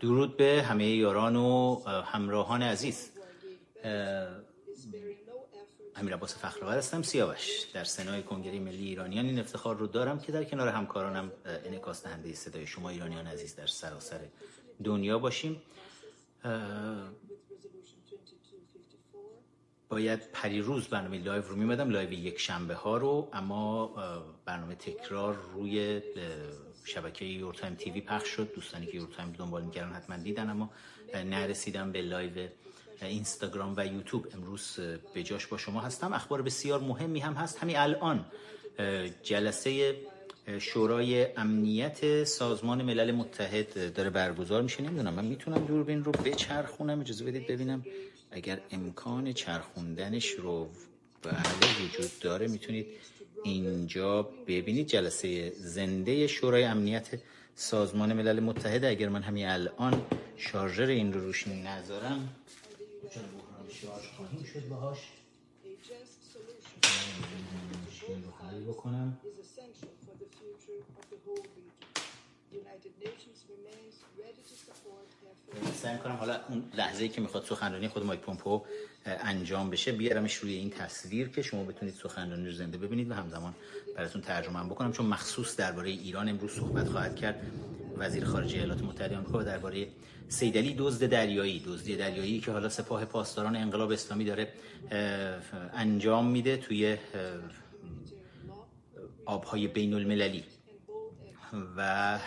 درود به همه یاران و همراهان عزیز. امیر عباس فخرآور هستم سیاوش. در سنای کنگره ملی ایرانیان این افتخار رو دارم که در کنار همکارانم انعکاس دهنده صدای شما ایرانیان عزیز در سراسر دنیا باشیم. باید پریروز برنامه live رو میمدم live یک شنبه ها رو اما برنامه تکرار روی شبکه YourTime TV پخش شد. دوستانی که YourTime دنبال می‌کردن حتما دیدن اما نرسیدم به live اینستاگرام و یوتیوب. امروز به جاش با شما هستم. اخبار بسیار مهمی هم هست. همین الان جلسه شورای امنیت سازمان ملل متحد داره برگزار میشه. نمی‌دونم من می‌تونم دوربین رو بچرخونم. اجازه بدید ببینم. اگر امکان چرخوندنش رو بله وجود داره می‌تونید اینجا ببینید جلسه زنده شورای امنیت سازمان ملل متحد اگر من همین الان شارژر این رو روش نذارم چون بحران شارژ خواهیم شد باهاش. رو حل بکنم. سعی می‌کنم حالا اون لحظه ای که می‌خواد سخنرانی خود مایک پومپو انجام بشه بیارمش روی این تصویر که شما بتونید سخنرانی رو زنده ببینید و همزمان براتون ترجمه هم بکنم. چون مخصوص درباره ایران امروز صحبت خواهد کرد وزیر خارجه ایالات متحده آمریکا درباره سیدلی دزد دریایی. دزدی دریایی که حالا سپاه پاسداران انقلاب اسلامی داره انجام میده توی آبهای بین المللی و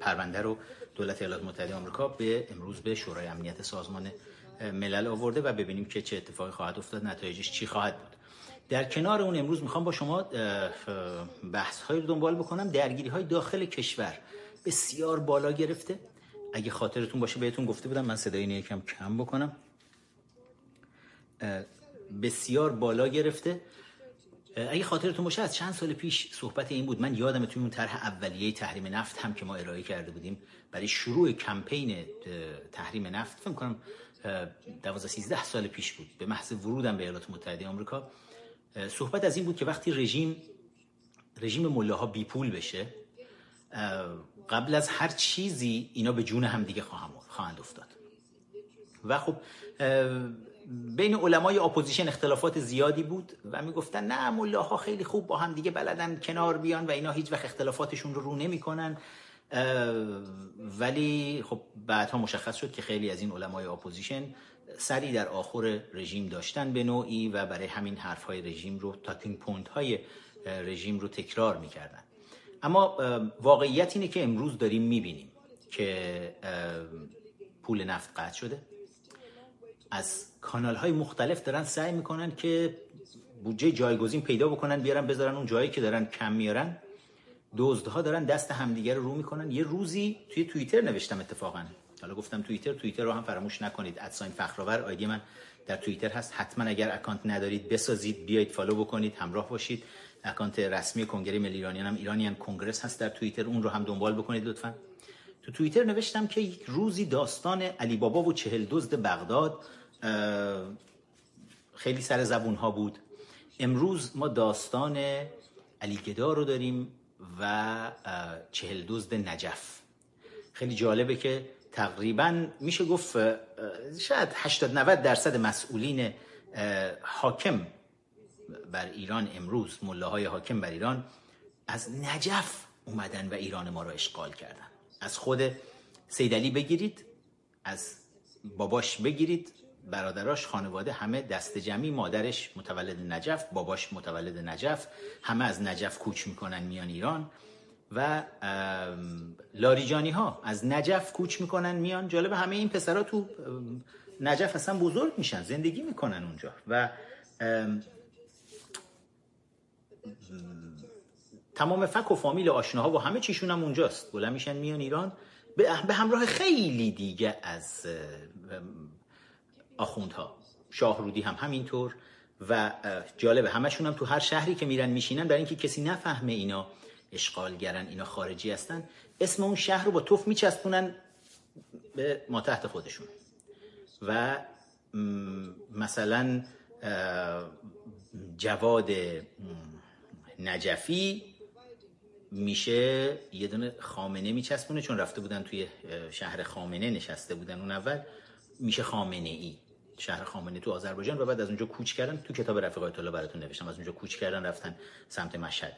پرونده رو دولت ایالات متحده آمریکا به امروز به شورای امنیت سازمان ملل آورده و ببینیم که چه اتفاقی خواهد افتاد نتایجش چی خواهد بود. در کنار اون امروز می‌خوام با شما بحث رو دنبال بکنم. درگیری های داخل کشور بسیار بالا گرفته. اگه خاطرتون باشه بهتون گفته بودم من صدای اینو یکم کم بکنم. بسیار بالا گرفته. اگه خاطرتون باشه از چند سال پیش صحبت این بود. من یادم توی اون طرح اولیه تحریم نفت هم که ما ارائه کرده بودیم. برای شروع کمپین تحریم نفت فکر کنم 12 13 سال پیش بود. به محض ورودم به ایالات متحده آمریکا. صحبت از این بود که وقتی رژیم رژیم ملاها بی پول بشه قبل از هر چیزی اینا به جون هم دیگه خواهند افتاد. و خب بین علمای اپوزیشن اختلافات زیادی بود و می‌گفتن نه ملاها خیلی خوب با هم دیگه بلدن کنار بیان و اینا هیچ وقت اختلافاتشون رو رو نمی‌کنن. ولی خب بعدها مشخص شد که خیلی از این علمای اپوزیشن سری در آخر رژیم داشتن به نوعی و برای همین حرف های رژیم رو talking point های رژیم رو تکرار می‌کردن. اما واقعیت اینه که امروز داریم می‌بینیم که پول نفت قطع شده. از کانال های مختلف دارن سعی می‌کنن که بودجه جایگزین پیدا بکنن بیارن بذارن اون جایی که دارن کم میارن. دزدها دارن دست همدیگه رو رو می‌کنن. یه روزی توی توییتر نوشتم اتفاقا. حالا گفتم توییتر توییتر رو هم فراموش نکنید. at sign فخرآور ID من در توییتر هست. حتما اگر account ندارید بسازید بیایید follow بکنید همراه باشید. account رسمی کنگره ملی ایرانیان هم Iranian Congress هست در توییتر. اون رو هم دنبال بکنید لطفا. تو توییتر نوشتم که یک روزی داستان علی بابا و چهل دزد بغداد خیلی سر زبون ها بود. امروز ما داستان علی گدا رو داریم و چهل دزد نجف. خیلی جالبه که تقریبا میشه گفت شاید 80 90 درصد مسئولین حاکم بر ایران امروز ملاهای حاکم بر ایران از نجف اومدن و ایران ما را اشغال کردن. از خود سیدلی بگیرید از باباش بگیرید برادراش خانواده همه دست جمعی مادرش متولد نجف باباش متولد نجف. همه از نجف کوچ می‌کنن میان ایران و لاریجانی ها از نجف کوچ می‌کنن میان. جالب همه این پسرها تو نجف اصلا بزرگ میشن زندگی می‌کنن اونجا و تمام فک و فامیل آشناها و همه چیشون هم اونجاست. بلند میشن میان ایران. به همراه خیلی دیگه از آخوندها. شاهرودی هم همینطور و جالبه همشون هم تو هر شهری که میرن میشینن برای اینکه کسی نفهمه اینا اشغالگرن اینا خارجی هستن اسم اون شهر رو با توف میچسبونن به ما تحت خودشون. و مثلا جواد نجفی میشه یه دونه خامنه میچسبونه چون رفته بودن توی شهر خامنه نشسته بودن اون اول. میشه خامنه ای شهر خامنه تو آذربایجان و بعد از اونجا کوچ کردن تو کتاب رفیق آیت براتون نوشتم. از اونجا کوچ کردن رفتن سمت مشهد.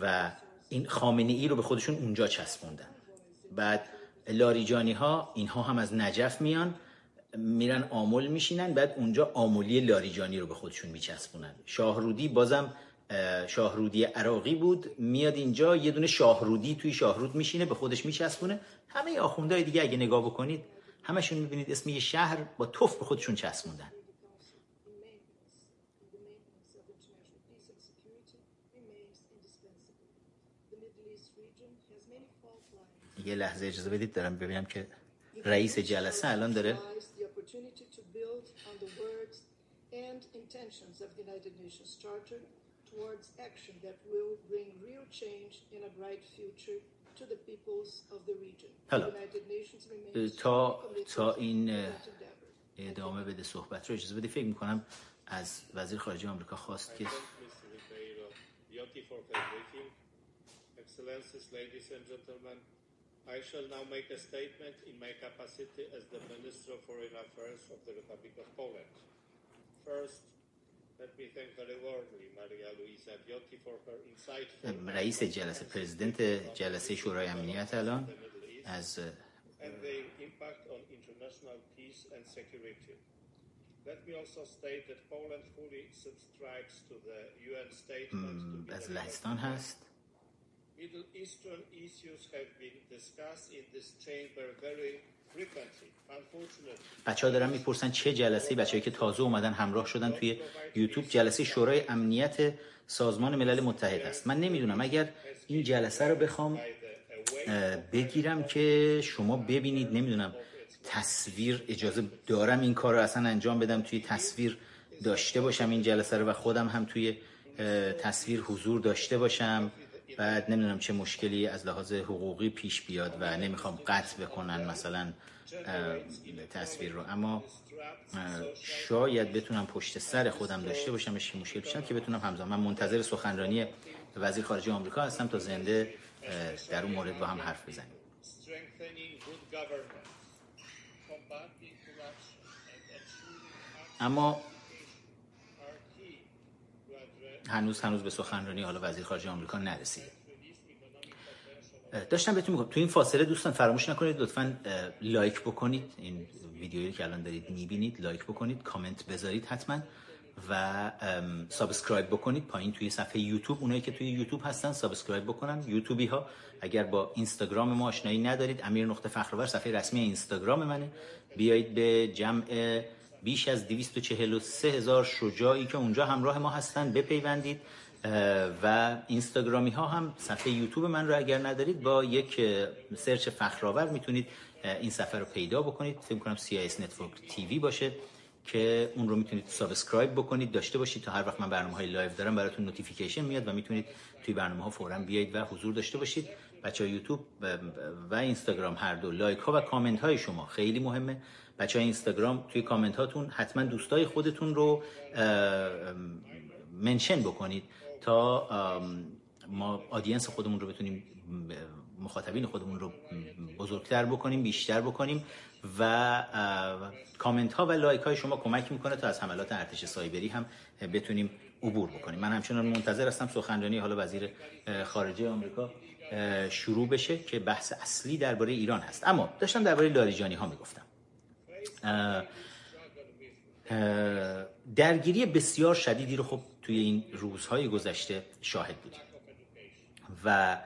و این خامنه ای رو به خودشون اونجا چسبوندن. بعد لاریجانی ها اینها هم از نجف میان میرن آمل میشینن بعد اونجا آمولی لاریجانی رو به خودشون میچسبونن. شاهرودی بازم شاهرودی عراقی بود میاد اینجا یه دونه شاهرودی توی شاهرود میشینه به خودش میچسبونه. همه آخوندهای دیگه اگه نگاه بکنید همشون می‌بینید اسم یه شهر با توف به خودشون چسبوندن. یه لحظه اجازه بدید دارم ببینم که رئیس جلسه الان داره حالا تا تا این ادامه بده صحبت رو اجازه بده فکر می‌کنم از وزیر خارجه آمریکا خواست که Excellencies, ladies and gentlemen, I shall now make a statement in my capacity as the Minister of Foreign Affairs of the Republic of Poland. First, رئیس جلسه پرزیدنت جلسه شورای امنیت الان از از لهستان هست Middle Eastern issues have been discussed in this chamber very بچه ها دارن می‌پرسن چه جلسه بچه که تازه اومدن همراه شدن توی یوتیوب جلسه شورای امنیت سازمان ملل متحد است. من نمی‌دونم. اگر این جلسه رو بخوام بگیرم که شما ببینید. نمی‌دونم. تصویر اجازه دارم این کار رو اصلا انجام بدم توی تصویر داشته باشم این جلسه رو و خودم هم توی تصویر حضور داشته باشم. بعد نمی‌دونم چه مشکلی از لحاظ حقوقی پیش بیاد و نمی‌خوام قطع بکنن مثلا تصویر رو. اما شاید بتونم پشت سر خودم داشته باشم که مشکل پیش که بتونم همزمان. من منتظر سخنرانی وزیر خارجه آمریکا هستم تا زنده در اون مورد با هم حرف بزنیم. اما هنوز هنوز به سخنرانی حالا وزیر خارجه آمریکا نرسید داشتم بهتون میگم تو این فاصله دوستان فراموش نکنید لطفا لایک بکنید. این ویدیویی که الان دارید می‌بینید لایک بکنید کامنت بذارید حتما و subscribe بکنید پایین توی صفحه یوتیوب. اونایی که توی یوتیوب هستن subscribe بکنن. یوتیوبی ها اگر با اینستاگرام ما آشنایی ندارید امیر نقطه فخرآور صفحه رسمی اینستاگرام منه. بیایید به جمع بیش از 243 هزار شجاعی که اونجا همراه ما هستن بپیوندید. و اینستاگرامی ها هم صفحه یوتیوب من رو اگر ندارید با یک search فخرآور می‌تونید این صفحه رو پیدا بکنید. فکر کنم CIS Network TV باشه که اون رو می‌تونید subscribe بکنید. داشته باشید تا هر وقت من برنامه های live دارم براتون notification میاد و می‌تونید توی برنامه ها فورا بیایید و حضور داشته باشید. بچه های یوتیوب و اینستاگرام هر دو like ها و کامنت های شما خیلی مهمه. بچه های اینستاگرام توی کامنت هاتون حتما دوستای خودتون رو mention بکنید تا ما audience خودمون رو بتونیم مخاطبین خودمون رو بزرگتر بکنیم بیشتر بکنیم و کامنت ها و لایک های شما کمک می‌کنه تا از حملات ارتش سایبری هم بتونیم عبور بکنیم. من همچنان منتظر هستم سخنرانی حالا وزیر خارجه آمریکا شروع بشه که بحث اصلی درباره ایران هست. اما داشتم درباره لاریجانی ها می‌گفتم. درگیری بسیار شدیدی رو خب توی این روزهای گذشته شاهد بودیم. و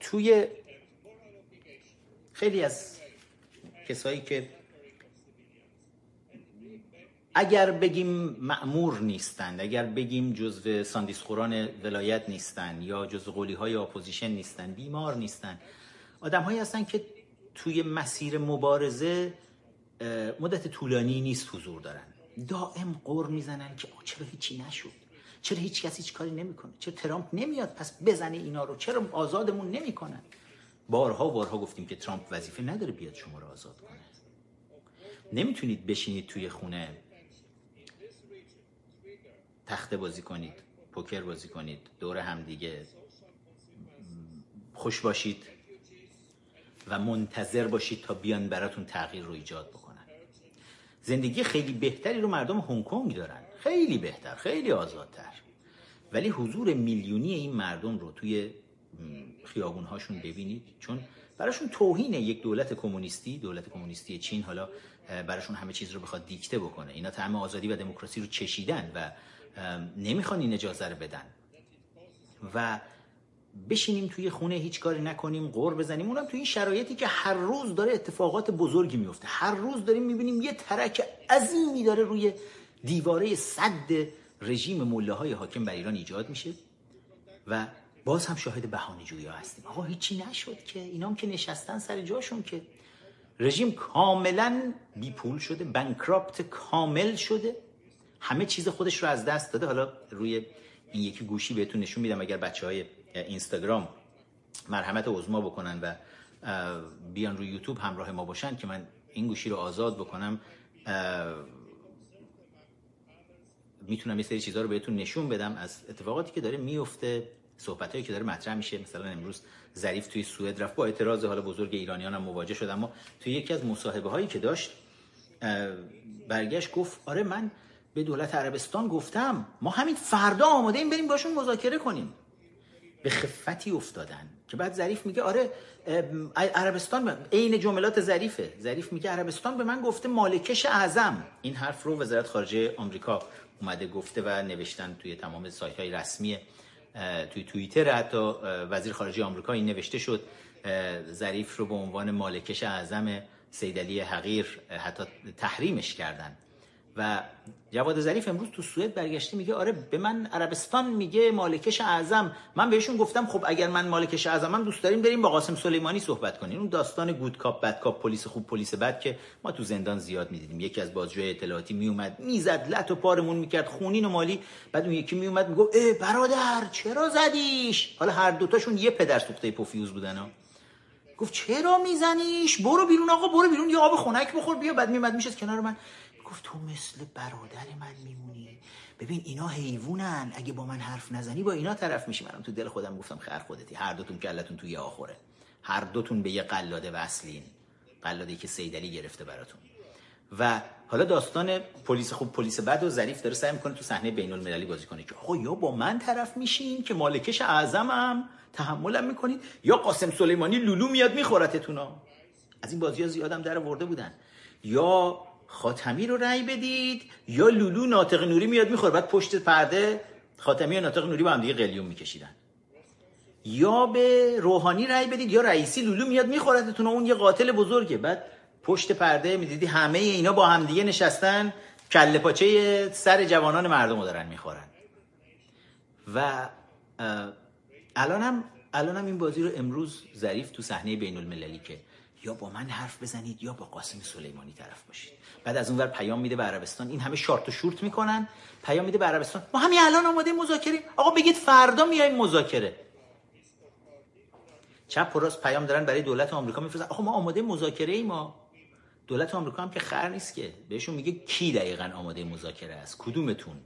توی خیلی از کسایی که اگر بگیم مأمور نیستند اگر بگیم جزو ساندیس‌خوران ولایت نیستند یا جزو قلابی های opposition نیستند بیمار نیستند آدم هایی هستن که توی مسیر مبارزه مدت طولانی نیست حضور دارن. دائم غر می‌زنن که چرا هیچی نشد؟ چرا هیچ کسی هیچ کاری نمی‌کنه؟ چرا ترامپ نمیاد پس بزنه اینا رو؟ چرا آزادمون نمی‌کنن؟ بارها بارها گفتیم که ترامپ وظیفه نداره بیاد شما رو آزاد کنه. نمی‌تونید بشینید توی خونه تخته بازی کنید پوکر بازی کنید دور هم دیگه خوش باشید. و منتظر باشید تا بیان براتون تغییر رو ایجاد بکنن. زندگی خیلی بهتری رو مردم هنگ کنگ دارن. خیلی بهتر خیلی آزادتر. ولی حضور میلیونی این مردم رو توی خیابونهاشون ببینید چون براشون توهین یک دولت کمونیستی دولت کمونیستی چین حالا براشون همه چیز رو بخواد دیکته بکنه. اینا طعم آزادی و دموکراسی رو چشیدن و نمی‌خوان این اجازه رو بدن. و بشینیم توی خونه هیچ کاری نکنیم قور بزنیم. اونم توی این شرایطی که هر روز داره اتفاقات بزرگی میفته. هر روز داریم می‌بینیم یه ترک عظیمی داره روی دیواره صد رژیم مله های حاکم بر ایران ایجاد میشه و باز هم شاهد بهانه جویی هستیم. آقا هیچی نشد که. اینام که نشستن سر جاشون که. رژیم کاملا بی پول شده بنکراپت کامل شده. همه چیز خودش رو از دست داده. حالا روی این یکی گوشی بهتون نشون میدم اگر بچه های اینستاگرام مرحمت عظما بکنن و بیان روی یوتیوب همراه ما باشن که من این گوشی رو آزاد بکنم می‌تونم یه سری چیزها رو بهتون نشون بدم از اتفاقاتی که داره میفته صحبت هایی که داره مطرح میشه. مثلا امروز ظریف توی سوئد رفت با اعتراض حالا بزرگ ایرانیان هم مواجه شد اما توی یکی از مصاحبه هایی که داشت برگشت گفت آره من به دولت عربستان گفتم ما همین فردا آماده این بریم باشون مذاکره کنیم. به خفتی افتادن که بعد ظریف میگه آره عربستان عین جملات ظریفه. ظریف میگه عربستان به من گفته ماله‌کش اعظم. این حرف رو وزارت خارجه آمریکا اومده گفته و نوشتن توی تمام سایت های رسمی توی توییتر حتی وزیر خارجه آمریکا این نوشته شد. ظریف رو به عنوان ماله‌کش اعظم سیدلی حقیر حتی تحریمش کردن. و جواد ظریف امروز تو سوئد برگشته میگه آره به من عربستان میگه ماله‌کش اعظم. من بهشون گفتم خب اگر من ماله‌کش اعظمم دوست داریم بریم با قاسم سلیمانی صحبت کنیم. اون داستان good cop bad cop پلیس خوب پلیس بد که ما تو زندان زیاد می‌دیدیم. یکی از بازجوی اطلاعاتی میومد می‌زد لط و پارمون می‌کرد خونین و مالی. بعد اون یکی میومد می‌گفت ای برادر چرا زدیش؟ حالا هر دوتاشون یه پدر سوخته پوفیوز بودن ها. گفت چرا میزنیش؟ برو بیرون آقا برو بیرون یه آب خنک بخور بیا. بعد میمد میشه کنار من. گفت تو مثل برادر من میمونی. ببین اینا حیوونن اگه با من حرف نزنی با اینا طرف میشی. منم تو دل خودم گفتم خیر خودتی. هر دوتون کلتون توی آخره هر دوتون به یه قلاده وصلین. قلاده که سیدلی گرفته براتون. و حالا داستان پلیس خوب پلیس بد و ظریف داره سعی می‌کنه تو صحنه بین المللی بازی کنه. که آقا یا با من طرف میشین که مالکش اعظمم. تحملم می‌کنید. یا قاسم سلیمانی لولو میاد میخورتتونا از این بازی ها زیادم در ورده بودن. یا خاتمی رو رأی بدید. یا لولو ناطق نوری میاد می‌خوره. بعد پشت پرده خاتمی و ناطق نوری با هم دیگه قلیون میکشیدن. یا به روحانی رأی بدید یا رئیسی لولو میاد میخورتتون اون یه قاتل بزرگه. بعد پشت پرده می‌دیدی همه اینا با هم دیگه نشستن. کله پاچه سر جوانان مردم رو دارن می‌خورن. و الانم الانم این بازی رو امروز ظریف تو صحنه بین المللی که یا با من حرف بزنید یا با قاسم سلیمانی طرف باشید. بعد از اونور پیام میده به عربستان. این همه شارت و شورت می‌کنن. پیام میده به عربستان. ما همین الان آماده مذاکره. آقا بگید فردا میایم مذاکره. چپ و راست پیام دارن برای دولت آمریکا میفرستن. آقا ما آماده مذاکره ای ما. دولت آمریکا هم که خر نیست که. بهشون میگه کی دقیقا آماده مذاکره است؟ کدومتون؟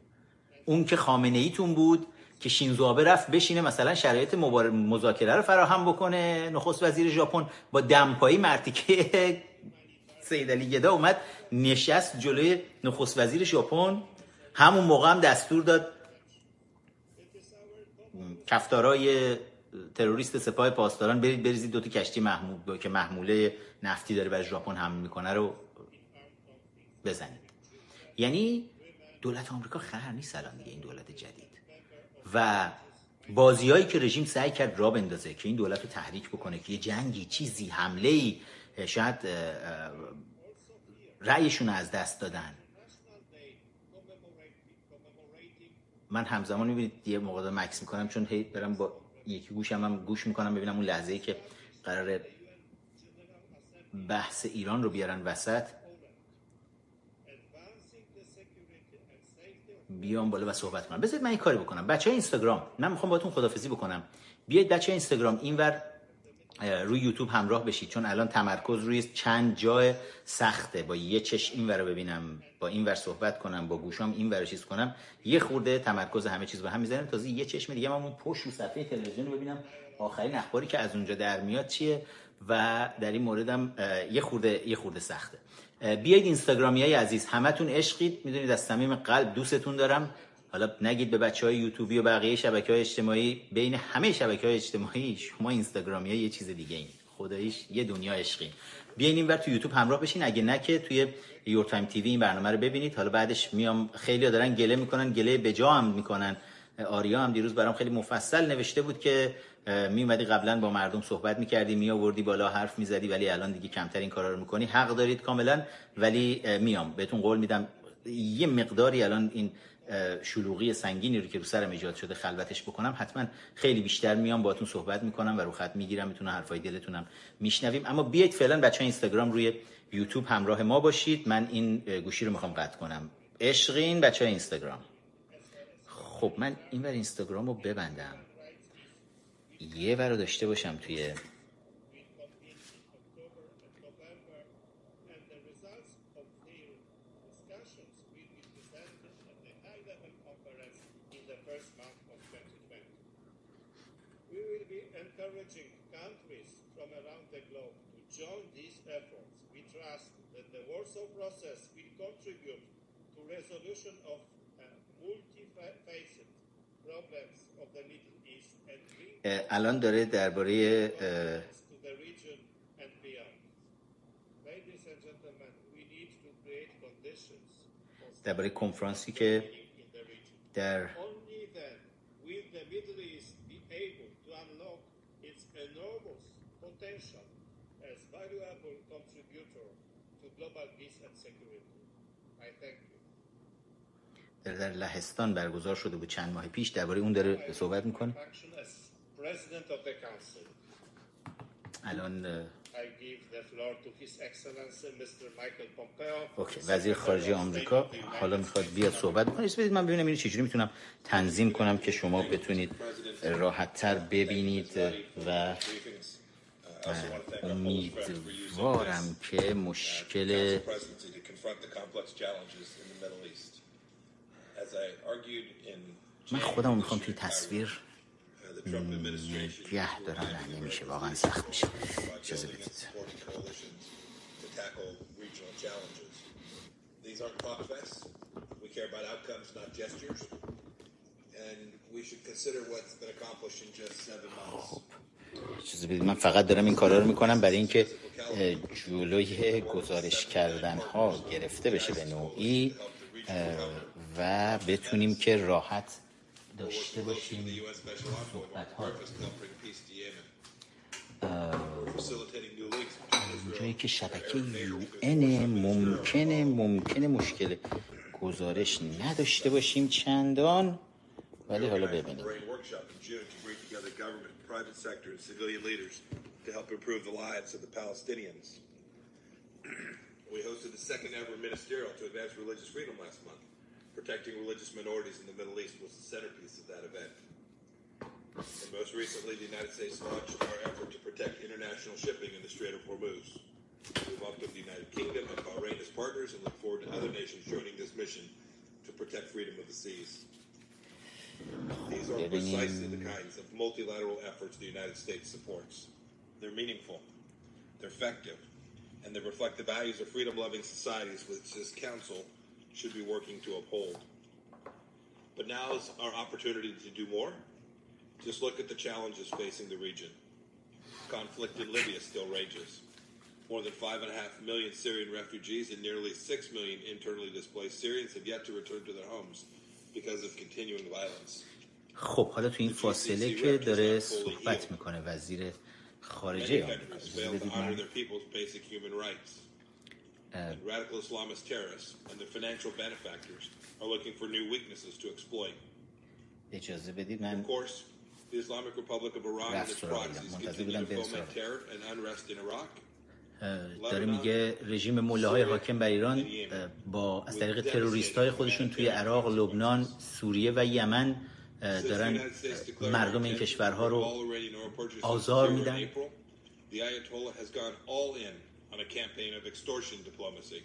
اون که خامنه ایتون بود که شینزو آبه رفت بشینه مثلا شرایط مذاکره رو فراهم بکنه. نخست وزیر ژاپن با دمپایی مرتیکه سید علی گدا اومد نشست جلوی نخست وزیر ژاپن. همون موقع هم دستور داد کفتارای تروریست سپاه پاسداران برید بریزید دو تا کشتی محمول که محموله نفتی داره برای ژاپن حمل می‌کنه رو بزنید. یعنی دولت آمریکا خر نیست الان دیگه این دولت جدید. و بازیایی که رژیم سعی کرد را بندازه که این دولت رو تحریک بکنه که یه جنگی چیزی حمله ای شاید رأیشون از دست دادن. من همزمان می‌بینید یه موقع مکس می‌کنم چون هی برم با یکی گوشم هم گوش می‌کنم ببینم اون لحظه ای که قرار بحث ایران رو بیارن وسط. بیام بالا و صحبت کنم. بذارید من این کاری بکنم. بچه اینستاگرام من می‌خوام باهاتون خدافزی بکنم. بیاید بچه اینستاگرام اینور روی یوتیوب همراه بشید چون الان تمرکز روی چند جای سخته. با یه چش این ور ببینم با این ور صحبت کنم با گوشام این ور چیز کنم. یه خورده تمرکز همه چیز با هم می‌زنم تازه یه چشم دیگه من اون پشت رو صفحه تلویزیون ببینم. آخرین اخباری که از اونجا در میاد چیه؟ و در این موردم یه خورده یه خورده سخته. بیاید اینستاگرامی های عزیز همتون عشقید. می‌دونید از صمیم قلب دوستتون دارم. حالا نگید به بچه های یوتیوبی و بقیه شبکه های اجتماعی بین همه شبکه های اجتماعی شما اینستاگرامی یه چیز دیگه این خداییش یه دنیا عشقی بیاین این تو یوتیوب همراه بشین. اگه نه که توی یور تایم تیوی این برنامه رو ببینید. حالا بعدش میام. خیلی دارن گله می‌کنن گله به جا هم می‌کنن. آریا هم دیروز برام خیلی مفصل نوشته بود که میومدی قبلا با مردم صحبت می‌کردی میآوردی بالا حرف می‌زدی ولی الان دیگه کمتر این کارا رو می‌کنی. حق دارید کاملا ولی میام. بهتون قول میدم. یه مقداری الان این شلوغی سنگینی رو که رو سرم ایجاد شده خلوتش بکنم حتما خیلی بیشتر میام باهاتون صحبت می‌کنم و رو خط می‌گیرم می‌تونه حرفای دلتونم میشنویم. اما بیایید فعلا بچه اینستاگرام روی یوتیوب همراه ما باشید. من این گوشی رو می‌خوام قطع کنم. عشقین بچه اینستاگرام. خب من این ور اینستاگرام رو ببندم. یه ور رو داشته باشم توی encouraging countries from around the globe to join these efforts. We trust that the Warsaw process will contribute to resolution of uh, multifaceted problems of the Middle East and bring الان داره درباره to the region and beyond. Ladies and gentlemen, we need الان داره درباره درباره کنفرانسی که در در در لهستان برگزار شده بود چند ماه پیش. درباره اون داره صحبت می‌کنه. الان اوکی. وزیر خارجه آمریکا حالا می‌خواد بیاد صحبت کنه. بدید من ببینم اینو چجوری می‌تونم تنظیم کنم که شما بتونید راحت تر ببینید و امیدوارم که مشکل من خودم می‌خوام توی تصویر نگه دارم نمیشه واقعا سخت میشه اجازه بدید These aren't talk fests. We care about outcomes, not gestures. And we should consider what's been accomplished in just seven months. چیزی من فقط دارم این کارا رو می‌کنم برای اینکه جلوی گزارش کردن ها گرفته بشه به نوعی و بتونیم که راحت داشته باشیم صحبت ها جایی که شبکه یو ممکنه ممکنه مشکل گزارش نداشته باشیم چندان ولی حالا ببینیم. Protecting religious minorities in the Middle East was the centerpiece of that event. And most recently, the United States launched our effort to protect international shipping in the Strait of Hormuz. We welcome the United Kingdom and Bahrain as partners and look forward to other nations joining this mission to protect freedom of the seas. These are precisely the kinds of multilateral efforts the United States supports. They're meaningful, they're effective, and they reflect the values of freedom-loving societies which this Council should be working to uphold. But now is our opportunity to do more. Just look at the challenges facing the region. Conflict in Libya still rages. More than 5.5 million Syrian refugees and nearly 6 million internally displaced Syrians have yet to return to their homes. خب حالا تو این فاصله که داره صحبت میکنه وزیر خارجه آمریکا radical Islamist terrorists and their financial benefactors are looking for new weaknesses to exploit. اجازه بدید من Of course, the Islamic Republic of Iran and its proxies continue to foment terror and unrest in Iraq. داره میگه رژیم ملاهای حاکم بر ایران با از طریق تروریست های خودشون توی عراق، لبنان، سوریه و یمن دارن مردم این کشورها رو آزار میدن on a campaign of extortion diplomacy.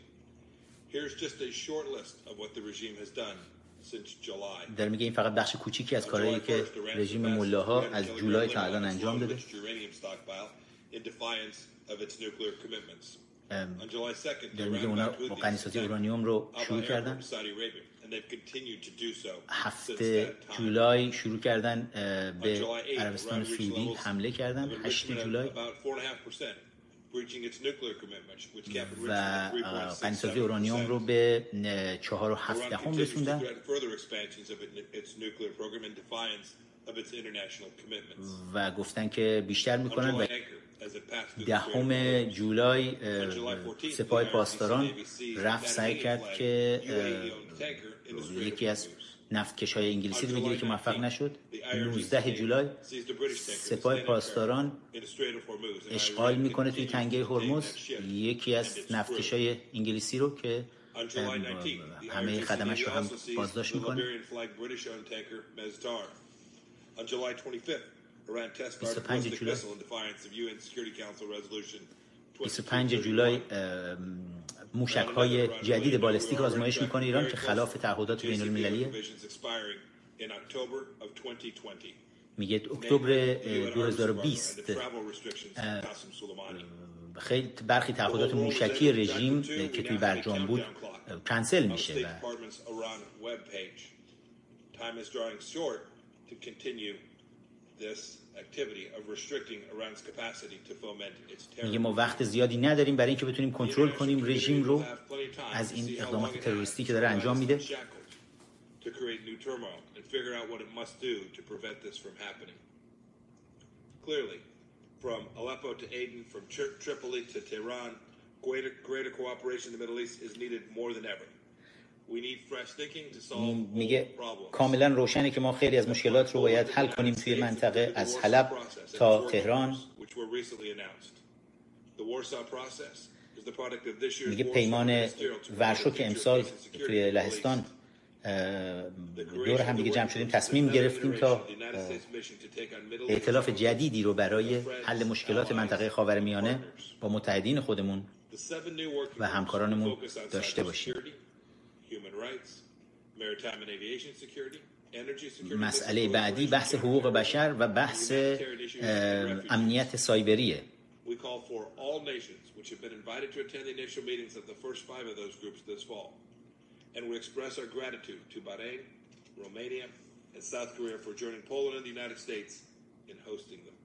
Here's just a short list of what the regime has done since July. در میگه این فقط بخش کوچیکی از کارهایی که رژیم ملاها از جولای تا الان انجام داده in defiance of its nuclear commitments. در میگه اونا با قنیسازی اورانیوم رو شروع کردن هفته جولای شروع کردن به عربستان سعودی حمله کردن هشت جولای و قنیسازی اورانیوم رو به چهار و هفته هم رسوندن و گفتن که بیشتر می‌کنن و دهم جولای سپاه پاسداران رفت سعی کرد که یکی از نفتکش های انگلیسی رو بگیره که موفق نشد. 19 جولای سپاه پاسداران اشغال می‌کنه توی تنگه هرمز. یکی از نفتکش های انگلیسی رو که همه خدمش رو هم بازداشت می‌کنه. 25 جولای 25 جولای موشک های جدید بالستیک آزمایش می‌کنه ایران که خلاف تعهدات بین المللیه میگه اکتبر 2020 خیلی برخی تعهدات موشکی رژیم که توی برجام بود کنسل میشه و میگه ما وقت زیادی نداریم برای اینکه بتونیم کنترل کنیم رژیم رو از این اقدامات تروریستی که داره انجام میده Clearly, from Aleppo to Aden, from Tripoli to Tehran, greater, greater cooperation in the Middle East is needed more than ever. میگه کاملا روشنه که ما خیلی از مشکلات رو باید حل کنیم توی منطقه از حلب تا تهران. میگه پیمان ورشو که امسال توی لهستان دور هم دیگه جمع شدیم تصمیم گرفتیم تا ائتلاف جدیدی رو برای حل مشکلات منطقه خاورمیانه با متحدین خودمون و همکارانمون داشته باشیم. مسئله بعدی بحث حقوق بشر و بحث امنیت سایبریه We call for all nations which have been invited to attend the initial meetings of the first five of those groups this fall. And we express our gratitude to Bahrain, Romania, and South Korea for joining Poland and the United States in hosting them.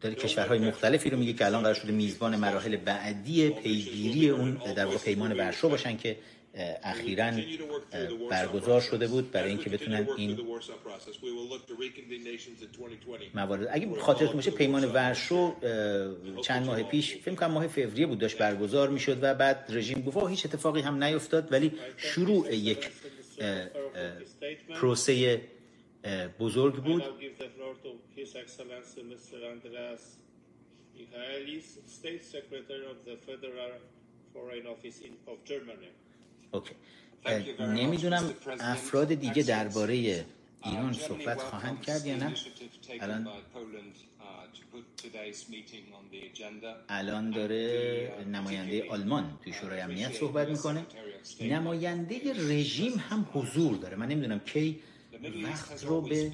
داره کشورهای مختلفی رو میگه که الان قرار شده میزبان مراحل بعدی پیگیری اون در واقع پیمان ورشو باشن که اخیرا برگزار شده بود برای اینکه بتونن این موارد. اگه خاطرتون باشه پیمان ورشو چند ماه پیش فکر کنم ماه فوریه بود داشت برگزار می‌شد و بعد رژیم گفت هیچ اتفاقی هم نیفتاد. ولی شروع یک پروسه بزرگ بود. اوکی. نمی‌دونم افراد دیگه درباره ایران صحبت خواهند کرد یا نه؟ الان الان داره نماینده آلمان توی شورای امنیت صحبت می‌کنه. نماینده رژیم هم حضور داره. من نمی‌دونم کی وقت رو به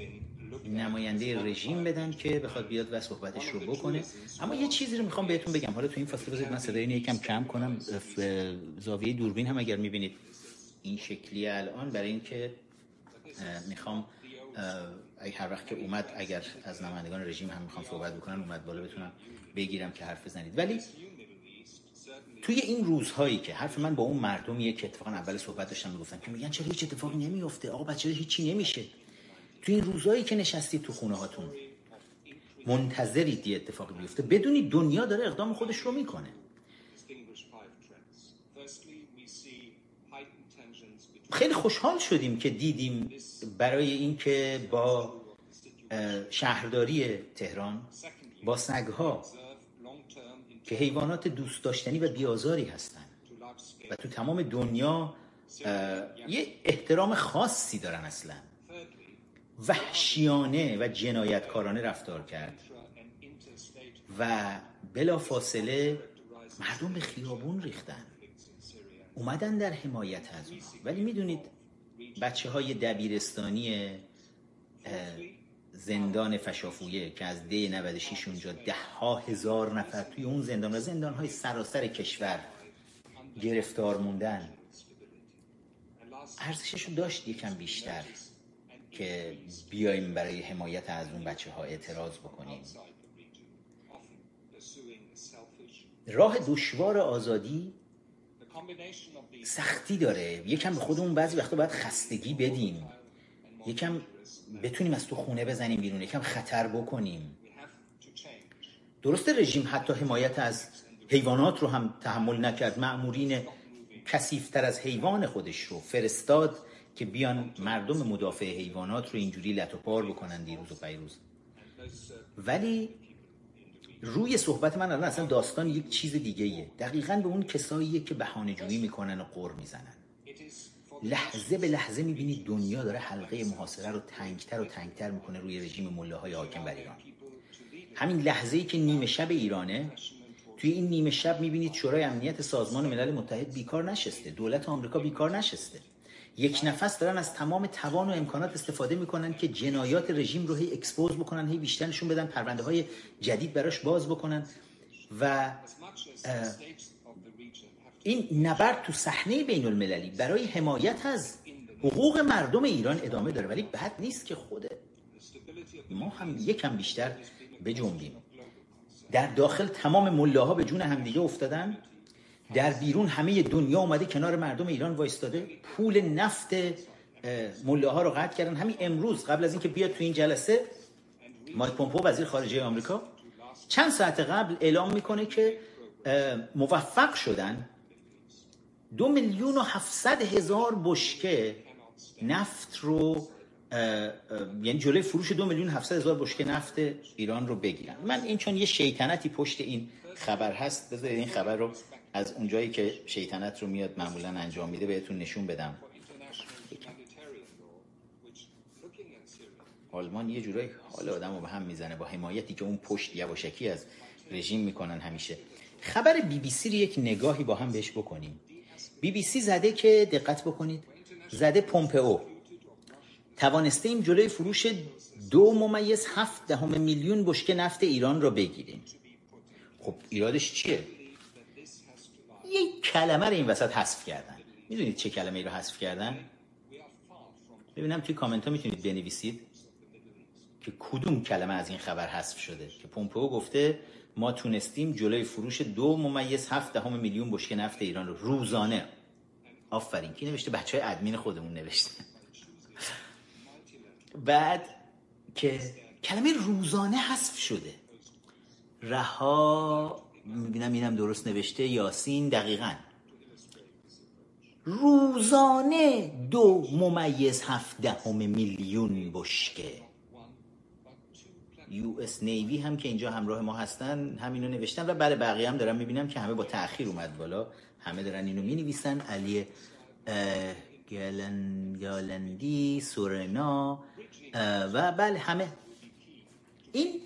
نماینده رژیم بدن که بخواد بیاد و صحبتش رو بکنه. اما یه چیزی رو می‌خوام بهتون بگم. حالا تو این فاصله بذارید من صدای یکم کم کنم. زاویه دوربین هم اگر می‌بینید این شکلی الان برای اینکه می‌خوام هر وقت که اومد اگر از نمایندگان رژیم هم می‌خوام صحبت بکنن اومد بالا بتونم بگیرم که حرف بزنید. ولی توی این روزهایی که حرف من با اون مردمیه که اتفاقا اول صحبت داشتم می‌گفتن که میگن چرا هیچ اتفاقی نمیفته آقا بچه‌ها هیچی نمیشه. تو این روزهایی که نشستی تو خونه هاتون. منتظرید یه اتفاقی بیفته بدونید دنیا داره اقدام خودش رو می‌کنه. خیلی خوشحال شدیم که دیدیم برای اینکه با شهرداری تهران با سگها که حیوانات دوست داشتنی و بیازاری هستن. و تو تمام دنیا یه احترام خاصی دارن اصلا. وحشیانه و جنایتکارانه رفتار کرد. و بلا فاصله مردم به خیابون ریختن. اومدن در حمایت از اونها ولی می‌دونید بچه های دبیرستانی زندان فشافویه که از دی 96 اونجا ده ها هزار نفر توی اون زندان و زندان های سراسر کشور گرفتار موندن ارزشش رو داشت یکم بیشتر. که بیایم برای حمایت از اون بچه ها اعتراض بکنیم. راه دشوار آزادی سختی داره. یکم به خودمون بعضی وقتا باید خستگی بدیم. یکم بتونیم از تو خونه بزنیم بیرون. یکم خطر بکنیم. درسته رژیم حتی حمایت از حیوانات رو هم تحمل نکرد. معمورین کسیفتر از حیوان خودش رو فرستاد. که بیان مردم مدافع حیوانات رو اینجوری لط و پار بکنن دیروز و پیروز. ولی روی صحبت من الان اصلا داستان یک چیز دیگه ایه دقیقا به اون کساییه که بهانه جویی می‌کنن و غر می‌زنن. لحظه به لحظه می‌بینید دنیا داره حلقه محاصره رو تنگتر و تنگتر می‌کنه روی رژیم ملاهای حاکم بر ایران. همین لحظه ای که نیمه شب ایرانه توی این نیمه شب می‌بینید شورای امنیت سازمان ملل متحد بیکار نشسته. دولت آمریکا بیکار نشسته. یک نفس دارن از تمام توان و امکانات استفاده می‌کنن که جنایات رژیم رو هی expose بکنن هی بیشتر نشون بدن پرونده های جدید براش باز بکنن و این نبرد تو صحنه بین المللی برای حمایت از حقوق مردم ایران ادامه داره ولی بد نیست که خود ما هم یکم بیشتر بجنبیم در داخل تمام ملاها به جون همدیگه افتادن. در بیرون همه دنیا اومده کنار مردم ایران وایستاده. پول نفت ملاها رو قطع کردن. همین امروز قبل از اینکه بیاد تو این جلسه مایک پومپو وزیر خارجه آمریکا چند ساعت قبل اعلام می‌کنه که موفق شدن دو میلیون و هفتصد هزار بشکه نفت رو یعنی جلوی فروش دو میلیون هفتصد هزار بشکه نفت ایران رو بگیرن. من این چون یه شیطنتی پشت این خبر هست بذارید این خبر رو از اونجایی که شیطنت رو میاد معمولا انجام میده بهتون نشون بدم. آلمان یه جورایی حال آدم رو به هم می‌زنه با حمایتی که اون پشت یواشکی از رژیم می‌کنن همیشه. خبر بی بی سی رو یک نگاهی با هم بهش بکنیم. بی بی سی زده که دقت بکنید زده پومپئو. توانسته ایم جلوی فروش دو ممیز هفت دهم میلیون بشکه نفت ایران را بگیریم. خب ایرادش چیه؟ یک کلمه رو این وسط حذف کردن. می‌دونید چه کلمه ای رو حذف کردن؟ ببینم توی کامنت ها می‌تونید بنویسید که کدوم کلمه از این خبر حذف شده. که پومپئو گفته ما تونستیم جلوی فروش دو ممیز هفت دهم میلیون بشکه نفت ایران رو. روزانه. آفرین. کی نوشته؟ بچه های ادمین خودمون نوشته. بعد که کلمه روزانه حذف شده. رها می‌بینم اینم درست نوشته یاسین دقیقا. روزانه دو ممیز هفت دهم میلیون بشکه. یو اس نیوی هم که اینجا همراه ما هستن همینو نوشتن و برای بقیه هم دارم می‌بینم که همه با تاخیر اومد بالا. همه دارن اینو می نویسن علی گلن، گالندی سورنا و بله همه. این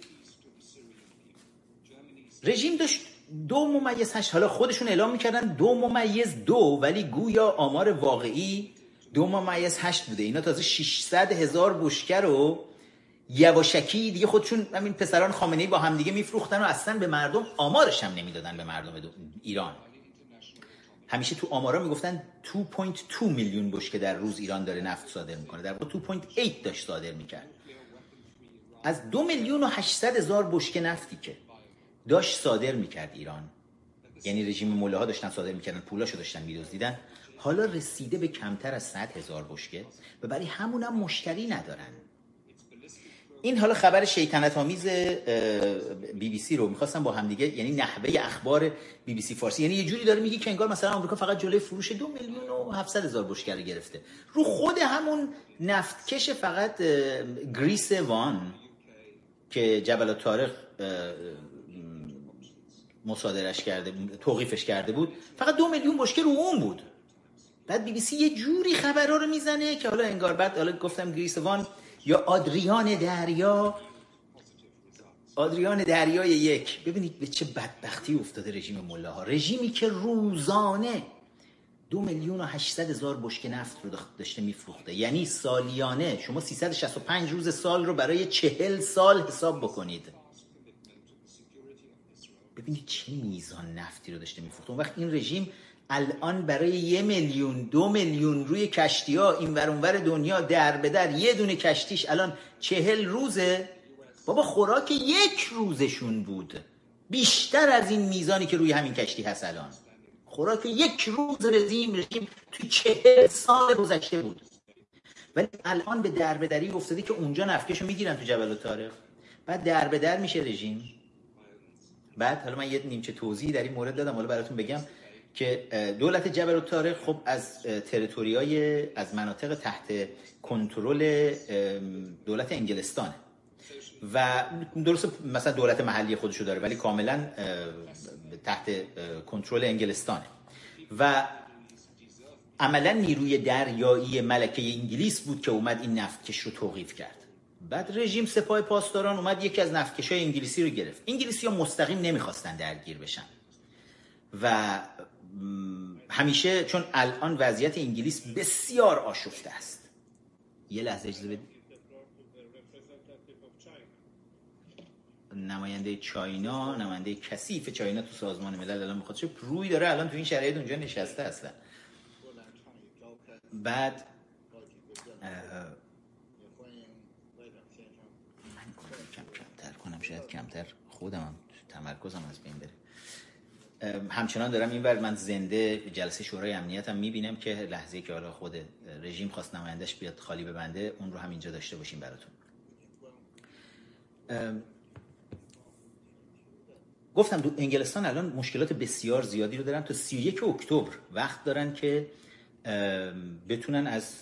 رژیم داشت دو ممیز هشت حالا خودشون اعلام می‌کردن دو ممیز دو ولی گویا آمار واقعی دو ممیز هشت بوده. اینا تازه 600 هزار بشکه رو یواشکی دیگه خودشون همین پسران خامنه ای با همدیگه میفروختن و اصلا به مردم آمارش هم نمی‌دادن به مردم ایران. همیشه تو آمارا می‌گفتن 2.2 میلیون بشکه در روز ایران داره نفت صادر می‌کنه. در واقع 2.8 داشت صادر می‌کرد. از دو میلیون و 800 هزار بشکه نفتی که داشت صادر می‌کرد ایران. یعنی رژیم ملاها داشتن صادر می‌کردن پولاشو داشتن میدزدیدن. حالا رسیده به کمتر از 100 هزار بشکه و برای همون هم مشتری ندارن. این حالا خبر شیطنت آمیز بی بی سی رو می‌خواستم با هم دیگه یعنی نحوه اخبار بی بی سی فارسی. یعنی یه جوری داره میگه که انگار مثلا آمریکا فقط جلوی فروش دو میلیون و 700 هزار بشکه گرفته. رو خود همون نفتکش فقط Grace One که جبل طارق مصادرش کرده توقیفش کرده بود. فقط دو میلیون بشکه رو اون بود. بعد بی بی سی یه جوری خبرها رو می‌زنه که حالا انگار بعد حالا گفتم Grace One یا آدریان دریا. آدریان دریای یک. ببینید به چه بدبختی افتاده رژیم ملاها. رژیمی که روزانه دو میلیون و هشتصد هزار بشک نفت رو داشته میفروخته. یعنی سالیانه. شما 365 روز سال رو برای چهل سال حساب بکنید. ببینید چه میزان نفتی رو داشته میفروخته اون وقت این رژیم الان برای یه میلیون دو میلیون روی کشتی ها این ورانور دنیا در به در یه دونه کشتیش الان چهل روزه. بابا خوراک یک روزشون بود. بیشتر از این میزانی که روی همین کشتی هست الان. خوراک یک روز رژیم رژیم توی چهل سال گذشته بود. ولی الان به دربدری افتاده که اونجا نفکشو می‌گیرن تو جبل تاریخ بعد دربدر میشه رژیم. بعد حالا من یه نیمچه توضیحی در این مورد دادم. حالا براتون بگم که دولت جبل تاریخ خب از تریتوریای از مناطق تحت کنترل دولت انگلستانه. و درست مثلا دولت محلی خودشو داره ولی کاملا تحت کنترل انگلستانه. و عملا نیروی دریایی ملکه انگلیس بود که اومد این نفتکش رو توقیف کرد. بعد رژیم سپاه پاسداران اومد یکی از نفتکش های انگلیسی رو گرفت. انگلیسی ها مستقیم نمی‌خواستن درگیر بشن. و همیشه چون الان وضعیت انگلیس بسیار آشفته است. یه لحظه اجازه نماینده چاینا نماینده کثیف چاینا تو سازمان ملل الان می‌خواد. روی داره الان تو این شرایط اونجا نشسته اصلا بعد من کم کمتر کنم شاید کمتر. خودم تمرکزم از بین بره. همچنان دارم این ور من زنده جلسه شورای امنیت هم می‌بینم که لحظه که حالا خود رژیم خواست نمایندش بیاد خالی ببنده اون رو هم اینجا داشته باشیم براتون. گفتم دو انگلستان الان مشکلات بسیار زیادی رو دارن. تا 31 اکتبر وقت دارن که بتونن از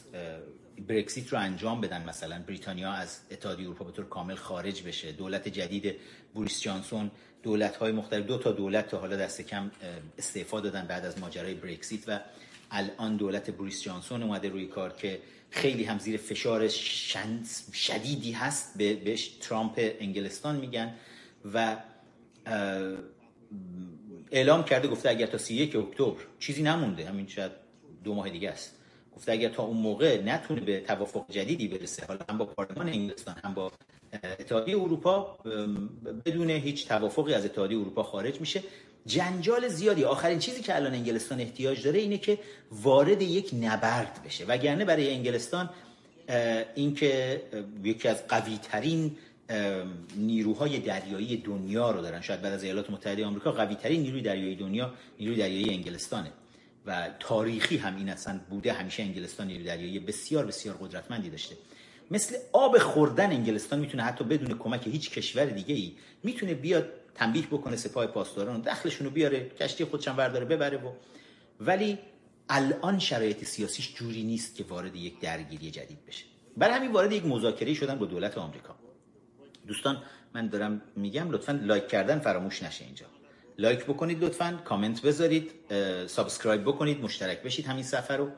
برکسیت رو انجام بدن مثلا. بریتانیا از اتحادیه اروپا به طور کامل خارج بشه. دولت جدید بوریس جانسون دولت های مختلف دو تا دولت تا حالا دست کم استعفا دادن بعد از ماجرای برکسیت و الان دولت بوریس جانسون اومده روی کار که خیلی هم زیر فشار شدیدی هست. بهش ترامپ انگلستان میگن و اعلام کرده گفته اگر تا 31 اکتبر. چیزی نمونده. همین شاید دو ماه دیگه است. گفته اگر تا اون موقع نتونه به توافق جدیدی برسه حالا هم با پارلمان انگلستان هم با اتحادیه اروپا بدون هیچ توافقی از اتحادیه اروپا خارج میشه. جنجال زیادی آخرین چیزی که الان انگلستان احتیاج داره اینه که وارد یک نبرد بشه. وگرنه برای انگلستان اینکه یکی از قوی ترین نیروهای دریایی دنیا رو دارن. شاید بعد از ایالات متحده آمریکا قوی ترین نیروی دریایی دنیا نیروی دریایی انگلستانه. و تاریخی هم این اصلا بوده همیشه انگلستان نیروی دریایی بسیار بسیار قدرتمندی داشته. مثل آب خوردن انگلستان می‌تونه حتی بدون کمک هیچ کشور دیگه ای می‌تونه بیاد تنبیه بکنه سپاه پاسداران دخلشون رو بیاره کشتی خودشم برداره ببره و ولی الان شرایط سیاسیش جوری نیست که وارد یک درگیری جدید بشه. برای همین وارد یک مذاکره شدن با دولت آمریکا. دوستان من دارم میگم لطفا like کردن فراموش نشه اینجا. like بکنید لطفا کامنت بذارید subscribe بکنید مشترک بشید همین سفر رو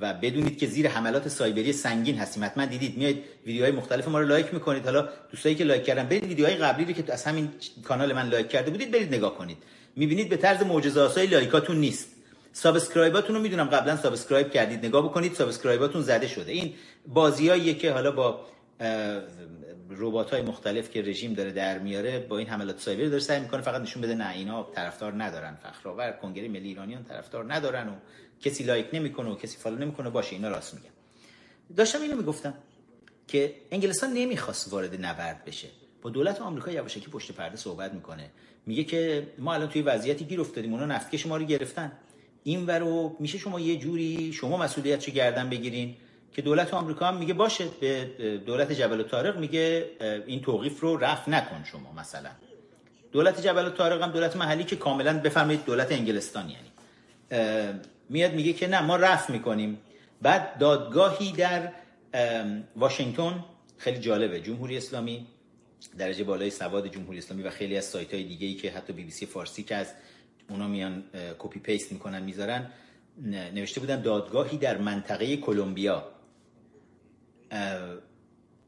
و بدونید که زیر حملات سایبری سنگین هستیم. حتما دیدید میاد ویدیوهای مختلف ما رو like می‌کنید. حالا دوستایی که like کردن برید ویدیوهای قبلی رو که از همین کانال من like کرده بودید برید نگاه کنید. می‌بینید به طرز معجزه آسایی like اتون نیست. subscribe اتون رو می‌دونم قبلا subscribe کردید. نگاه بکنید subscribe اتون زده شده. این بازیاییه که حالا با ربات های مختلف که رژیم داره در میاره با این حملات سایبری داره سعی می‌کنه فقط نشون بده نه اینا طرفدار ندارن فخرآور کنگره ملی ایرانیان طرفدار ندارن و کسی like نمی‌کنه و کسی follow نمی‌کنه باشه اینا راست میگن. داشتم اینو می‌گفتم که انگلستان نمی‌خواست وارد نبرد بشه. با دولت آمریکا یواشکی پشت پرده صحبت می‌کنه. میگه که ما الان توی وضعیتی گیر افتادیم اونا نفتکش ما رو گرفتن. این ورو میشه شما یه جوری شما مسئولیت گردن بگیرین. که دولت آمریکا هم میگه باشه به دولت جبل طارق میگه این توقیف رو رفع نکن شما مثلا. دولت جبل طارق هم دولت محلی که کاملا بفرمایید دولت انگلستان یعنی. میاد میگه که نه ما رفع می‌کنیم. بعد دادگاهی در واشنگتن خیلی جالبه جمهوری اسلامی درجه بالای سواد جمهوری اسلامی و خیلی از سایت های دیگه ای که حتی بی بی سی فارسی که از اونا میان copy paste می‌کنن می‌ذارن نوشته بودن دادگاهی در منطقه کلمبیا.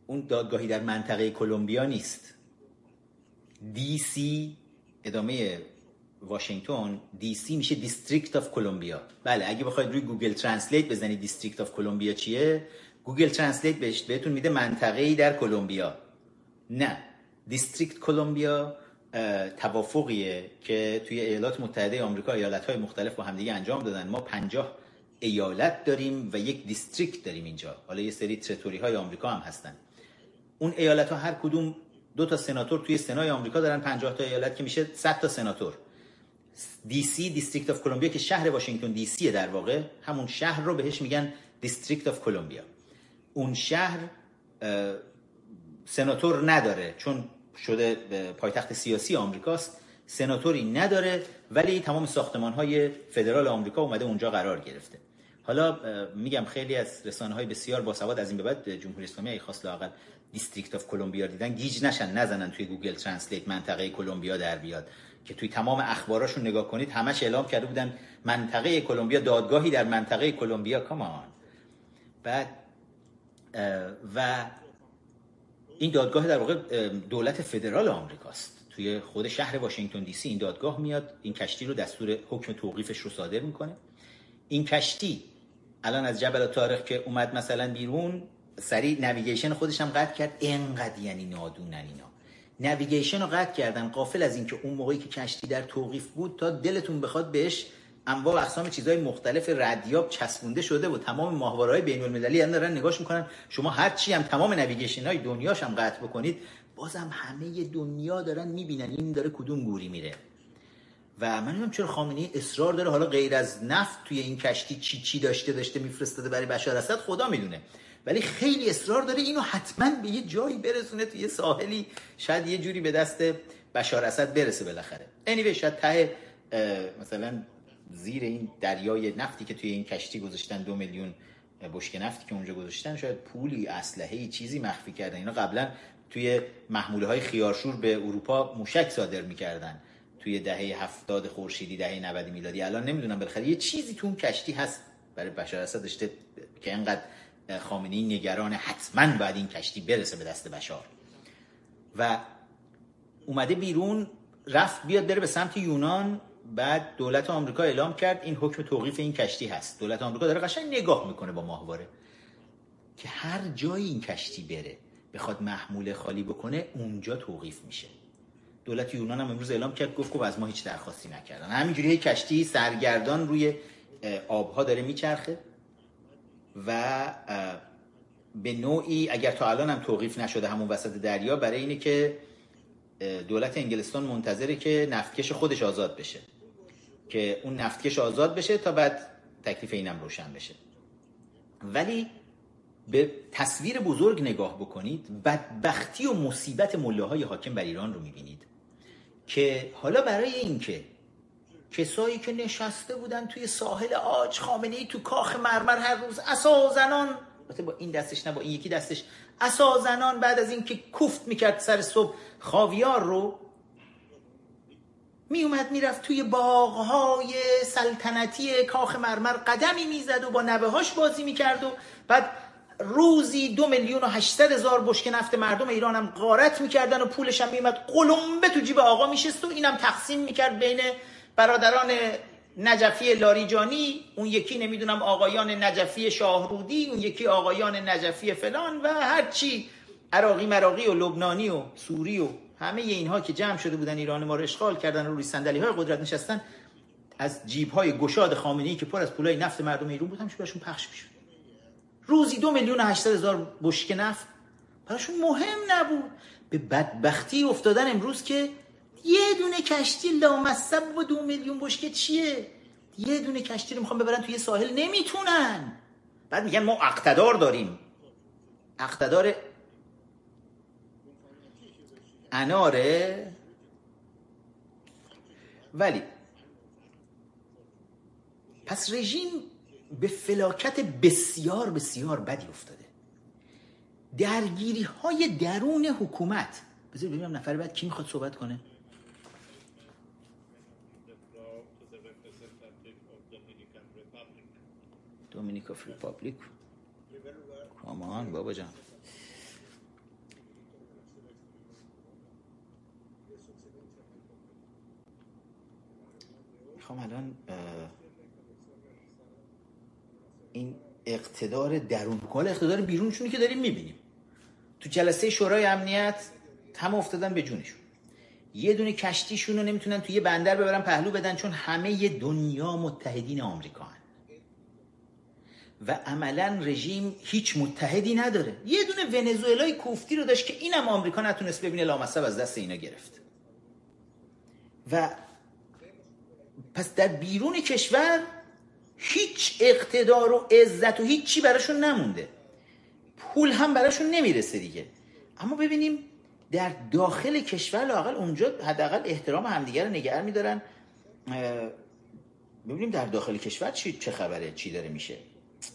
اون دادگاهی در منطقه کلمبیا نیست. D.C. ادامه واشنگتن D.C. میشه District of Columbia بله اگه بخواید روی Google Translate بزنید District of Columbia چیه؟ Google Translate بهتون میده منطقه ای در کلمبیا. نه District Columbia توافقیه که توی ایالات متحده آمریکا ایالت های مختلف با همدیگه انجام دادن. ما پنجاه ایالت داریم و یک district داریم اینجا. حالا یه سری territory های آمریکا هم هستن. اون ایالت ها هر کدوم دو تا سناتور توی سنای آمریکا دارن 50 تا ایالت که میشه 100 تا سناتور. D.C. District of Columbia که شهر واشنگتن D.C. در واقع همون شهر رو بهش میگن District of Columbia اون شهر سناتور نداره چون شده پایتخت سیاسی آمریکاست. سناتوری نداره ولی تمام ساختمان های فدرال آمریکا اومده اونجا قرار گرفته. حالا میگم خیلی از رسانه های بسیار باسواد از این به بعد جمهوری اسلامی اینا خواست لاقل District of Columbia دیدن گیج نشن نزنن توی Google Translate منطقه کلمبیا در بیاد. که توی تمام اخباراشون نگاه کنید همش اعلام کرده بودن منطقه کلمبیا دادگاهی در منطقه کلمبیا come on بعد و این دادگاه در واقع دولت فدرال آمریکاست. توی خود شهر واشنگتن دی سی این دادگاه میاد این کشتی رو دستور حکم توقیفش رو صادر می‌کنه. این کشتی الان از جبل طارق که اومد مثلا بیرون سریع navigation خودش هم قطع کرد. انقدر یعنی نادونن اینا. navigation رو قطع کردن غافل از اینکه اون موقعی که کشتی در توقیف بود تا دلتون بخواد بهش انواع اقسام چیزهای مختلف ردیاب چسبونده شده و تمام ماهواره های بین المللی هم دارن نگاش می‌کنن. شما هر چی هم تمام navigation های دنیاش هم قطع بکنید بازم همه دنیا دارن می‌بینن. این داره کدوم گوری میره. و من نمی‌دونم چرا خامنه‌ای اصرار داره حالا غیر از نفت توی این کشتی چی چی داشته داشته میفرستاده برای بشار اسد خدا می‌دونه. ولی خیلی اصرار داره اینو حتما به یه جایی برسونه توی ساحلی شاید یه جوری به دست بشار اسد برسه بالاخره. Anyway شاید ته مثلا زیر این دریای نفتی که توی این کشتی گذاشتن دو میلیون بشک نفتی که اونجا گذاشتن شاید پولی اسلحه چیزی مخفی کردن. اینا قبلا توی محموله های خیارشور به اروپا موشک صادر می‌کردن. توی دهه هفتاد خورشیدی دهه 90 میلادی. الان نمی‌دونم بالاخره یه چیزی تو اون کشتی هست. برای بشار اسد داشته که انقدر خامنه ای نگران حتما باید این کشتی برسه به دست بشار. و اومده بیرون رفت بیاد بره به سمت یونان. بعد دولت آمریکا اعلام کرد این حکم توقیف این کشتی هست. دولت آمریکا داره قشنگ نگاه می‌کنه با ماهواره که هر جایی این کشتی بره بخواد محموله خالی بکنه اونجا توقیف میشه. دولت یونان هم امروز اعلام کرد گفت که از ما هیچ درخواستی نکردن. همینجوری کشتی سرگردان روی آبها داره میچرخه و به نوعی اگر تا الان هم توقیف نشده همون وسط دریا برای اینه که دولت انگلستان منتظره که نفتکش خودش آزاد بشه. که اون نفتکش آزاد بشه تا بعد تکلیف اینم روشن بشه. ولی به تصویر بزرگ نگاه بکنید بدبختی و مصیبت مله های حاکم بر ایران رو می‌بینید. که حالا برای اینکه کسایی که نشسته بودن توی ساحل آج خامنه ای تو کاخ مرمر هر روز اسا زنان با این دستش نه با این یکی دستش اسا زنان بعد از اینکه کوفت می‌کرد سر صبح خاویار رو میومد می‌رفت توی باغهای سلطنتی کاخ مرمر قدمی می‌زد و با نوه هاش بازی می‌کرد و بعد روزی دو میلیون و هشتصد هزار بشک نفت مردم ایران هم غارت می‌کردن و پولش هم میومد قلمبه تو جیب آقا میشست و اینم تقسیم می‌کرد بین برادران نجفی لاریجانی اون یکی نمی‌دونم آقایان نجفی شاهرودی اون یکی آقایان نجفی فلان و هرچی عراقی مراقی و لبنانی و سوری و همه اینها که جمع شده بودن ایران ما رو اشغال کردن و روی صندلی های قدرت نشستن از جیب های گشاد خامنه‌ای که پر از پولای نفت مردم ایران بود همش براشون پخش می‌شد. روزی دو میلیون و هزار بشک نفت. براشون مهم نبود. به بدبختی افتادن امروز که یه دونه کشتی لامصب و دو میلیون بشکه چیه؟ یه دونه کشتی رو می‌خوام ببرن توی ساحل. نمی‌تونن. بعد میگن ما اقتدار داریم. اقتدار اناره. ولی پس رژیم به فلاکت بسیار بسیار بدی افتاده. درگیری های درون حکومت. بذار ببینم نفر بعد کی می‌خواد صحبت کنه. Dominic of Republic come on بابا جان می‌خوام الان این اقتدار درونی کال اقتدار بیرونشونی که داریم می‌بینیم. تو جلسه شورای امنیت هم افتادن به جونشون. یه دونه کشتیشون رو نمی‌تونن توی یه بندر ببرن پهلو بدن چون همه دنیا متحدین آمریکا هن. و عملا رژیم هیچ متحدی نداره. یه دونه ونزوئلای کوفتی رو داشت که اینم آمریکا نتونست ببینه لامصب از دست اینا گرفت. و پس در بیرون کشور هیچ اقتدار و عزت و هیچی براشون نمونده. پول هم براشون نمی‌رسه دیگه. اما ببینیم در داخل کشور لاقل اونجا حداقل احترام همدیگه رو نگه میدارن. ببینیم در داخل کشور چی چه خبره چی داره میشه.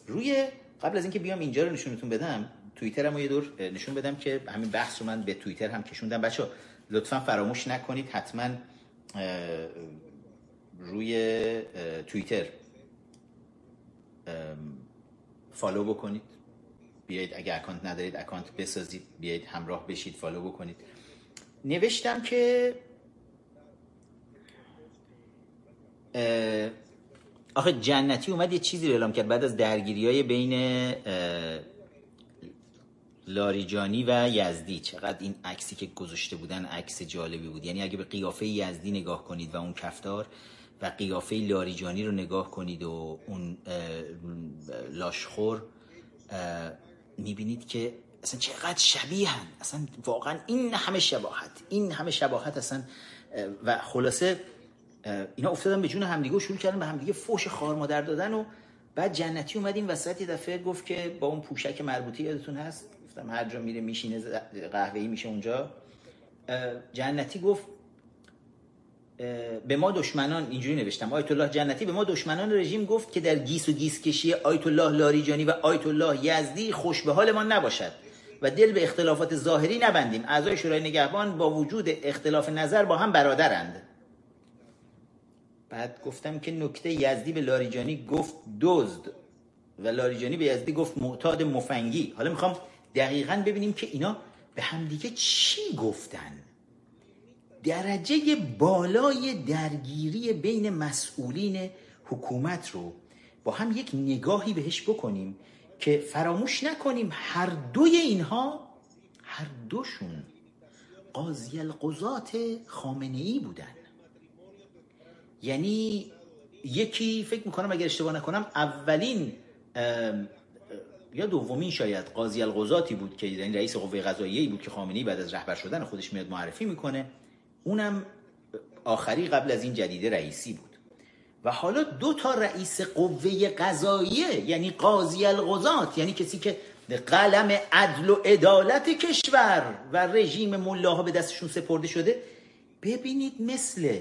روی قبل از اینکه بیام اینجا رو نشونتون بدم توییترم رو یه دور نشون بدم که همین بحث رو من به توییتر هم کشوندم. بچه‌ها لطفا فراموش نکنید حتما روی توییتر. follow بکنید. بیایید اگه account ندارید account بسازید بیایید همراه بشید follow بکنید. نوشتم که آخه جنتی اومد یه چیزی رو اعلام کرد بعد از درگیری های بین لاریجانی و یزدی. چقدر این عکسی که گذاشته بودن عکس جالبی بود. یعنی اگه به قیافه یزدی نگاه کنید و اون کفتار و قیافه لاریجانی رو نگاه کنید و اون لاشخور می‌بینید که اصلا چقدر شبیه هن. اصلا واقعا این همه شباهت این همه شباهت اصلا و خلاصه اینا افتادن به جون همدیگه و شروع کردن به همدیگه فوش خار مادر دادن و بعد جنتی اومد این وسط یه دفعه گفت که با اون پوشک مربوطی یادتون هست گفتم هر جا میره میشینه قهوه‌ای میشه اونجا جنتی گفت به ما دشمنان اینجوری نوشتم آیت الله جنتی. به ما دشمنان رژیم گفت که در گیس و گیس کشی آیت الله لاریجانی و آیت الله یزدی خوش به حالمان نباشد و دل به اختلافات ظاهری نبندیم. اعضای شورای نگهبان با وجود اختلاف نظر با هم برادرند. بعد گفتم که نکته یزدی به لاریجانی گفت دزد و لاریجانی به یزدی گفت معتاد مفنگی. حالا می‌خوام دقیقا ببینیم که اینا به همدیگه چی گفتن. درجه بالای درگیری بین مسئولین حکومت رو با هم یک نگاهی بهش بکنیم که فراموش نکنیم هر دوی اینها هر دوشون قاضی القضات خامنه ای بودن. یعنی یکی فکر می‌کنم اگر اشتباه نکنم اولین یا دومین شاید قاضی القضاتی بود که یعنی رئیس قوه قضاییه بود که خامنه‌ای بعد از رهبر شدن خودش میاد معرفی می‌کنه. اونم آخری قبل از این جدیده رئیسی بود. و حالا دو تا رئیس قوه قضاییه یعنی قاضی القضات یعنی کسی که قلم عدل و عدالت کشور و رژیم ملاها به دستشون سپرده شده ببینید مثل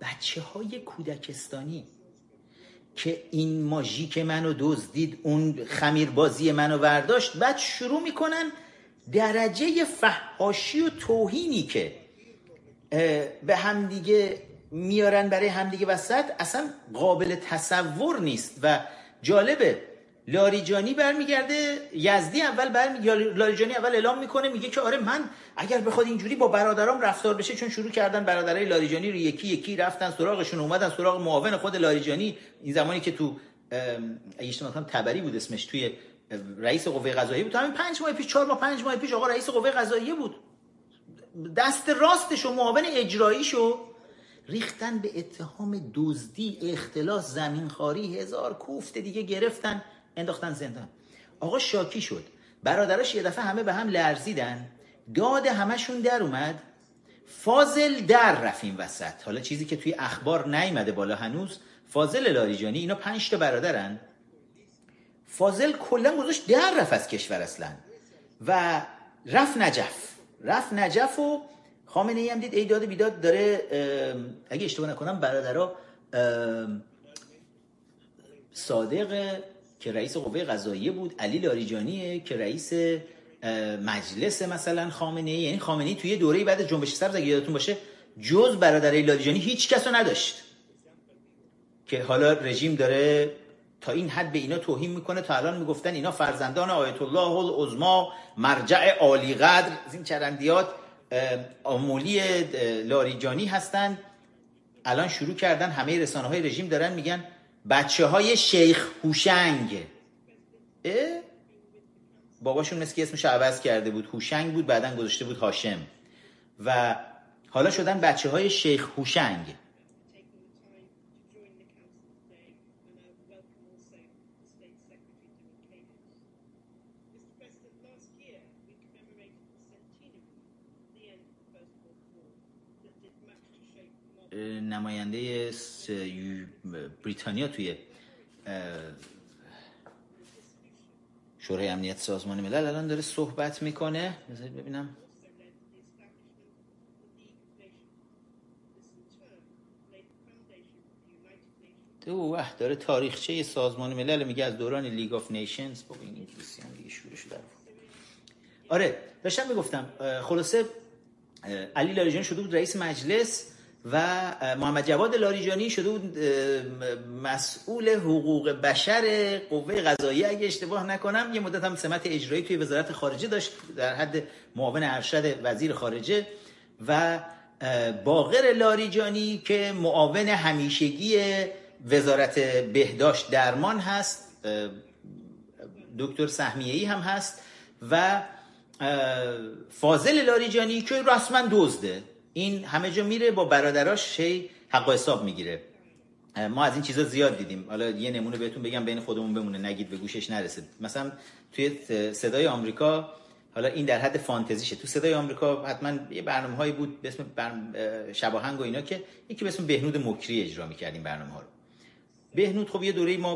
بچه های کودکستانی که این ماژیک منو دزدید اون خمیربازی منو برداشت بعد شروع می‌کنن درجه فحاشی و توهینی که به همدیگه میارن برای همدیگه وسط اصلا قابل تصور نیست. و جالبه لاریجانی برمیگرده یزدی اول برمی... لاریجانی اول اعلام می‌کنه میگه که آره من اگر بخواد اینجوری با برادرام رفتار بشه چون شروع کردن برادرای لاریجانی رو یکی یکی رفتن سراغشون اومدن سراغ معاون خود لاریجانی این زمانی که تو اگه اشتباه تبری بود اسمش توی رئیس قوه قضاییه بود. همین پنج ماه پیش چهار ماه پنج ماه پیش آقا رئیس قوه قضاییه بود. دست راستش و معاون اجراییشو ریختن به اتهام دزدی اختلاس زمینخواری هزار کوفت دیگه گرفتن انداختن زندان. آقا شاکی شد. برادراش یه دفعه همه به هم لرزیدن. داد همشون در اومد. فاضل در رفیم وسط. حالا چیزی که توی اخبار نیمده بالا هنوز فاضل لاریجانی اینا پنج تا برادرن. فاضل کلا گذاشت در رفت از کشور اصلا. و رفت نجف. رفت نجف و خامنه ای هم دید ایداد بیداد داره اگه اشتباه نکنم برادرها صادق که رئیس قوه قضاییه بود علی لاریجانیه که رئیس مجلس مثلا خامنه ای. یعنی خامنه ای توی دوره بعد جنبش سبز اگه یادتون باشه جز برادرای لاریجانی هیچ کس نداشت. که حالا رژیم داره تا این حد به اینا توهین می‌کنه تا الان می‌گفتن اینا فرزندان آیت الله العظما مرجع عالی قدر. این چرندیات آمولی لاریجانی هستند الان شروع کردن همه رسانه های رژیم دارن میگن بچه های شیخ هوشنگ. باباشون مثل اسمش عوض کرده بود. هوشنگ بود بعدا گذاشته بود هاشم. و حالا شدن بچه های شیخ هوشنگ. نماینده بریتانیا توی شورای امنیت سازمان ملل الان داره صحبت می‌کنه. بذارید ببینم. اوه داره تاریخچه سازمان ملل میگه از دوران League of Nations با این انگلیسی هم دیگه شروع شده آره داشتم می‌گفتم خلاصه علی لاریجان شده بود رئیس مجلس. و محمد جواد لاریجانی شده بود مسئول حقوق بشر قوه قضایی اگه اشتباه نکنم یه مدت هم سمت اجرایی توی وزارت خارجه داشت در حد معاون ارشد وزیر خارجه. و باقر لاریجانی که معاون همیشگی وزارت بهداشت درمان هست دکتر سهمیه‌ای هم هست و فاضل لاریجانی که رسما دزده. این همه جا میره با برادراش شی حق و حساب می‌گیره. ما از این چیزا زیاد دیدیم. حالا یه نمونه بهتون بگم بین خودمون بمونه نگید به گوشش نرسه مثلا توی صدای آمریکا حالا این در حد فانتزیشه تو صدای آمریکا حتما یه برنامه هایی بود به اسم شباهنگ و اینا که یکی به اسم بهنود مکری اجرا می‌کردیم برنامه ها رو. بهنود خب یه دوره ما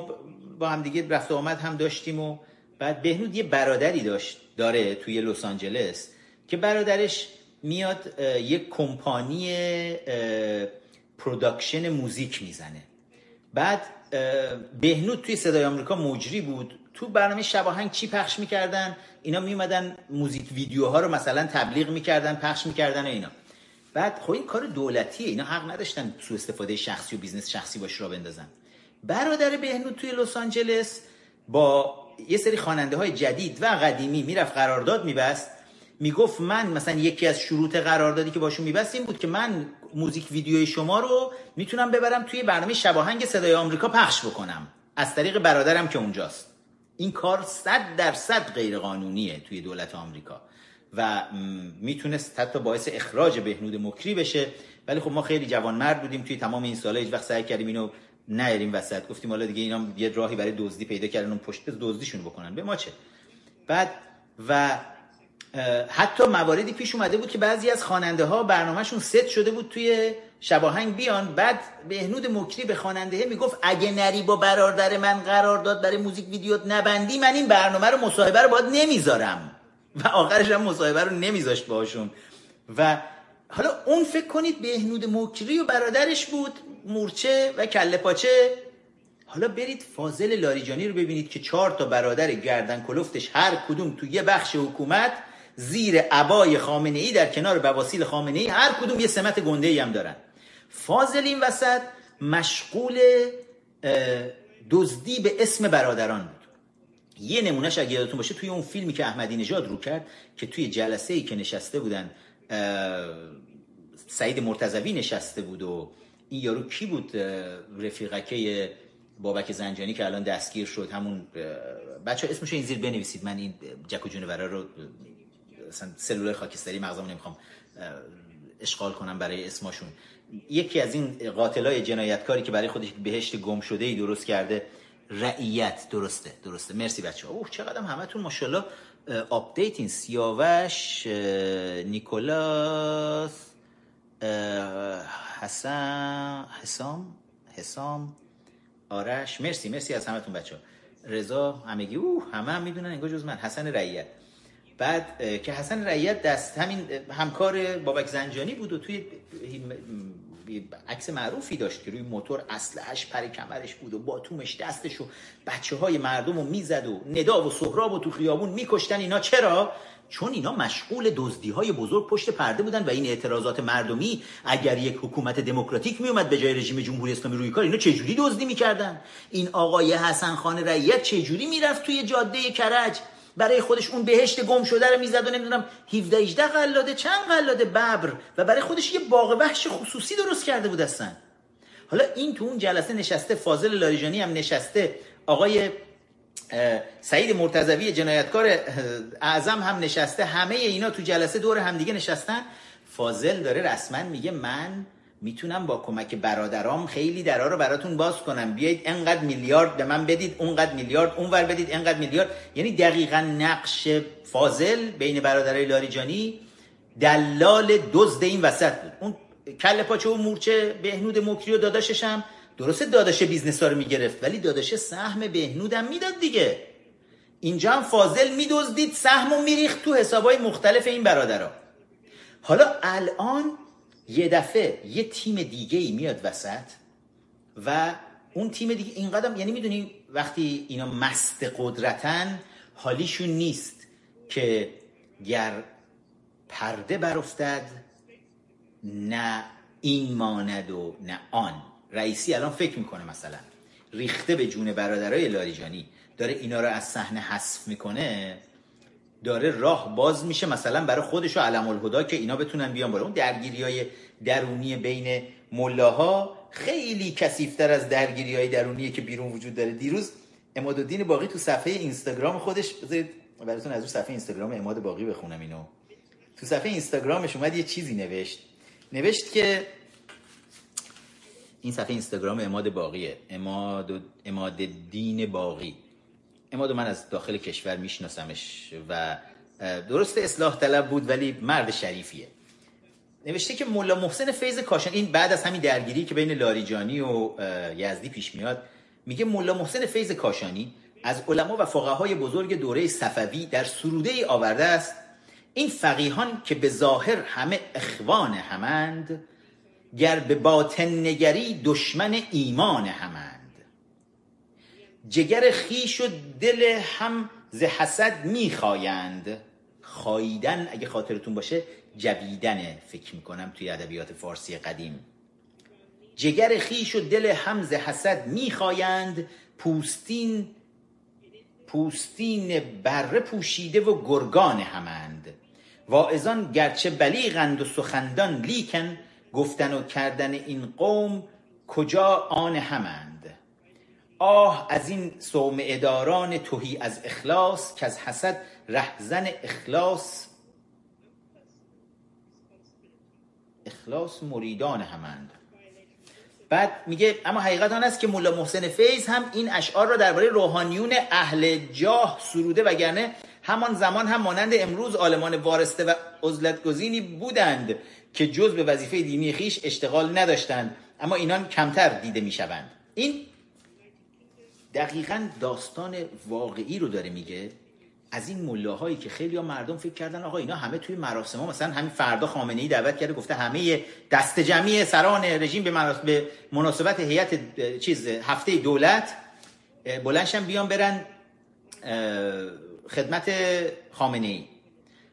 با هم دیگه رفت آمد هم داشتیم و بعد بهنود یه برادری داشت داره توی لس آنجلس که برادرش میاد یک کمپانی production موزیک می‌زنه. بعد بهنود توی صدای آمریکا مجری بود. تو برنامه شباهنگ چی پخش می‌کردن؟ اینا میومدن music video ها رو مثلا تبلیغ می‌کردن پخش می‌کردن اینا. بعد خب این کار دولتیه. اینا حق نداشتن سو استفاده شخصی و business شخصی باش راه بندازن. برادر بهنود توی لس آنجلس با یه سری خواننده های جدید و قدیمی می‌رفت قرارداد میبست. می‌گفت من مثلا یکی از شروط قراردادی که باشون میبست این بود که من موزیک ویدیوی شما رو می‌تونم ببرم توی برنامه شباهنگ صدای آمریکا پخش بکنم. از طریق برادرم که اونجاست. این کار صد درصد غیر قانونیه توی دولت آمریکا. و می‌تونست حتی باعث اخراج بهنود مکری بشه. ولی خب ما خیلی جوان مرد بودیم توی تمام این سالها هیچ وقت سعی کردیم اینو نیاریم وسط. گفتیم حالا دیگه اینا یه راهی برای دزدی پیدا کردن اون پشت دزدیشون بکنن. به ما چه؟ بعد و حتی مواردی پیش اومده بود که بعضی از خواننده ها برنامهشون ست شده بود توی شباهنگ بیان. بعد بهنود مکری به خواننده می‌گفت اگه نری با برادر من قرار داد برای موزیک ویدیو نبندی من این برنامه رو مصاحبه رو باید نمی‌ذارم. و آخرش هم مصاحبه رو نمیذاشت باشون و حالا اون فکر کنید بهنود مکری و برادرش بود مورچه و کله پاچه. حالا برید فاضل لاریجانی رو ببینید که چهار تا برادر گردن کلفتش هر کدوم تو یه بخش حکومت زیر عبای خامنه ای در کنار بواسیل خامنه ای هر کدوم یه سمت گنده ای هم دارن. فاضل این وسط مشغول دزدی به اسم برادران بود. یه نمونهش اگه یادتون باشه توی اون فیلمی که احمدی نژاد رو کرد که توی جلسه ای که نشسته بودن سعید مرتضوی نشسته بود و این یارو کی بود؟ رفیقکه بابک زنجانی که الان دستگیر شد همون بچه اسمشو این زیر بنویسید من این جک و جونورا رو مثلا سلول خاکستری مغزمو نمی‌خوام اشغال کنم برای اسمشون یکی از این قاتلای جنایتکاری که برای خودش بهشت گم شده ای درست کرده رعیت. درسته درسته. مرسی بچه‌ها اوه چقدر همتون ماشاءالله. آپدیت این سیاوش نیکولاس حسن حسام حسام آرش. مرسی مرسی از همتون بچه‌ها رضا همگی. اوه همه هم می‌دونن انگار جز من. حسن رعیت. بعد که حسن رعیت دست همین همکار بابک زنجانی بود و توی عکس معروفی داشت که روی موتور اسلحش پر کمرش بود و باتومش دستش و بچه های مردم رو می‌زد و ندا و سهراب و تو خیابون میکشتن. اینا چرا؟ چون اینا مشغول دزدی های بزرگ پشت پرده بودن و این اعتراضات مردمی اگر یک حکومت دموکراتیک میومد به جای رژیم جمهوری اسلامی روی کار اینا چه جوری دزدی می‌کردن؟ این آقای حسن خان رعیت چه جوری می‌رفت توی جاده کرج؟ برای خودش اون بهشت گم شده رو می‌زد و نمی‌دونم 17 18 قلاده چند قلاده ببر و برای خودش یه باغ وحش خصوصی درست کرده بود هستن حالا این تو اون جلسه نشسته فاضل لاریجانی هم نشسته آقای سعید مرتضوی جنایتکار اعظم هم نشسته همه اینا تو جلسه دور همدیگه نشستن. فاضل داره رسما میگه من می‌تونم با کمک برادرام خیلی درا رو براتون باز کنم. بیایید انقدر میلیارد به من بدید اونقدر میلیارد اونور بدید انقدر میلیارد. یعنی دقیقا نقش فاضل بین برادرای لاریجانی دلال دزد این وسط بود. اون کل پاچه ورمالیده بهنود مکری و داداشش هم درسته داداش business ها رو می‌گرفت ولی داداش سهم بهنودم می‌داد دیگه. اینجا هم فاضل میدزدید سهم و میریخت تو حسابای مختلف این برادرها. حالا الان یه دفعه یه تیم دیگه ای میاد وسط و اون تیم دیگه این قدم یعنی می‌دونی وقتی اینا مست قدرتن حالیشون نیست که گر پرده برافتد نه این ماند و نه آن. رئیسی الان فکر می‌کنه مثلا ریخته به جون برادرای لاریجانی داره اینا رو از صحنه حذف می‌کنه. داره راه باز میشه مثلا برای خودش و علم الهدا که اینا بتونن بیان بالا. اون درگیری های درونی بین ملاها خیلی کسیفتر از درگیری های درونیه که بیرون وجود داره. دیروز اماد الدین باقی تو صفحه اینستاگرام خودش بذارید براتون از اون صفحه اینستاگرام اماد باقی بخونم اینو. تو صفحه اینستاگرامش اومد یه چیزی نوشت. نوشت که این صفحه اینستاگرام اماد باقیه. اماد, اماد دین باقی. اماد من از داخل کشور میشناسمش و درست اصلاح طلب بود ولی مرد شریفیه. نوشته که مولا محسن فیض کاشان این بعد از همین درگیری که بین لاریجانی و یزدی پیش میاد میگه مولا محسن فیض کاشانی از علما و فقهای بزرگ دوره صفوی در سروده ای آورده است. این فقیهان که به ظاهر همه اخوان همند گر به باطن نگری دشمن ایمان همند. جگر خیش و دل هم ز حسد میخایند. خاییدن اگه خاطرتون باشه جویدن فکر می‌کنم توی ادبیات فارسی قدیم. جگر خیش و دل هم ز حسد میخایند. پوستین پوستین بره پوشیده و گرگان همند. واعظان گرچه بلیغند و سخندان لیکن گفتن و کردن این قوم کجا آن همند. آه از این صوم اداران توهی از اخلاص که از حسد رهزن اخلاص. اخلاص مریدان همند. بعد میگه اما حقیقت آن است که مولا محسن فیض هم این اشعار را درباره روحانیون اهل جاه سروده وگرنه همان زمان هم مانند امروز آلمان وارسته و عزلت گزینی بودند که جز به وظیفه دینی خیش اشتغال نداشتند اما اینان کمتر دیده می‌شوند. این دقیقا داستان واقعی رو داره میگه. از این ملاهایی که خیلی ها مردم فکر کردن آقا اینا همه توی مراسم ها مثلا همین فردا خامنه ای دعوت کرده گفته همه دست جمعی سران رژیم به, مناسبت هیئت چیز هفته دولت بلنشن بیان برن خدمت خامنه ای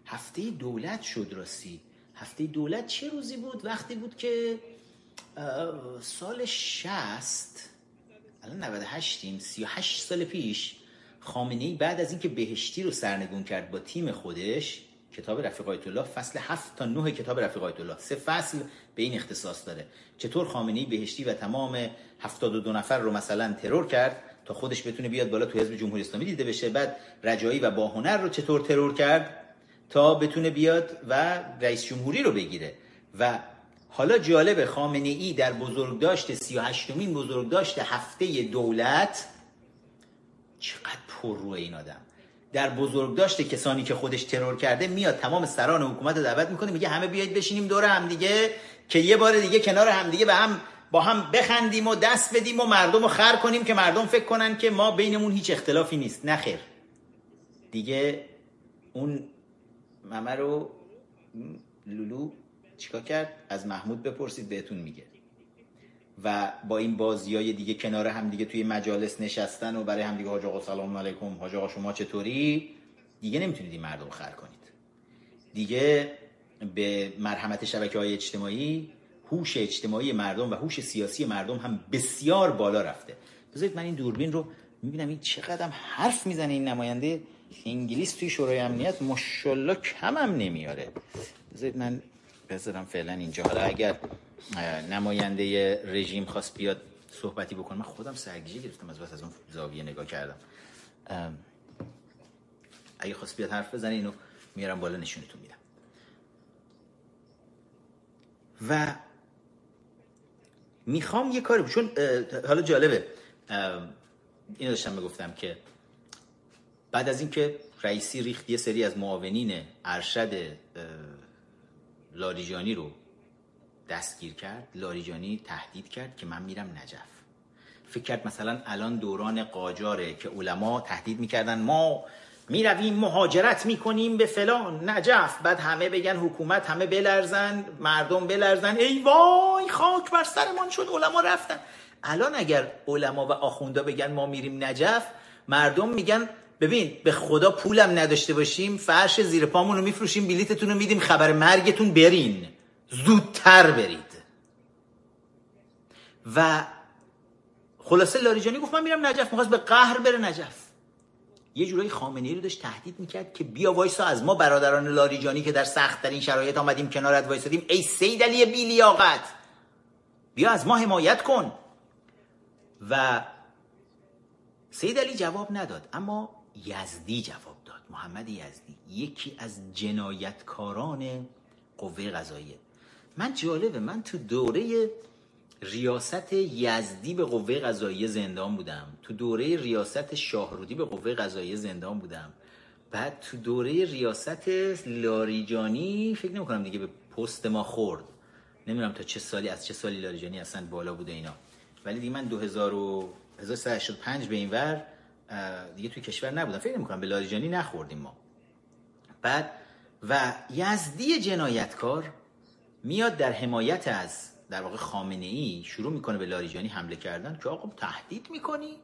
هفته دولت شد راستی. هفته دولت چه روزی بود؟ وقتی بود که سال شست الان 98 ایم 38 سال پیش خامنه ای بعد از اینکه بهشتی رو سرنگون کرد با تیم خودش کتاب رفیق آیت الله فصل 7 تا 9 کتاب رفیق آیت الله سه فصل به این اختصاص داره. چطور خامنه ای بهشتی و تمام 72 نفر رو مثلا ترور کرد تا خودش بتونه بیاد بالا تو حزب جمهوری اسلامی دیده بشه بعد رجایی و باهنر رو چطور ترور کرد تا بتونه بیاد و رئیس جمهوری رو بگیره؟ و حالا جالب خامنه ای در بزرگداشت 38 مین بزرگداشت هفته دولت چقدر پر رو این آدم. در بزرگداشت کسانی که خودش ترور کرده میاد تمام سران حکومت رو دعوت می‌کنه میگه همه بیاید بشینیم دور هم دیگه که یه بار دیگه کنار هم دیگه به هم با هم بخندیم و دست بدیم و مردم رو خر کنیم که مردم فکر کنن که ما بینمون هیچ اختلافی نیست. نخیر دیگه اون ممه رو لولو چیکار کرد؟ از محمود بپرسید بهتون میگه. و با این بازی های دیگه کنار هم دیگه توی مجالس نشستن و برای هم دیگه حاج آقا سلام علیکم حاج آقا شما چطوری؟ دیگه نمی‌تونید این مردم خر کنید. دیگه به مرحمت شبکه های اجتماعی هوش اجتماعی مردم و هوش سیاسی مردم هم بسیار بالا رفته. بذارید من این دوربین رو می‌بینم این چقدر حرف می‌زنه این نماینده. انگلیس توی شورای امنیت ماشاءالله کمم نمیاره. بذارید من بذارم فعلا اینجا. حالا اگر نماینده رژیم خواست بیاد صحبتی بکنم من خودم سرگیجه گرفتم از بس از اون زاویه نگاه کردم. اگه خواست بیاد حرف بزنه اینو میارم بالا نشونتون میدم. و می‌خوام یه کاری چون حالا جالبه. اینو داشتم می‌گفتم که بعد از اینکه رئیسی ریخت یه سری از معاونین ارشد لاریجانی رو دستگیر کرد لاریجانی تهدید کرد که من میرم نجف. فکر کرد مثلا الان دوران قاجاره که علما تهدید می‌کردن ما می‌رویم مهاجرت می‌کنیم به فلان. نجف بعد همه بگن حکومت همه بلرزن مردم بلرزن. ای وای خاک بر سرمان شد علما رفتن. الان اگر علما و آخوندا بگن ما میریم نجف مردم میگن ببین به خدا پولم نداشته باشیم فرش زیر پامون رو میفروشیم بلیتتون رو میدیم خبر مرگتون برین. زودتر برید. و خلاصه لاریجانی گفت من میرم نجف می‌خواست به قهر بره نجف. یه جورایی خامنه‌ای رو داشت تهدید می‌کرد که بیا وایسا از ما برادران لاریجانی که در سخت این شرایط آمدیم کنارت وایسادیم ای سید علی بیلیاقت بیا از ما حمایت کن. و سید علی جواب نداد اما یزدی جواب داد. محمد یزدی یکی از جنایتکاران قوه قضاییه. من جالبه من تو دوره ریاست یزدی به قوه قضاییه زندان بودم. تو دوره ریاست شاهرودی به قوه قضاییه زندان بودم. بعد تو دوره ریاست لاریجانی فکر نمی کنم دیگه به پست ما خورد. نمی‌دونم تا چه سالی از چه سالی لاریجانی اصلا بالا بوده اینا. ولی دیگه من 2085 به این ور دیگه توی کشور نبودم فکر نمی‌کنم به لاریجانی نخوردیم ما. بعد و یزدی جنایتکار میاد در حمایت از در واقع خامنه ای شروع می‌کنه به لاریجانی حمله کردن که آقا تهدید می‌کنی؟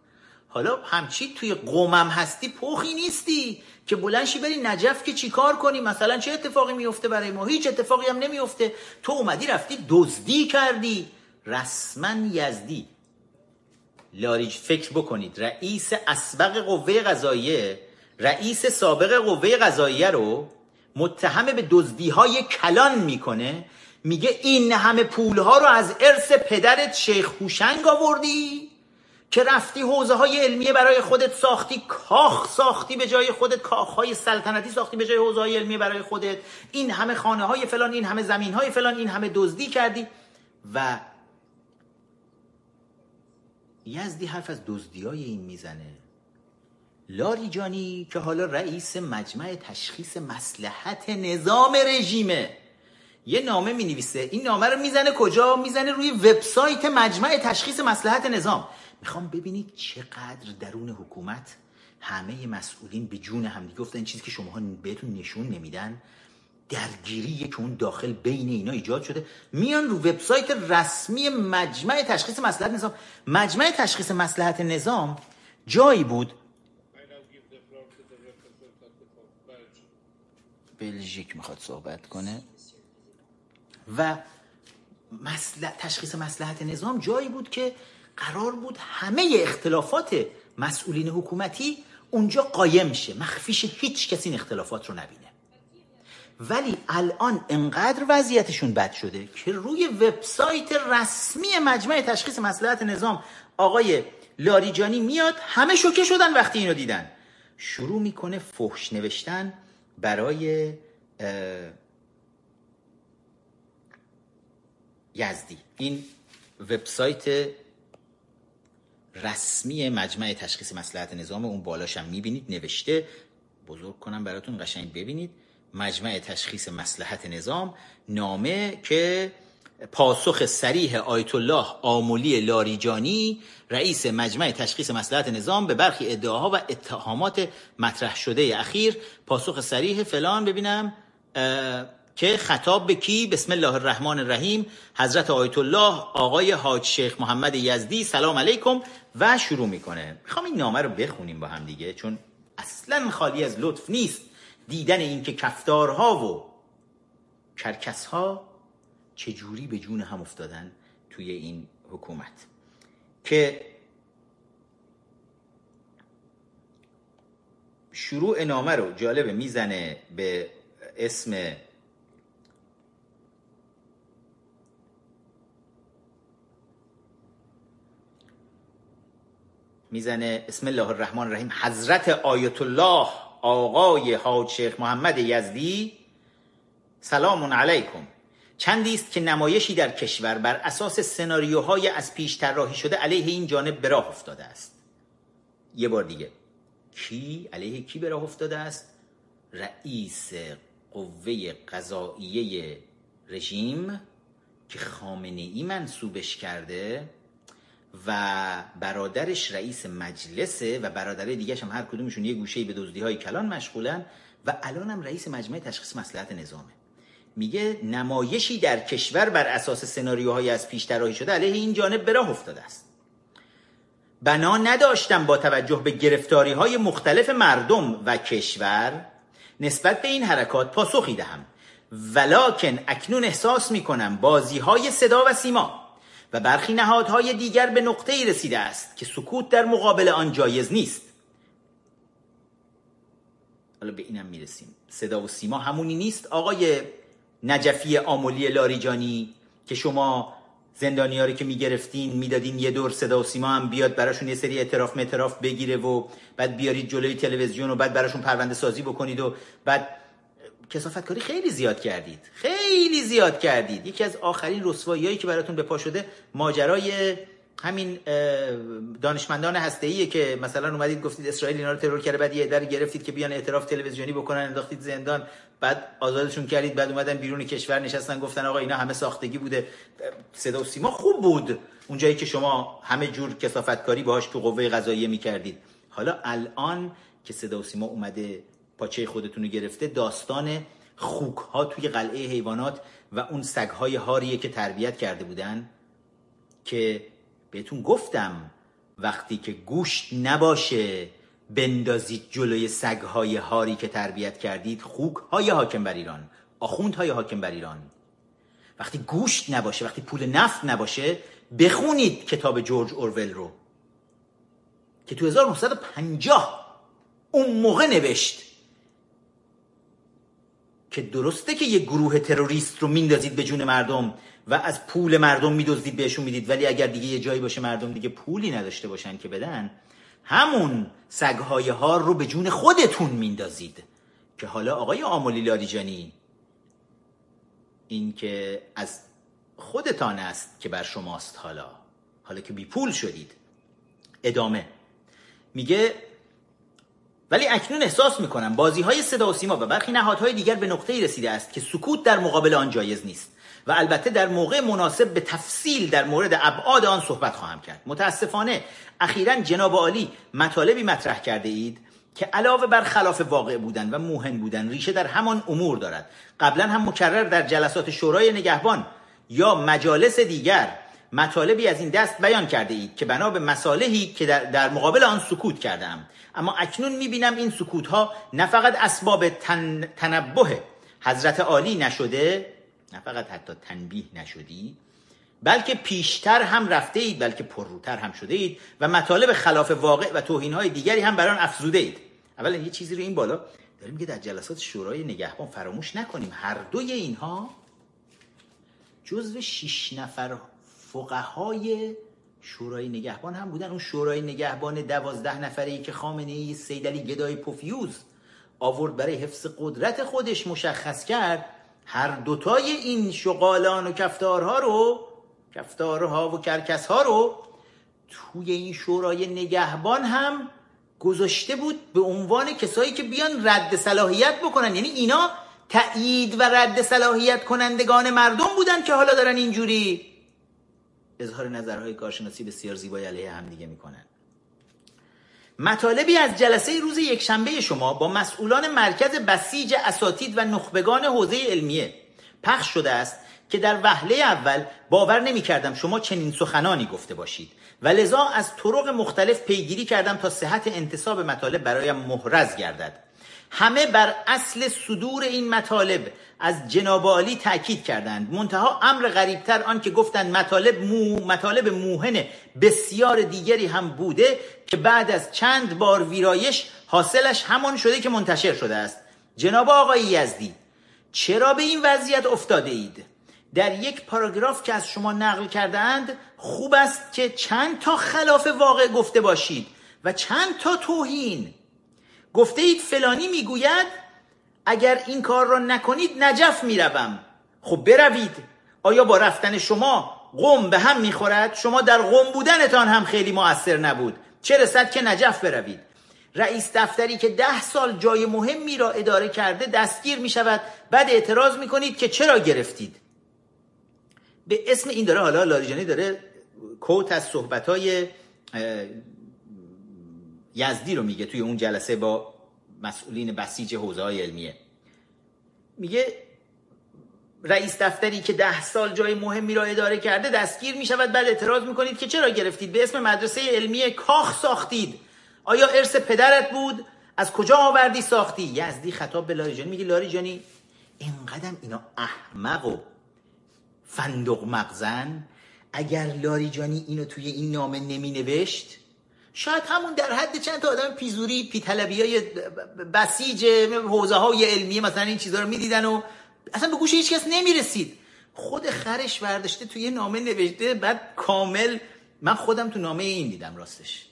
حالا همچی توی قومم هستی پخی نیستی که بلنشی بری نجف که چیکار کنی؟ مثلا چه اتفاقی میفته برای ما؟ هیچ اتفاقی هم نمیفته تو اومدی رفتی دزدی کردی. رسما یزدی. لاریج فکر بکنید. رئیس اسبق قوه قضاییه رئیس سابق قوه قضاییه رو متهم به دزدی های کلان می‌کنه. میگه این همه پول ها رو از ارث پدرت شیخ هوشنگ آوردی که رفتی حوزه های علمیه برای خودت ساختی کاخ ساختی به جای خودت کاخ های سلطنتی ساختی به جای حوزه های علمیه برای خودت. این همه خانه های فلان این همه زمین های فلان این همه دزدی کردی و یزدی حرف از دزدی های این می‌زنه. لاریجانی که حالا رئیس مجمع تشخیص مسلحت نظام رژیمه. یه نامه می نویسه این نامه رو می‌زنه کجا؟ می‌زنه روی وبسایت مجمع تشخیص مسلحت نظام. می‌خوام ببینید چقدر درون حکومت همه مسئولین به جون هم دیگه گفتن چیزی که شما بهتون نشون نمیدن. درگیری که اون داخل بین اینا ایجاد شده میان رو وبسایت رسمی مجمع تشخیص مسلحت نظام. مجمع تشخیص مسلحت نظام جایی بود؟ بلژیک می‌خواد صحبت کنه. و تشخیص مسلحت نظام جایی بود که قرار بود همه اختلافات مسئولین حکومتی اونجا قایم شه. مخفیش هیچ کسی این اختلافات رو نبینه. ولی الان انقدر وضعیتشون بد شده که روی وبسایت رسمی مجمع تشخیص مسلحت نظام آقای لاریجانی میاد همه شوکه شدن وقتی اینو دیدن. شروع می‌کنه فحش نوشتن برای یزدی. این وبسایت رسمی مجمع تشخیص مسلحت نظام اون بالاش هم می‌بینید نوشته. بزرگ کنم براتون قشنگ ببینید. مجمع تشخیص مسلحت نظام نامه که پاسخ سریح آیت الله آمولی لاریجانی رئیس مجمع تشخیص مسلحت نظام به برخی ادعاها و اتهامات مطرح شده اخیر پاسخ سریح فلان ببینم که خطاب به کی؟ بسم الله الرحمن الرحیم حضرت آیت الله آقای حاج شیخ محمد یزدی سلام علیکم و شروع می‌کنه. می‌خوام این نامه رو بخونیم با هم دیگه چون اصلا خالی از لطف نیست. دیدن اینکه کفتارها و کرکسها چجوری به جون هم افتادن توی این حکومت. که شروع نامه رو جالبه می‌زنه به اسم می‌زنه اسم الله الرحمن الرحیم حضرت آیت الله. آقای حاج شیخ محمد یزدی سلام علیکم. چندی است که نمایشی در کشور بر اساس سناریوهای از پیش طراحی شده علیه این جانب به راه افتاده است. یه بار دیگه. کی؟ علیه کی به راه افتاده است؟ رئیس قوه قضاییه رژیم که خامنه ای منصوبش کرده؟ و برادرش رئیس مجلسه و برادر دیگه هم هر کدومشون یه گوشه به دزدی های کلان مشغولن و الان هم رئیس مجمع تشخیص مسئلت نظامه. میگه نمایشی در کشور بر اساس سناریوهای از پیش طراحی شده علیه این جانب به راه افتاده است. بنا نداشتم با توجه به گرفتاری های مختلف مردم و کشور نسبت به این حرکات پاسخی دهم. ولکن اکنون احساس می کنم بازی های صدا و سیما و برخی نهادهای دیگر به نقطه ای رسیده است که سکوت در مقابل آن جایز نیست. حالا به اینم می‌رسیم. صدا و سیما همونی نیست آقای نجفی آمولی لاریجانی که شما زندانی رو که می‌گرفتین می‌دادین یه دور صدا و سیما هم بیاد براشون یه سری اعتراف متراف بگیره و بعد بیارید جلوی تلویزیون و بعد براشون پرونده سازی بکنید و بعد کسافت کاری خیلی زیاد کردید. خیلی زیاد کردید. یکی از آخرین رسواییایی که براتون به پا شده ماجرای همین دانشمندان هسته که مثلا اومدید گفتید اسرائیل اینا رو ترور کرده بعد یه در گرفتید که بیان اعتراف تلویزیونی بکنن انداختید زندان بعد آزادشون کردید بعد اومدن بیرون کشور نشستن گفتن آقا اینا همه ساختگی بوده. صدا و سیما خوب بود. اونجایی که شما همه جور کسافتکاری باهاش تو قوه قضاییه می‌کردید. حالا الان که صدا و سیما اومده پاچه خودتون رو گرفته داستان خوک ها توی قلعه حیوانات و اون سگ های هاریه که تربیت کرده بودن که بهتون گفتم وقتی که گوشت نباشه بندازید جلوی سگ های هاری که تربیت کردید خوک های حاکم بر ایران آخوند های حاکم بر ایران. وقتی گوشت نباشه وقتی پول نفت نباشه بخونید کتاب جورج اورول رو که تو 1950 اون موقع نوشت. که درسته که یه گروه تروریست رو میندازید به جون مردم و از پول مردم میدزدید بهشون می‌دید ولی اگر دیگه یه جایی باشه مردم دیگه پولی نداشته باشن که بدن همون سگهای هار رو به جون خودتون میندازید. که حالا آقای آمولی لاریجانی این که از خودتان است که بر شماست حالا حالا که بی پول شدید. ادامه. میگه ولی اکنون احساس می‌کنم بازی های صدا و سیما و برخی نهادهای دیگر به نقطه رسیده است که سکوت در مقابل آن جایز نیست و البته در موقع مناسب به تفصیل در مورد ابعاد آن صحبت خواهم کرد. متاسفانه اخیرا جناب عالی مطالبی مطرح کرده اید که علاوه بر خلاف واقع بودن و موهن بودن ریشه در همان امور دارد. قبلا هم مکرر در جلسات شورای نگهبان یا مجالس دیگر مطالبی از این دست بیان کرده اید که بنا به مصالحی که در, در مقابل آن سکوت کردم اما اکنون می‌بینم این سکوت ها نه فقط اسباب تن، تنبه حضرت عالی نشده نه فقط حتی تنبیه نشدی بلکه پیشتر هم رفته اید بلکه پرروتر هم شده اید و مطالب خلاف واقع و توهین های دیگری هم بران افزوده اید. اولا یه چیزی رو این بالا داریم که در جلسات شورای نگهبان فراموش نکنیم. هر دوی اینها جزو شش نفر فقهای شورای نگهبان هم بودن. اون شورای نگهبان دوازده نفره ای که خامنه ای سیدلی گدای پوفیوز آورد برای حفظ قدرت خودش مشخص کرد هر دوتای این شغالان و کفتارها رو کفتارها و کرکسها رو توی این شورای نگهبان هم گذاشته بود به عنوان کسایی که بیان رد صلاحیت بکنن. یعنی اینا تایید و رد صلاحیت کنندگان مردم بودن که حالا دارن اینجوری اظهار نظرهای کارشناسی بسیار زیبای علیه هم دیگه می‌کنن. مطالبی از جلسه روز یکشنبه شما با مسئولان مرکز بسیج اساتید و نخبگان حوزه علمیه پخش شده است که در وهله اول باور نمی کردم شما چنین سخنانی گفته باشید و لذا از طرق مختلف پیگیری کردم تا صحت انتصاب مطالب برایم محرز گردد. همه بر اصل صدور این مطالب از جناب عالی تاکید کردند. منتها امر غریبتر آن که گفتند مطالب مو مطالب موهن بسیار دیگری هم بوده که بعد از چند بار ویرایش حاصلش همان شده که منتشر شده است. جناب آقای یزدی چرا به این وضعیت افتاده اید؟ در یک پاراگراف که از شما نقل کردند خوب است که چند تا خلاف واقع گفته باشید و چند تا توهین. گفته اید فلانی می‌گوید اگر این کار را نکنید نجف می‌روم. خب بروید. آیا با رفتن شما قوم به هم می‌خورد؟ شما در قوم بودنتان هم خیلی موثر نبود. چه رسد که نجف بروید. رئیس دفتری که ده سال جای مهمی را اداره کرده دستگیر می شود بعد اعتراض می کنید که چرا گرفتید. به اسم این داره حالا لاریجانی داره کوت از صحبت های یزدی رو میگه توی اون جلسه با مسئولین بسیج حوزه های علمیه. میگه رئیس دفتری که ده سال جای مهمی را اداره کرده دستگیر می شود بعد اعتراض می کنید که چرا گرفتید؟ به اسم مدرسه علمی کاخ ساختید. آیا ارث پدرت بود؟ از کجا آوردی ساختی؟ یزدی خطاب به لاریجانی میگه لاریجانی اینقدر اینا احمق و فندق مغزن اگر لاریجانی اینو توی این نامه نمی نوشت شاید همون در حد چند تا آدم پیزوری پیطلبی های بسیج حوزه های علمیه مثلا این چیزها رو می‌دیدن و اصلا به گوش هیچ کس نمی‌رسید. خود خرش برداشته توی نامه نوشته بعد کامل من خودم تو نامه این دیدم راستش.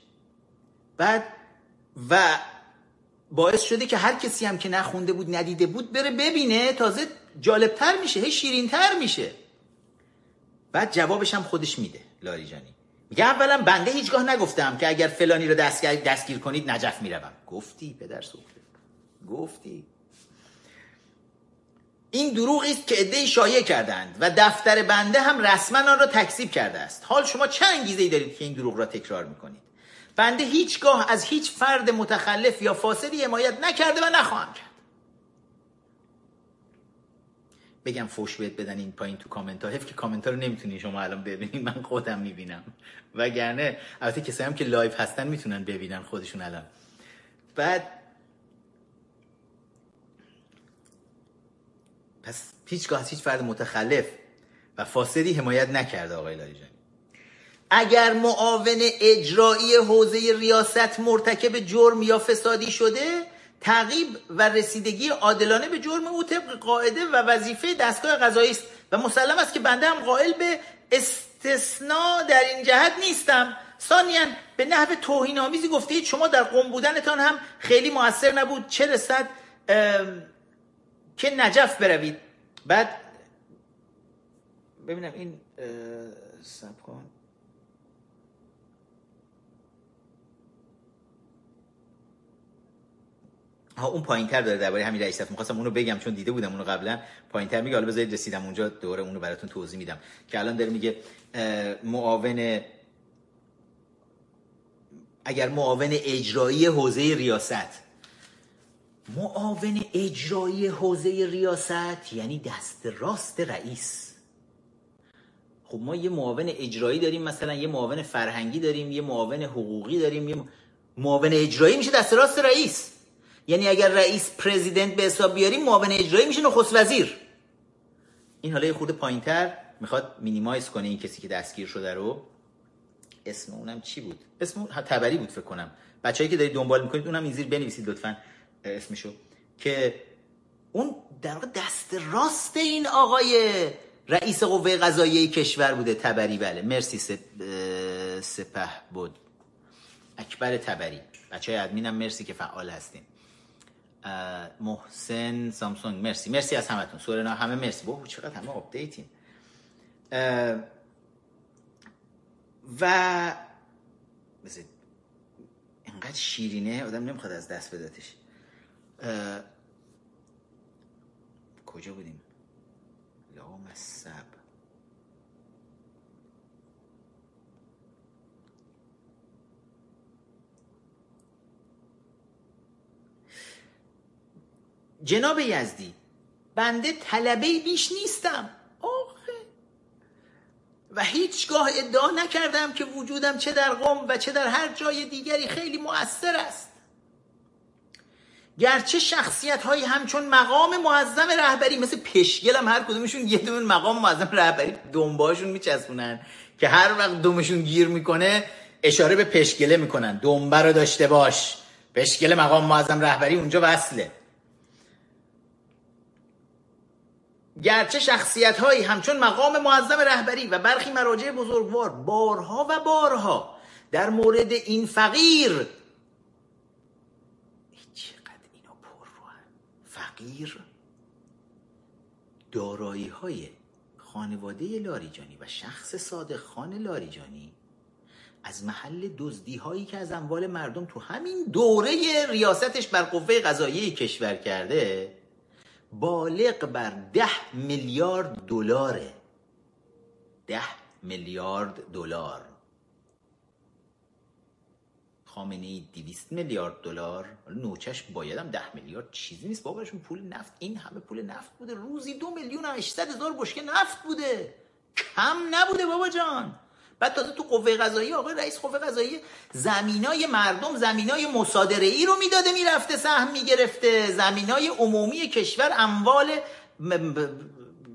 بعد و باعث شده که هر کسی هم که نخونده بود ندیده بود بره ببینه تازه جالبتر میشه هی شیرینتر میشه. بعد جوابش هم خودش میده لاریجانی میگه اولا بنده هیچگاه نگفتم که اگر فلانی رو دستگیر, دستگیر کنید نجف می‌روم. گفتی پدر سوخته. گفتی. این دروغی است که عدهای شایع کردند و دفتر بنده هم رسما آن را تکذیب کرده است. حال شما چه انگیزه ای دارید که این دروغ را تکرار می‌کنید؟ بنده هیچگاه از هیچ فرد متخلف یا فاسدی حمایت نکرده و نخواهم کرد. بگم فوش بهت بدن این پایین تو کامنت ها حیف که کامنت ها رو نمی‌تونی شما الان ببینید من خودم می‌بینم. وگرنه البته کسایی هم که live هستن می‌تونن ببینن خودشون الان. بعد پس هیچگاه از هیچ فرد متخلف و فاسدی حمایت نکرده آقای لاریجانی. اگر معاون اجرایی حوزه ریاست مرتکب جرم یا فسادی شده تعقیب و رسیدگی عادلانه به جرم او طبق قاعده و وظیفه دستگاه قضایی است و مسلم است که بنده هم قائل به استثناء در این جهت نیستم. ثانیا به نحو توهین آمیزی گفتید شما در قم بودنتان هم خیلی موثر نبود. چه رسد؟ که نجف بروید. بعد ببینم این سب کن ها اون پایین تر داره درباره همین رئیس می‌خواستم اونو بگم چون دیده بودم اونو قبلا. پایین تر میگه حالا بذارید رسیدم اونجا دوره اونو براتون توضیح میدم. که الان داره میگه معاون اگر معاون اجرایی حوزه ریاست. معاون اجرایی حوزه ریاست یعنی دست راست رئیس. خب ما یه معاون اجرایی داریم مثلا یه معاون فرهنگی داریم یه معاون حقوقی داریم یه معاون اجرایی میشه دست راست رئیس. یعنی اگر رئیس پرزیدنت به حساب بیاریم معاون اجرایی میشه نخست وزیر. این حالا یه خورده پایینتر می‌خواد مینیمایز کنه این کسی که دستگیر شده رو. اسم اونم چی بود؟ اسم تبری بود فکر کنم. بچه‌ای که دارید دنبال می‌کنید اونم این زیر بنویسید لطفا اسمشو. که اون در واقع دست راست این آقای رئیس قوه قضاییه کشور بوده تبری. بله. مرسی سپه بود اکبر تبری. بچه های ادمینم مرسی که فعال هستین. محسن سامسونگ. مرسی. مرسی از همتون. سورنا همه مرسی. بابا چقدر همه آپدیتین و بذارید. اینقدر شیرینه آدم نمی‌خواد از دست بداتش کجا بودیم؟ لام جناب یزدی بنده طلبه بیش نیستم. آخه. و هیچگاه ادعا نکردم که وجودم چه در قوم و چه در هر جای دیگری خیلی مؤثر است. گرچه شخصیت هایی همچون مقام معظم رهبری مثل پشگل هم هر کدومشون یه دون مقام معظم رهبری دنباشون میچسبونن که هر وقت دومشون گیر می‌کنه اشاره به پشگله می‌کنن. دنبه رو داشته باش. پشگل مقام معظم رهبری اونجا وصله. گرچه شخصیت هایی همچون مقام معظم رهبری و برخی مراجع بزرگوار بارها و بارها در مورد این فقیر چقدر اینا پر رو فقیر دارایی های خانواده لاریجانی و شخص صادق خان لاریجانی از محل دزدی هایی که از اموال مردم تو همین دوره ریاستش بر قوه قضایی کشور کرده بالغ بر ده میلیارد دلاره. ده میلیارد دلار. خامنه ای 200 میلیارد دلار. نوچش بایدم ده میلیارد. چیزی نیست باباشون پول نفت. این همه پول نفت بوده. روزی دو میلیون و هزار بشکه نفت بوده. کم نبوده بابا جان. بعد تازه تو قوه قضایی آقای رئیس قوه قضایی زمینای مردم زمینای مصادره ای رو می‌داده می‌رفته سهم می‌گرفته. زمینای عمومی کشور اموال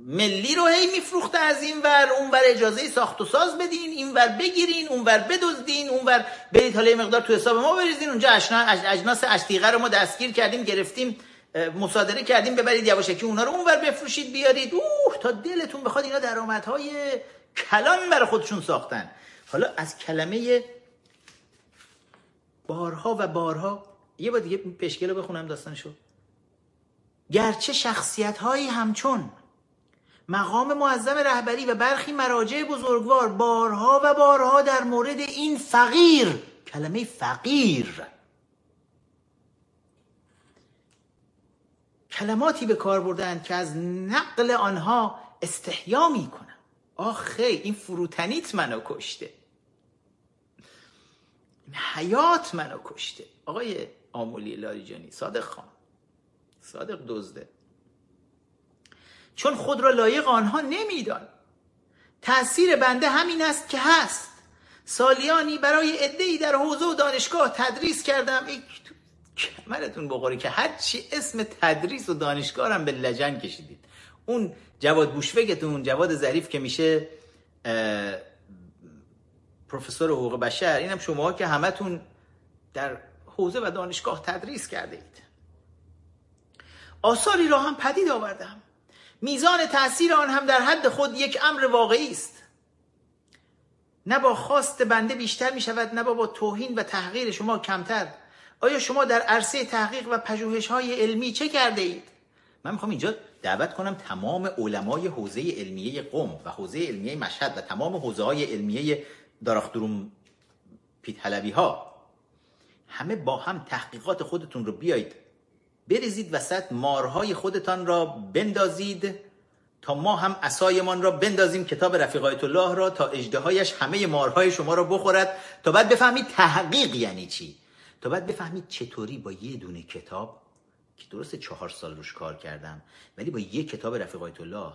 ملی رو هی میفروخته از این ور. اون ور اجازه ساخت و ساز بدین این ور بگیرین اون ور بدزدین اون ور برید حالا مقدار تو حساب ما بریزین. اونجا اجناس اشتیقه رو ما دستگیر کردیم گرفتیم. مصادره کردیم ببرید یواشکی اونا رو اون ور بفروشید بیارید. اوه تا دلتون بخواد اینا درآمدهای کلان برای خودشون ساختن. حالا از کلمه بارها و بارها یه بار دیگه پشکل رو بخونم داستانشو. گرچه شخصیت هایی همچون مقام معظم رهبری و برخی مراجع بزرگوار بارها و بارها در مورد این فقیر کلمه فقیر کلماتی به کار بردن که از نقل آنها استحیا می‌کنن آخه این فروتنیت منو کشته. این حیات منو کشته. آقای آمولی لاریجانی صادق خان. صادق دزده. چون خود را لایق آنها نمیدان. تأثیر بنده همین است که هست. سالیانی برای ادهی در حوزه و دانشگاه تدریس کردم. کمرتون بخوره که هرچی اسم تدریس و دانشگاه هم به لجن کشیدید. اون جواد بوشفگتون جواد ظریف که میشه پروفسور حقوق بشر اینم شما که همتون در حوزه و دانشگاه تدریس کرده اید. آثاری را هم پدید آوردم. میزان تاثیر آن هم در حد خود یک امر واقعی است. نه با خواست بنده بیشتر می شود نه با توهین و تحقیر شما کمتر. آیا شما در عرصه تحقیق و پژوهش های علمی چه کرده اید؟ من می‌خوام اینجا دعوت کنم تمام علمای حوزه علمیه قم و حوزه علمیه مشهد و تمام حوزه های علمیه داراختروم پیت ها همه با هم تحقیقات خودتون رو بیایید. بریزید وسط مارهای خودتان را بندازید تا ما هم اسایمان را بندازیم کتاب رفیق الله را تا اجدهایش همه مارهای شما را بخورد تا بعد بفهمید تحقیق یعنی چی. تا بعد بفهمید چطوری با یه دونه کتاب که درست چهار سال روش کار کردم ولی با یه کتاب رفیق الله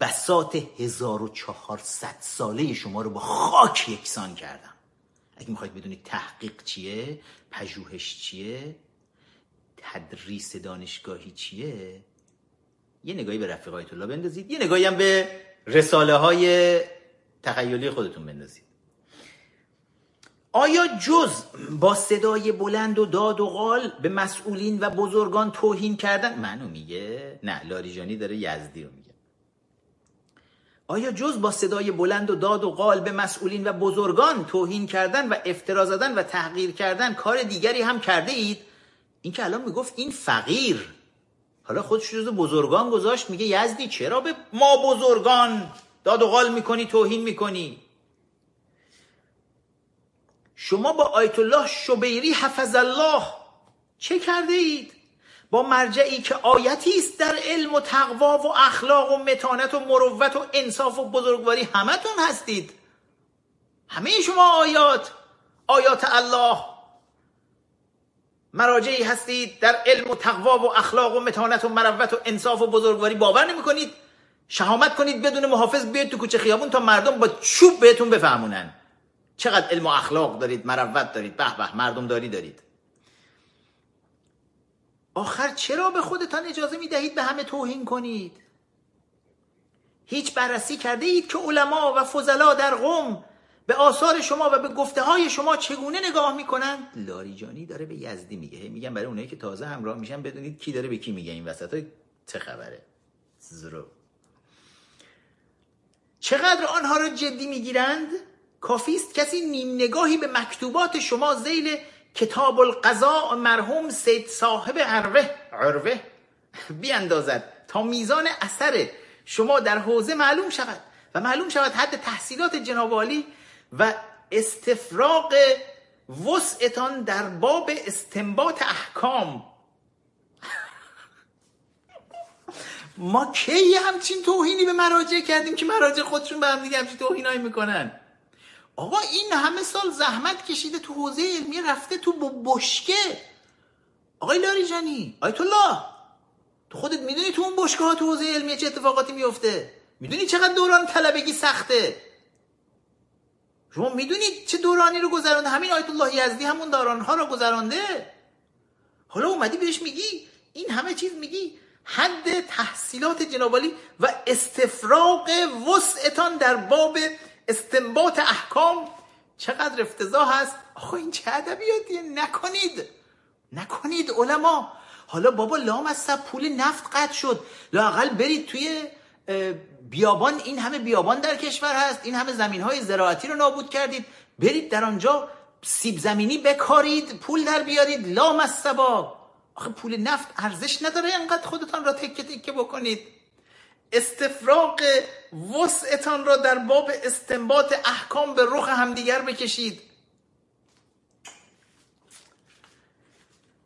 بسات 1400 ساله شما رو با خاک یکسان کردم. اگه می‌خواید بدونید تحقیق چیه پژوهش چیه تدریس دانشگاهی چیه یه نگاهی به رفیق الله بندازید یه نگاهی هم به رساله های تخیلی خودتون بندازید. آیا جز با صدای بلند و داد و قال به مسئولین و بزرگان توهین کردن؟ منو میگه؟ نه لاریجانی داره یزدی رو میگه. آیا جز با صدای بلند و داد و قال به مسئولین و بزرگان توهین کردن و افترا زدن و تحقیر کردن کار دیگری هم کرده اید؟ این که الان می‌گفت این فقیر. حالا خودش جز بزرگان گذاشت میگه یزدی چرا به ما بزرگان داد و قال می‌کنی توهین می‌کنی؟ شما با آیت الله شبیری حفظ الله چه کرده اید؟ با مرجعی که آیتی است در علم و تقوا و اخلاق و متانت و مروت و انصاف و بزرگواری همتون هستید. همه شما آیات آیات الله. مراجعی هستید در علم و تقوا و اخلاق و متانت و مروت و انصاف و بزرگواری باور نمی کنید شهامت کنید بدون محافظ بیاید تو کوچه خیابون تا مردم با چوب بهتون بفهمونن. چقدر علم و اخلاق دارید مروت دارید به به مردم داری دارید. آخر چرا به خودتان اجازه می دهید به همه توهین کنید؟ هیچ بررسی کرده اید که علما و فضلا در قوم به آثار شما و به گفته های شما چگونه نگاه می‌کنند؟ لاریجانی داره به یزدی میگه. میگن برای اونایی که تازه همراه میشن بدونید کی داره به کی میگه این وسط های چه خبره. زرو. چقدر آنها را جدی می‌گیرند؟ کافی است کسی نیم نگاهی به مکتوبات شما زیل کتاب القضاء مرحوم سید صاحب عروه عروه بیاندازد تا میزان اثر شما در حوزه معلوم شود و معلوم شود حد تحصیلات جناب عالی و استفراغ وسعتان در باب استنباط احکام. ما کی همچین توهینی به مراجع کردیم که مراجع خودشون به هم دیگه همچین توهینایی می‌کنن؟ آقا این همه سال زحمت کشیده تو حوزه علمی رفته تو بشکه. آقای لاریجانی آیت الله. تو خودت می‌دونی تو اون بشکه ها تو حوزه علمی چه اتفاقاتی میفته می‌دونی چقدر دوران طلبگی سخته؟ شما می‌دونید چه دورانی رو گذرانده؟ همین آیت الله یزدی همون دوران ها رو گذرانده؟ حالا اومدی بهش میگی؟ این همه چیز میگی؟ حد تحصیلات جنابالی و استفراغ وسعتان در باب استنباط احکام چقدر افتضاح هست آخه این چه ادبیاتیه نکنید. نکنید علما. حالا بابا لام از سب پول نفت قطع شد. لاقل برید توی بیابان. این همه بیابان در کشور هست. این همه زمین های زراعتی رو نابود کردید. برید در آنجا سیب زمینی بکارید. پول در بیارید. لام از سبا. آخه پول نفت ارزش نداره. انقدر خودتان را تکه تکه بکنید. استفراغ وسعتان را در باب استنباط احکام به رخ همدیگر بکشید.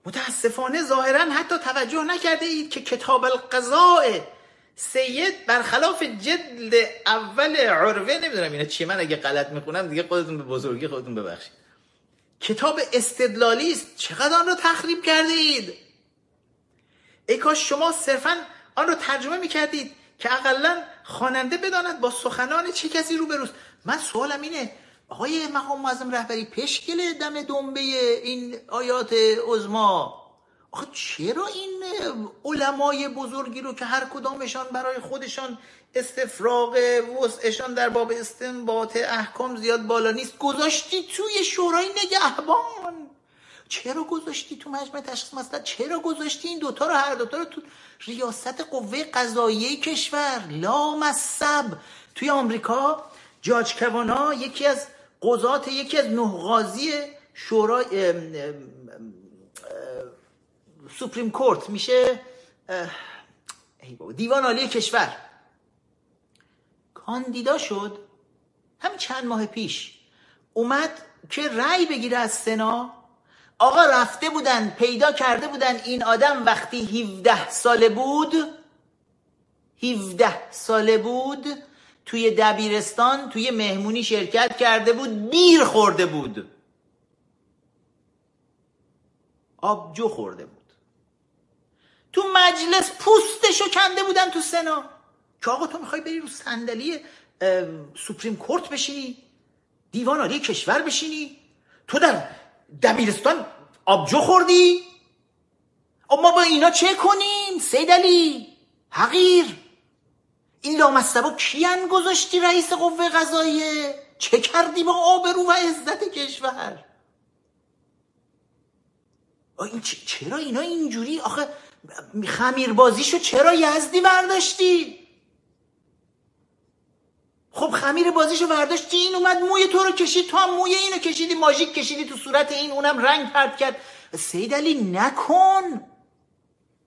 متاسفانه ظاهرا حتی توجه نکرده اید که کتاب القضاء سید برخلاف جلد اول عروه نمی‌دونم اینا چیه من اگه غلط می‌خونم دیگه خودتون به بزرگی خودتون ببخشید. کتاب استدلالی است چقدر آن را تخریب کرده اید؟ ای کاش شما صرفا آن را ترجمه می‌کردید. که اقلا خواننده بداند با سخنان چه کسی رو بروست من سوالم اینه آقای مقام معظم رهبری پشکل دم دنبه این آیات عظما آخه چرا این علمای بزرگی رو که هر کدامشان برای خودشان استفراغ وسعشان در باب استنباط احکام زیاد بالا نیست گذاشتی توی شورای نگهبان؟ چرا گذاشتی تو مجمع تشخیص مسئله چرا گذاشتی این دوتا رو؟ هر دوتا رو تو ریاست قوه قضاییه کشور. لا مصب توی آمریکا جاج کوانا یکی از قضات یکی از نه قاضی شورای سوپریم کورت. میشه دیوان عالی کشور. کاندیدا شد. همین چند ماه پیش. اومد که رأی بگیره از سنا. آقا رفته بودن پیدا کرده بودن این آدم وقتی 17 ساله بود 17 ساله بود توی دبیرستان توی مهمونی شرکت کرده بود بیر خورده بود. آبجو خورده بود. تو مجلس پوستشو کنده بودن تو سنا. که آقا تو می‌خوای بری رو صندلی سوپریم کورت بشینی؟ دیوان عالی کشور بشینی؟ تو در دبیرستان آبجو خوردی؟ ما با اینا چه کنیم؟ سید علی حقیر. این لامصبا کیان گذاشتی رئیس قوه قضاییه؟ چه کردی با آبرو و عزت کشور؟ این چرا اینا اینجوری؟ آخه خمیر بازیشو چرا یزدی برداشتی؟ خب خمیر بازیشو برداشتی این اومد موی تو رو کشید. تو هم موی اینو کشیدی ماژیک کشیدی تو صورت این اونم رنگ پرت کرد. سید علی نکن!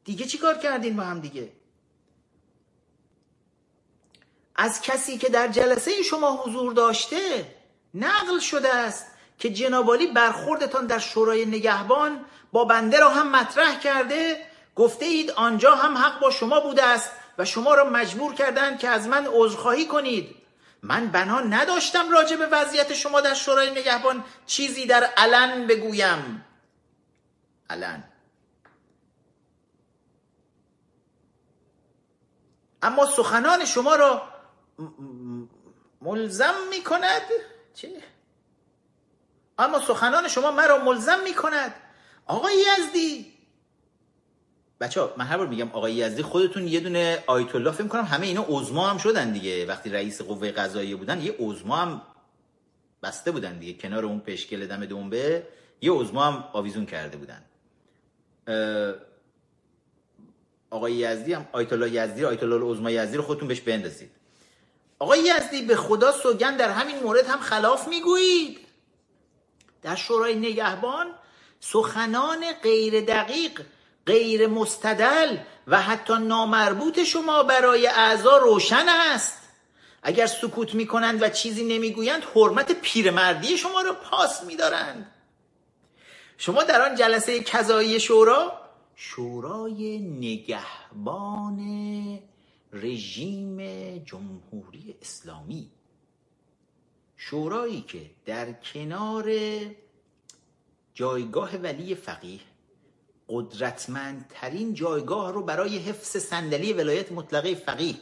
دیگه چی کار کردین با هم دیگه؟ از کسی که در جلسه شما حضور داشته نقل شده است که جنابالی برخوردتان در شورای نگهبان با بنده را هم مطرح کرده. گفته اید آنجا هم حق با شما بوده است و شما را مجبور کردند که از من عذرخواهی کنید. من بنا نداشتم راجع به وضعیت شما در شورای نگهبان چیزی در علن بگویم. علن. اما سخنان شما را ملزم می کند چی؟ اما سخنان شما مرا ملزم می کند آقای یزدی بچه ها من هر بار میگم آقای یزدی خودتون یه دونه آیت الله فکر کنم همه اینا عزما هم شدن دیگه. وقتی رئیس قوه قضاییه بودن یه عزما هم بسته بودن دیگه. کنار اون پشکل دم دنبه یه عزما هم آویزون کرده بودن. آقای یزدی هم آیت الله یزدی آیت الله عظما یزدی رو خودتون بهش بندازید. آقای یزدی به خدا سوگن در همین مورد هم خلاف می‌گویید. در شورای نگهبان سخنان غیر دقیق غیر مستدل و حتی نامربوط شما برای اعضا روشن است. اگر سکوت می‌کنند و چیزی نمی‌گویند حرمت پیرمردی شما را پاس میدارند. شما در آن جلسه کذایی شورا شورای نگهبان رژیم جمهوری اسلامی. شورایی که در کنار جایگاه ولی فقیه قدرتمندترین جایگاه رو برای حفظ صندلی ولایت مطلقه فقیه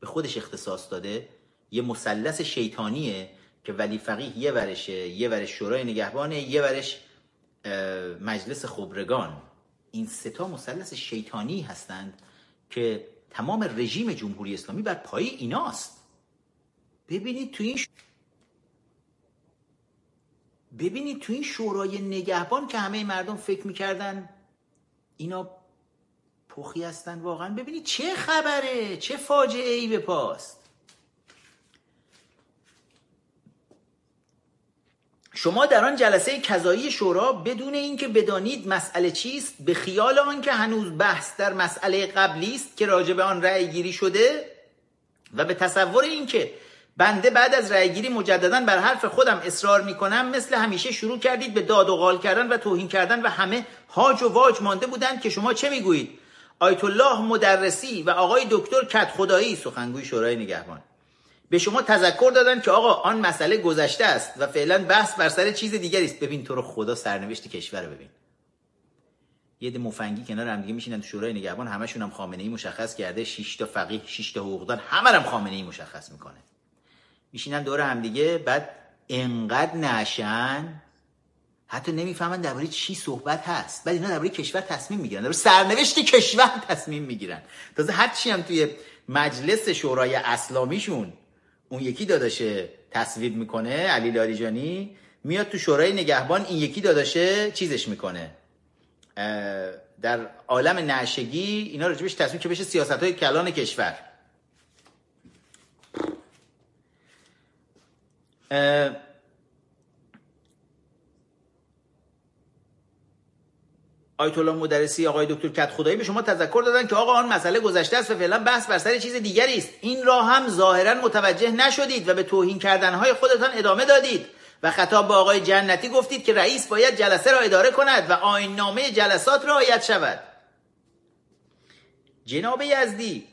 به خودش اختصاص داده. یه مثلث شیطانیه که ولی فقیه یه ورشه یه ورش شورای نگهبانه یه ورش مجلس خبرگان. این ستا مثلث شیطانی هستند که تمام رژیم جمهوری اسلامی بر پای ایناست. ببینید تو این ش... ببینید تو این شورای نگهبان که همه مردم فکر می‌کردن اینا پخی هستن واقعا. ببینید چه خبره چه فاجعه ای به پاست. شما در آن جلسه کذایی شورا بدون اینکه بدانید مسئله چیست به خیال آن که هنوز بحث در مسئله قبلی است که راجع به آن رأی گیری شده و به تصور اینکه بنده بعد از رأی گیری مجددا بر حرف خودم اصرار می‌کنم. مثل همیشه شروع کردید به داد و قال کردن و توهین کردن و همه هاج و واج مانده بودند که شما چه می‌گویید؟ آیت الله مدرسی و آقای دکتر کت خدایی سخنگوی شورای نگهبان. به شما تذکر دادن که آقا آن مسئله گذشته است و فعلا بحث بر سر چیز دیگری است. ببین تو رو خدا سرنوشت کشور ببین. یه ده مفنگی کنار هم دیگه میشینن تو شورای نگهبان. همشون هم خامنه ای مشخص کرده. 6 تا فقیه 6 تا حقوقدان همه هم خامنه ای مشخص می‌کنه. میشینن دور هم دیگه بعد انقدر نشن حتی نمی‌فهمن درباره چی صحبت هست. بعد اینا درباره کشور تصمیم می‌گیرن. درباره سرنوشت کشور تصمیم می‌گیرن. تازه هر چی هم توی مجلس شورای اسلامیشون اون یکی داداشه تصویب می‌کنه علی لاریجانی میاد تو شورای نگهبان این یکی داداشه چیزش می‌کنه. در عالم نعشگی اینا راجبش تصمیم که بشه سیاست های کلان کشور. آیت الله مدرسی آقای دکتر کت خدایی به شما تذکر دادن که آقا آن مسئله گذشته است و فعلا بحث بر سر چیز دیگری است. این را هم ظاهرا متوجه نشدید و به توهین کردنهای خودتان ادامه دادید و خطاب به آقای جنتی گفتید که رئیس باید جلسه را اداره کند و آین نامه جلسات رعایت شود. جناب یزدی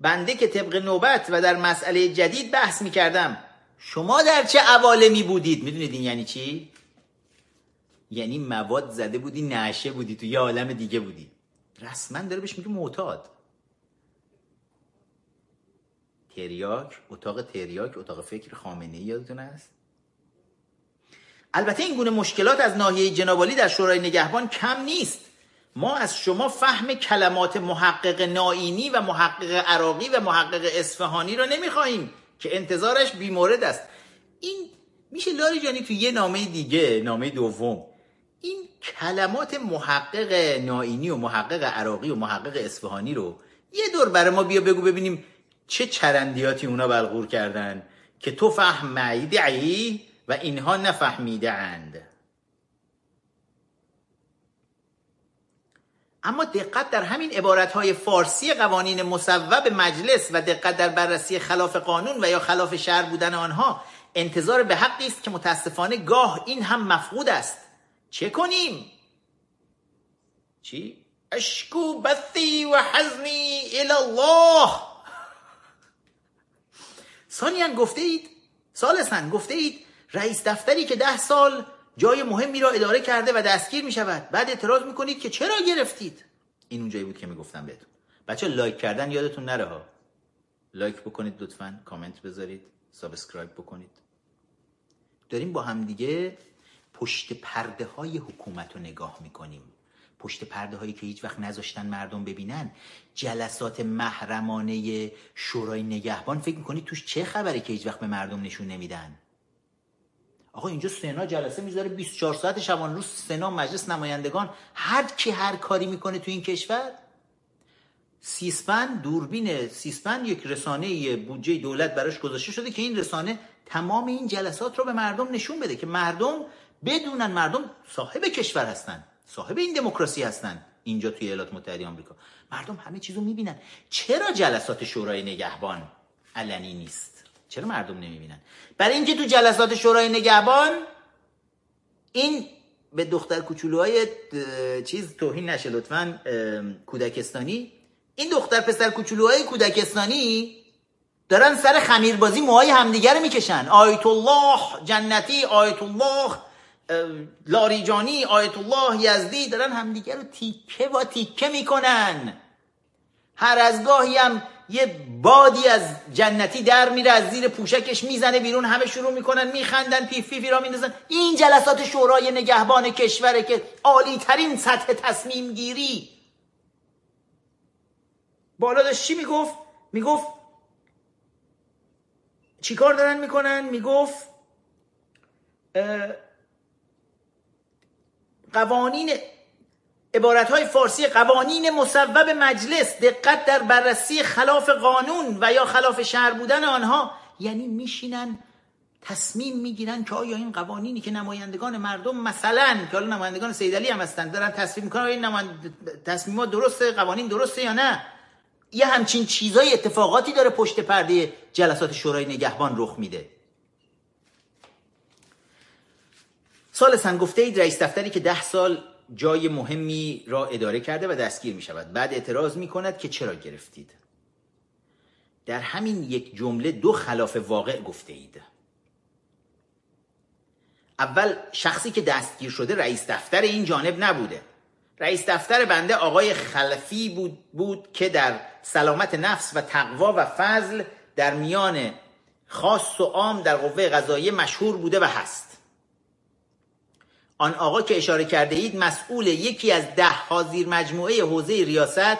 بنده که طبق نوبت و در مسئله جدید بحث می کردم شما در چه عوالمی بودید؟ می‌دونید این یعنی چی؟ یعنی مواد زده بودی نشه بودی تو یه عالم دیگه بودی. رسما داره بهش میگه معتاد. تریاک اتاق تریاک اتاق فکر خامنه ای یادتون است البته این گونه مشکلات از ناحیه جنابالی در شورای نگهبان کم نیست. ما از شما فهم کلمات محقق ناینی و محقق عراقی و محقق اصفهانی را نمی‌خواهیم. که انتظارش بیمورد است. این میشه لاری جانی تو یه نامه دیگه نامه دوم. این کلمات محقق ناینی و محقق عراقی و محقق اصفهانی رو یه دور برای ما بیا بگو ببینیم چه چرندیاتی اونا بلغور کردن که تو فهمیدی و اینها نفهمیده اند اما دقت در همین عبارتهای فارسی قوانین مصوب مجلس و دقت در بررسی خلاف قانون و یا خلاف شهر بودن آنها انتظار به حقی است که متاسفانه گاه این هم مفقود است. چه کنیم؟ چی؟ اشکو بثی و حزنی الله ثانیا گفته اید سالسن گفته اید رئیس دفتری که ده سال جای مهمی را اداره کرده و دستگیر می شود. بعد اعتراض می کنید که چرا گرفتید؟ این اون جایی بود که می گفتم بهتون. بچه لایک کردن یادتون نره ها. like بکنید لطفا کامنت بذارید subscribe بکنید. داریم با هم دیگه پشت پرده های حکومت رو نگاه می‌کنیم پشت پرده هایی که هیچ وقت نذاشتن مردم ببینن. جلسات محرمانه شورای نگهبان. فکر می‌کنید توش چه خبره که هیچ وقت به مردم نشون نمیدن؟ آقا اینجا سنا جلسه می‌ذاره 24 ساعت شبان روز سنا مجلس نمایندگان هر کی هر کاری می‌کنه تو این کشور. سیسپن دوربین سیسپن یک رسانه بودجه دولت براش گذاشته شده که این رسانه تمام این جلسات رو به مردم نشون بده که مردم بدونن مردم صاحب کشور هستن صاحب این دموکراسی هستن اینجا توی ایالات متحده آمریکا. مردم همه چیزو می‌بینن. چرا جلسات شورای نگهبان علنی نیست؟ چرا مردم نمی‌بینن؟ برای اینکه تو جلسات شورای نگهبان این به دختر کوچولوهای چیز توهین نشه لطفا کودکستانی. این دختر پسر کوچولوهای کودکستانی دارن سر خمیربازی موهای همدیگر رو می‌کشن. آیت الله جنتی آیت الله لاریجانی آیت الله یزدی دارن همدیگر رو تیکه و تیکه می‌کنن. هر از گاهی هم یه بادی از جنتی در میره از زیر پوشکش می‌زنه بیرون همه شروع می‌کنن میخندن پیف پیفی را میندازن. این جلسات شورای نگهبان کشوره که عالی ترین سطح تصمیم گیری بالا داشت چی می‌گفت؟ می‌گفت چیکار دارن می‌کنن؟ می‌گفت قوانین عبارت های فارسی قوانین مصوب مجلس دقت در بررسی خلاف قانون و یا خلاف شهر بودن آنها. یعنی میشینن تصمیم می‌گیرن که آیا این قوانینی که نمایندگان مردم مثلا که حالا نمایندگان سیدلی هم هستن دارن تصمیم می‌کنن این تصمیمات درسته قوانین درسته یا نه؟ یه همچین چیزای اتفاقاتی داره پشت پرده جلسات شورای نگهبان رخ میده. سال سن گفته اید رئیس دفتری که ده سال جای مهمی را اداره کرده و دستگیر می شود. بعد اعتراض می کند که چرا گرفتید. در همین یک جمله دو خلاف واقع گفته اید. اول شخصی که دستگیر شده رئیس دفتر این جانب نبوده. رئیس دفتر بنده آقای خلفی بود, بود که در سلامت نفس و تقوا و فضل در میان خاص و عام در قوه قضاییه مشهور بوده و هست. آن آقا که اشاره کرده اید مسئول یکی از ده حاضر مجموعه حوزه ریاست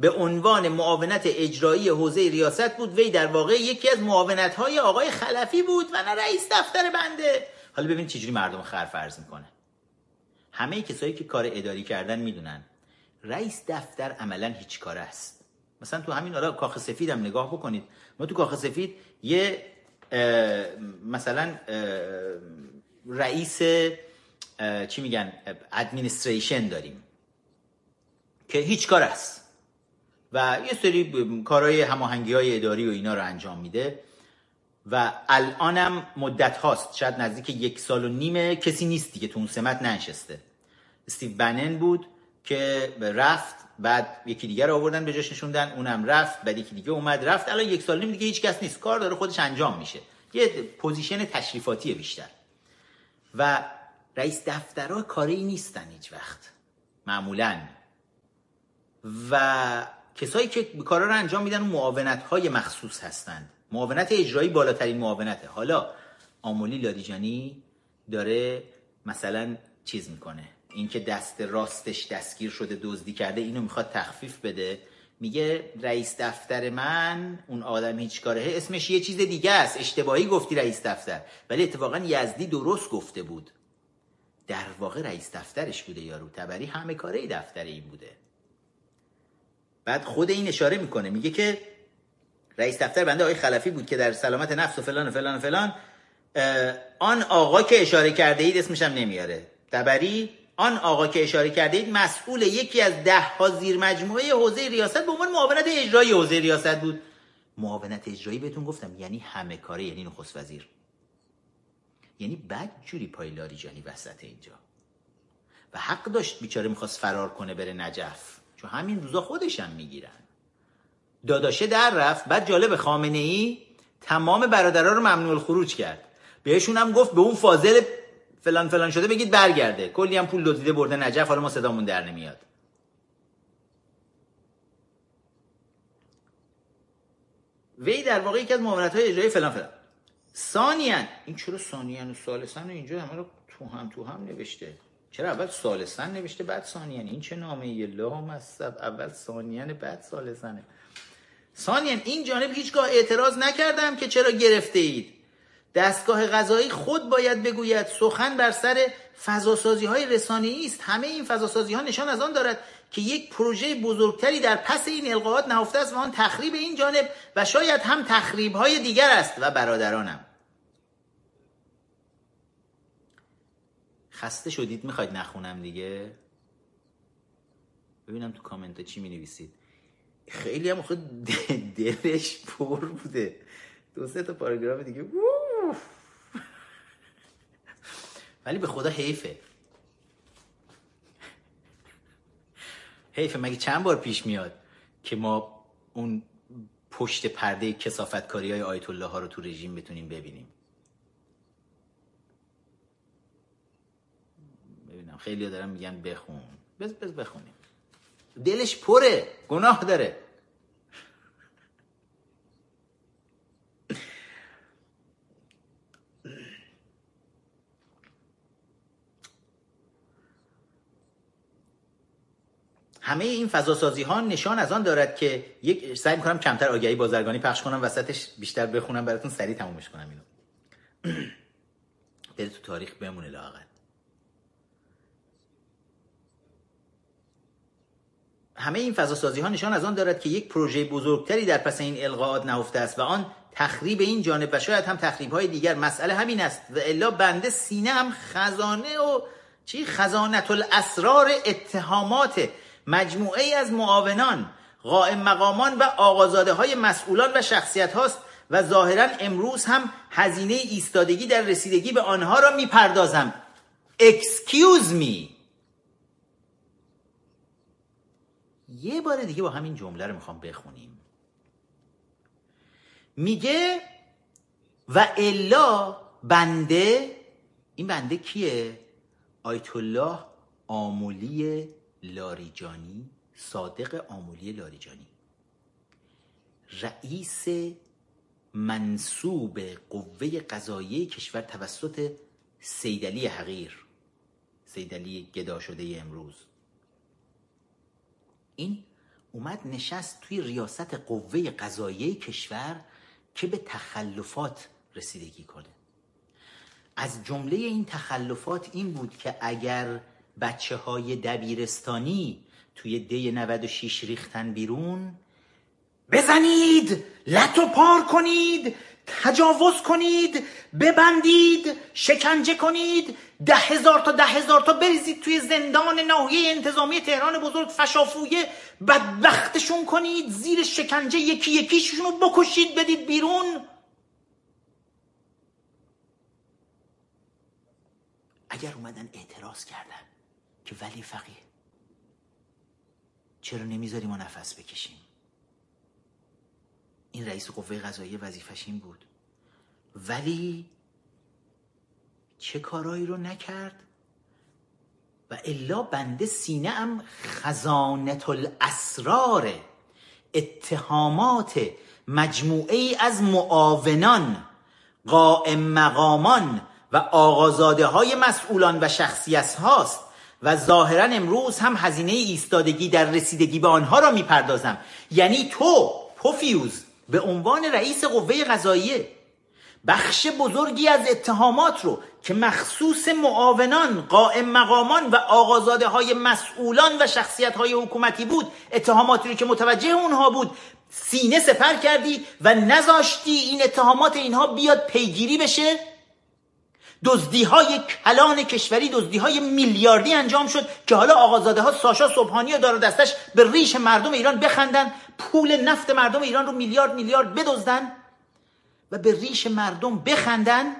به عنوان معاونت اجرایی حوزه ریاست بود. وی در واقع یکی از معاونت های آقای خلفی بود و نه رئیس دفتر بنده. حالا ببینید چجوری مردم خر فرض می‌کنه. همه کسایی که کار اداری کردن می‌دونن رئیس دفتر عملا هیچ کار است. مثلا تو همین حالا کاخ سفید هم نگاه بکنید. ما تو کاخ سفید یه مثلا رئیس چی میگن؟ ادمینستریشن داریم. که هیچ کار است و یه سری کارهای هماهنگی های اداری و اینا رو انجام میده. و الانم مدت هاست. شاید نزدیک یک سال و نیمه. کسی نیست دیگه. تو اون سمت ننشسته. استیو بنن بود که رفت. بعد یکی دیگر رو آوردن به جاش نشوندن. اونم رفت. بعد یکی دیگه اومد. رفت. الان یک سال نیم دیگه هیچ کس نیست. کار داره. خودش انجام میشه. یه position تشریفاتی بیشتر. و رئیس دفترها کاری نیستن هیچ وقت. معمولا. و کسایی که کارا رو انجام میدن معاونت های مخصوص هستند. معاونت اجرایی بالاترین معاونته. حالا آمولی لاریجانی داره مثلا چیز می‌کنه. اینکه دست راستش دستگیر شده دزدی کرده اینو می‌خواد تخفیف بده. میگه رئیس دفتر من اون آدم هیچ کاره. اسمش یه چیز دیگه است. اشتباهی گفتی رئیس دفتر. ولی اتفاقا یزدی درست گفته بود. در واقع رئیس دفترش بوده یارو تبری همه کاره دفتر این بوده. بعد خود این اشاره می‌کنه میگه که رئیس دفتر بنده آقای خلفی بود که در سلامت نفس و فلان و فلان و فلان آن آقا که اشاره کرده اید اسمش هم نمیاره. تبری آن آقا که اشاره کرده اید مسئول یکی از ده ها زیر مجموعه حوزه ریاست به عنوان معاونت اجرایی حوزه ریاست بود. معاونت اجرایی بهتون گفتم یعنی همه کاره یعنی نخست وزیر. یعنی بد جوری پای لاریجانی وسط اینجا. و حق داشت بیچاره می‌خواست فرار کنه بره نجف. چون همین روزا خودشم می‌گیرن. داداشه در رفت بعد جالب خامنه ای تمام برادرها رو ممنوع الخروج کرد. بهشون هم گفت به اون فاضل فلان فلان شده بگید برگرده. کلی هم پول دزدیده برده نجف حالا ما صدامون در نمیاد. وی در واقع یکی از معاونت های اجرایی فلان فلان. ثانیان این چرا ثانیان و سالسن اینجا همه رو تو هم تو هم نوشته؟ چرا اول سالسن نوشته بعد ثانیان این چه نامه یه لام اول ثانیان بعد سالسنه ثانیان این جانب هیچگاه اعتراض نکردم که چرا گرفته اید. دستگاه غذایی خود باید بگوید سخن بر سر فضاسازی های رسانه‌ای است. همه این فضاسازی ها نشان از آن دارد که یک پروژه بزرگتری در پس این القاعات نهفته است و آن تخریب این جانب و شاید هم تخریب های دیگر است. و برادرانم خسته شدید می‌خواید نخونم دیگه؟ ببینم تو کامنت چی می نویسید خیلی هم خود دلش پر بوده. دو سه تا پاراگراف دیگه. ولی به خدا حیفه. حیفه مگه چند بار پیش میاد که ما اون پشت پرده کسافتکاری های آیت الله ها رو تو رژیم بتونیم ببینیم ببینم خیلی دارم میگن بخون. بز بز بخونیم. دلش پره. گناه داره. همه این فضاسازی ها نشان از آن دارد که یک سعی می‌کنم کمتر آگهی بازرگانی پخش کنم وسطش بیشتر بخونم براتون سریع تمومش کنم اینو. بره تو تاریخ بمونه لاغت همه این فضاسازی ها نشان از آن دارد که یک پروژه بزرگتری در پس این القاعات نهفته است و آن تخریب این جانب و شاید هم تخریب های دیگر. مسئله همین است و الا بنده سینه هم خزانه و چی؟ خزانت الاسرار اتهامات مجموعه ای از معاونان قائم مقامان و آقازاده های مسئولان و شخصیت هاست و ظاهرا امروز هم هزینه ایستادگی در رسیدگی به آنها را می‌پردازم. Excuse me. یه بار دیگه با همین جمله رو می‌خوام بخونیم. میگه و الا بنده این بنده کیه؟ آیت الله آمولی لاریجانی صادق آمولی لاریجانی. رئیس منصوب قوه قضاییه کشور توسط سیدلی حقیر. سیدلی گدا شده امروز. این اومد نشست توی ریاست قوه قضاییه کشور که به تخلفات رسیدگی کنه. از جمله این تخلفات این بود که اگر بچه های دبیرستانی توی دی 96 ریختن بیرون بزنید لطو پار کنید تجاوز کنید ببندید شکنجه کنید ده هزار تا ده هزار تا بریزید توی زندان ناحیه انتظامی تهران بزرگ فشافویه بدبختشون کنید زیر شکنجه یکی یکیشون رو بکشید بدید بیرون. اگر اومدن اعتراض کردن که ولی فقیه چرا نمی‌ذاری ما نفس بکشیم؟ این رئیس قوه قضایی وظیفش این بود. ولی چه کارایی رو نکرد؟ و الا بنده سینه ام خزانت الاسرار اتهامات مجموعه ای از معاونان قائم مقامان و آقازاده های مسئولان و شخصیت هاست و ظاهرا امروز هم هزینه ایستادگی در رسیدگی به آنها را می‌پردازم. یعنی تو پوفیوز به عنوان رئیس قوه قضاییه بخش بزرگی از اتهامات رو که مخصوص معاونان قائم مقامان و آقازاده های مسئولان و شخصیت های حکومتی بود. اتهاماتی رو که متوجه اونها بود. سینه سپر کردی و نذاشتی این اتهامات اینها بیاد پیگیری بشه. دزدی های کلان کشوری دزدی های میلیاردی انجام شد که حالا آقازاده ها ساشا صبحانی و دستش به ریش مردم ایران بخندن. پول نفت مردم ایران رو میلیارد میلیارد بدزدن. و به ریش مردم بخندن.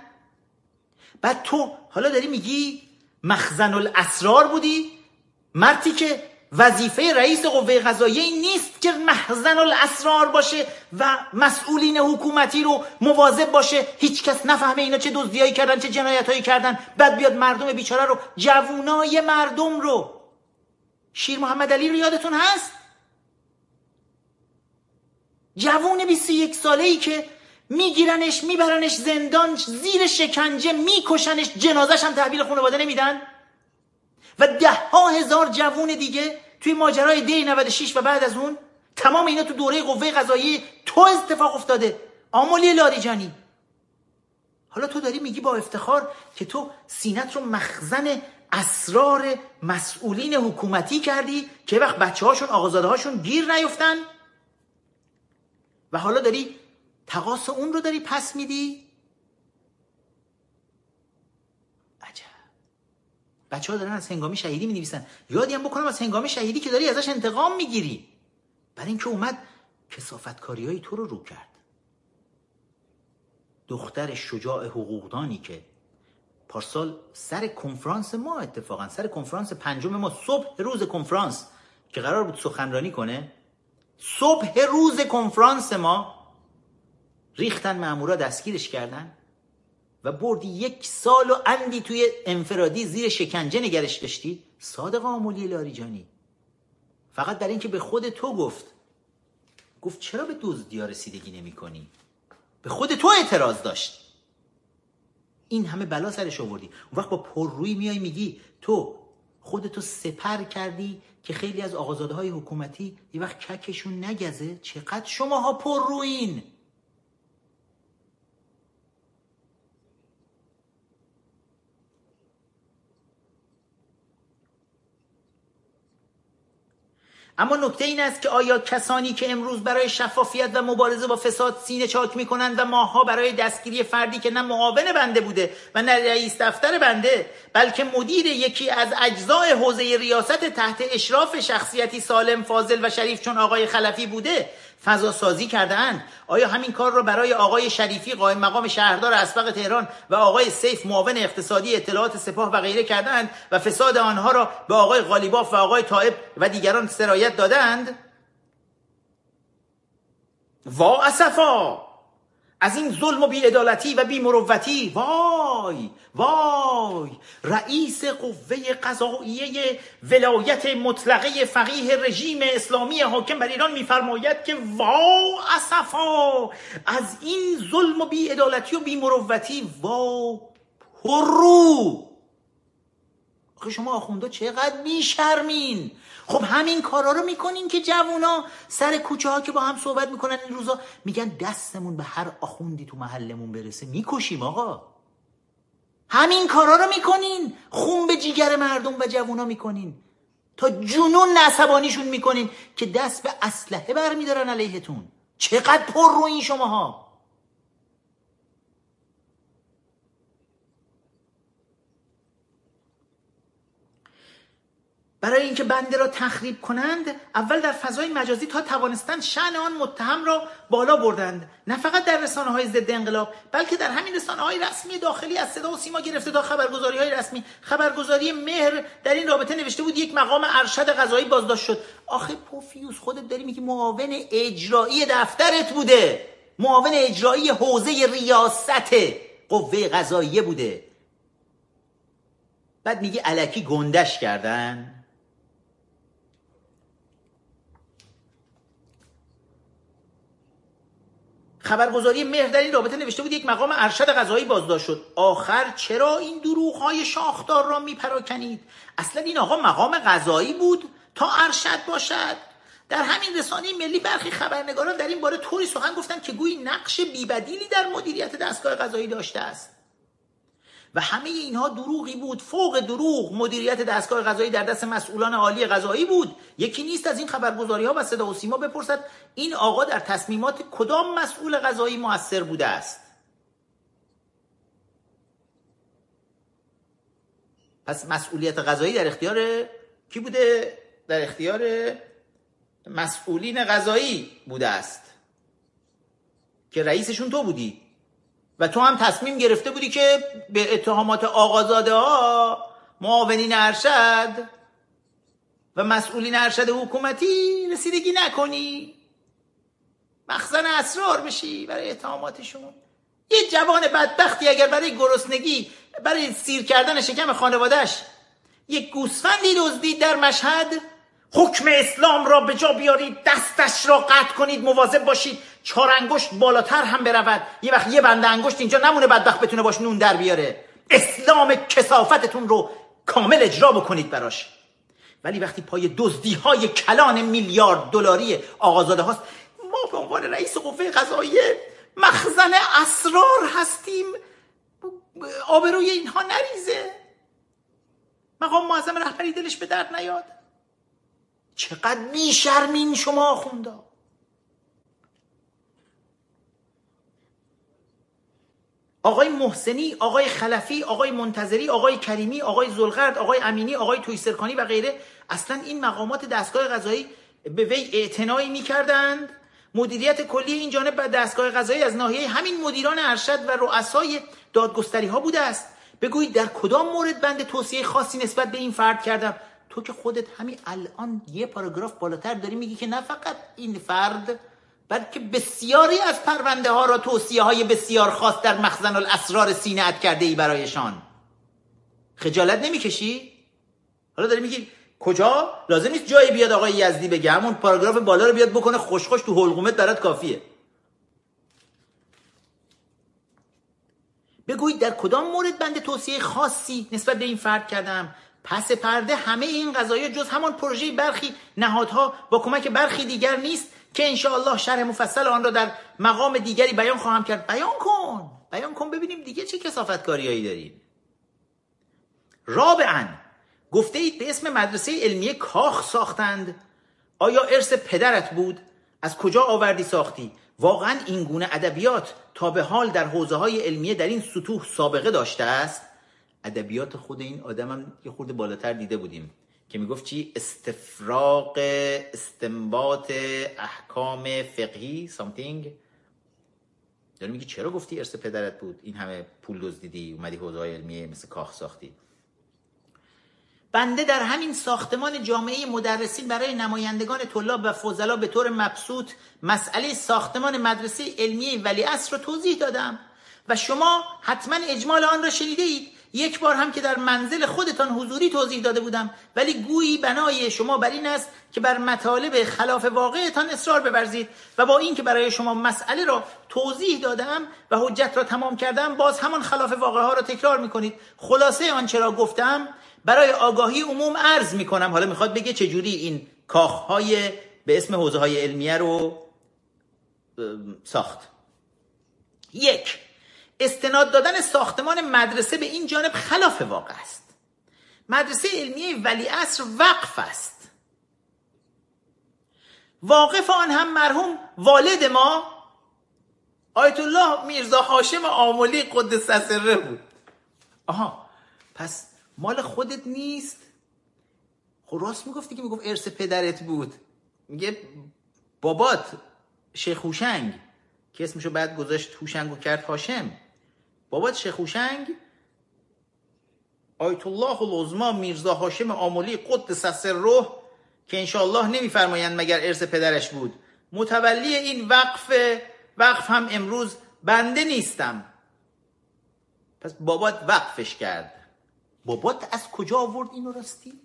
بعد تو حالا داری میگی مخزن الاسرار بودی؟ مرتی که وظیفه رئیس قوه قضاییه نیست که محزن الاسرار باشه و مسئولین حکومتی رو مواظب باشه. هیچکس نفهمه اینا چه دزدیایی کردن چه جنایتهایی کردن. بعد بیاد مردم بیچاره رو جوونای مردم رو. شیر محمد علی رو یادتون هست؟ جوون 21 ساله ای که میگیرنش میبرنش زندان زیر شکنجه میکشنش جنازش هم تحویل خانواده نمیدن. و ده ها هزار جوون دیگه توی ماجرای دی 96 و بعد از اون تمام اینا تو دوره قوه قضایی تو اتفاق افتاده. آمولی لاریجانی. حالا تو داری میگی با افتخار که تو سینت رو مخزن اسرار مسئولین حکومتی کردی که وقت بچه هاشون آقازاده هاشون گیر نیفتن. و حالا داری تقاس اون رو داری پس میدی؟ بچه ها دارن از هنگامی شهیدی می نویسن یادی هم بکنم از هنگامی شهیدی که داری ازش انتقام می‌گیری. برای اینکه اومد کسافتکاری های تو رو رو کرد. دختر شجاع حقوقدانی که پارسال سر کنفرانس ما اتفاقا سر کنفرانس پنجم ما صبح روز کنفرانس که قرار بود سخنرانی کنه صبح روز کنفرانس ما ریختن مامورا دستگیرش کردن و بردی یک سال و اندی توی انفرادی زیر شکنجه نگرش داشتی؟ صادق آمولی لاریجانی. فقط برای اینکه به خود تو گفت. گفت چرا به دزدیا رسیدگی نمی کنی؟ به خود تو اعتراض داشت. این همه بلا سرش آوردی. اون وقت با پررویی میای میگی تو خودتو سپر کردی که خیلی از آقازاده های حکومتی یه وقت ککشون نگزه. چقدر شماها پرروین اما نکته این است که آیا کسانی که امروز برای شفافیت و مبارزه با فساد سینه چاک می کنند و ماها برای دستگیری فردی که نه معاون بنده بوده و نه رئیس دفتر بنده بلکه مدیر یکی از اجزای حوزه ریاست تحت اشراف شخصیتی سالم فاضل و شریف چون آقای خلفی بوده فضا سازی کردهاند. آیا همین کار را برای آقای شریفی قائم مقام شهردار اسبق تهران و آقای سیف معاون اقتصادی اطلاعات سپاه و غیره کردند و فساد آنها را به آقای غالیباف و آقای طائب و دیگران سرایت دادند وا اسفا! از این ظلم و بیعدالتی و بیمروتی. وای وای. رئیس قوه قضاییه ولایت مطلقه فقیه رژیم اسلامی حاکم بر ایران میفرماید که وا اسفا از این ظلم و بیعدالتی و بیمروتی. وا پرو آخه شما آخوندا چقدر بیشرمین. خب همین کارا رو می‌کنین که جوونا سر کوچه ها که با هم صحبت می‌کنن این روزا میگن دستمون به هر آخوندی تو محلمون برسه. می‌کشیم آقا. همین کارا رو می‌کنین. خون به جیگر مردم و جوونا می‌کنین. تا جنون عصبانیشون می‌کنین که دست به اسلحه برمیدارن علیهتون. چقدر پر رو این شماها. برای اینکه بنده را تخریب کنند اول در فضای مجازی تا توانستند شن آن متهم را بالا بردند. نه فقط در رسانه های ضد انقلاب بلکه در همین رسانه های رسمی داخلی از صدا و سیما گرفته تا خبرگزاری های رسمی. خبرگزاری مهر در این رابطه نوشته بود یک مقام ارشد قضایی بازداشت شد. آخه پوفیوس خودت داری میگی معاون اجرایی دفترت بوده. معاون اجرایی حوزه ریاست قوه قضاییه بوده. بعد میگی علکی گندش کردن. خبرگزاری مهر در این رابطه نوشته بود یک مقام ارشد قضایی بازداشت شد. آخر چرا این دروغ های شاخدار را میپراکنید؟ اصلا این آقا مقام قضایی بود تا ارشد باشد. در همین رسانه ملی برخی خبرنگاران در این باره طوری سخن گفتند که گویی نقش بیبدیلی در مدیریت دستگاه قضایی داشته است. و همه اینها دروغی بود. فوق دروغ مدیریت دستگاه غذایی در دست مسئولان عالی غذایی بود. یکی نیست از این خبرگزاری ها و صدا و سیما بپرسد این آقا در تصمیمات کدام مسئول غذایی موثر بوده است. پس مسئولیت غذایی در اختیار کی بوده؟ در اختیار مسئولین غذایی بوده است. که رئیسشون تو بودی. و تو هم تصمیم گرفته بودی که به اتهامات آقازاده ها معاونین ارشد و مسئولین ارشد حکومتی رسیدگی نکنی. مخزن اسرار بشی برای اتهاماتشون. یه جوان بدبختی اگر برای گرسنگی برای سیر کردن شکم خانوادهش یک گوسفندی دزدید در مشهد. حکم اسلام را به جا بیارید دستش را قطع کنید مواظب باشید چهار انگشت بالاتر هم برود. یه وقت یه بنده انگشت اینجا نمونه بدبخت بتونه باش نون در بیاره. اسلام کسافتتون رو کامل اجرا بکنید براش. ولی وقتی پای دزدی های کلان میلیارد دلاری آقازاده هاست ما به عنوان رئیس قوه قضاییه مخزن اسرار هستیم. آبروی اینها نریزه. مقام معظم رهبری دلش به درد نیاد. چقدر بیشرمین شما خوندا. آقای محسنی آقای خلفی آقای منتظری آقای کریمی آقای زلغرد آقای امینی آقای تویسرکانی و غیره اصلا این مقامات دستگاه قضایی به وی اعتنایی می‌کردند. مدیریت کلی این جانب و دستگاه قضایی از ناحیه همین مدیران ارشد و رؤسای دادگستری ها بوده است. بگویید در کدام مورد بند توصیه خاصی نسبت به این فرد کردم؟ تو که خودت همین الان یه پاراگراف بالاتر داری میگی که نه فقط این فرد بلکه بسیاری از پرونده ها را توصیه های بسیار خاص در مخزن الاسرار سینه کرده ای برایشان. خجالت نمی‌کشی؟ حالا داری میگی کجا؟ لازم نیست جایی بیاد آقای یزدی بگه. همون پاراگراف بالا رو بیاد بکنه خوش خوش تو حلقومت برات کافیه. بگویید در کدام مورد بند توصیه خاصی نسبت به این فرد کردم؟ پس پرده همه این قضایا جز همان پروژه برخی نهادها با کمک برخی دیگر نیست که انشاءالله شرح مفصل آن را در مقام دیگری بیان خواهم کرد. بیان کن! بیان کن ببینیم دیگه چه کسافت کاریایی دارید رابعا گفته اید به اسم مدرسه علمیه کاخ ساختند. آیا ارث پدرت بود؟ از کجا آوردی ساختی؟ واقعا این گونه ادبیات تا به حال در حوزه های علمیه در این سطوح سابقه داشته است؟ ادبیات خود این آدمم یه خورده بالاتر دیده بودیم که می‌گفت چی؟ استفراغ استنباط احکام فقهی something. داری میگی چرا گفتی ارث پدرت بود؟ این همه پول دزدیدی اومدی حوزه علمیه مثل کاخ ساختی. بنده در همین ساختمان جامعه مدرسین برای نمایندگان طلاب و فضلا به طور مبسوط مسئله ساختمان مدرسه علمیه ولی رو توضیح دادم. و شما حتما اجمال آن را شنیده اید یک بار هم که در منزل خودتان حضوری توضیح داده بودم ولی گویی بنای شما بر این است که بر مطالب خلاف واقعتان اصرار ببرزید و با اینکه برای شما مسئله را توضیح دادم و حجت را تمام کردم باز همان خلاف واقع ها را تکرار می‌کنید. خلاصه آنچه را گفتم برای آگاهی عموم عرض می‌کنم. حالا می‌خواد بگه چجوری این کاخهای به اسم حوزه های علمیه رو ساخت. یک استناد دادن ساختمان مدرسه به این جانب خلاف واقع است. مدرسه علمیه ولی اصر وقف است. واقف آن هم مرحوم والد ما آیت الله میرزا هاشم آمولی قدس سره بود. آها پس مال خودت نیست؟ خب راست می‌گفتی که می‌گفت ارث پدرت بود. میگه بابات شیخ هوشنگ که اسمشو بعد گذاشت هوشنگ و کرد هاشم. بابات شیخ هوشنگ آیت الله العظما میرزا هاشم آمولی قدس روح که انشاءالله نمیفرمایند مگر ارث پدرش بود. متولی این وقف وقف هم امروز بنده نیستم. پس بابات وقفش کرد. بابات از کجا آورد اینو راستی؟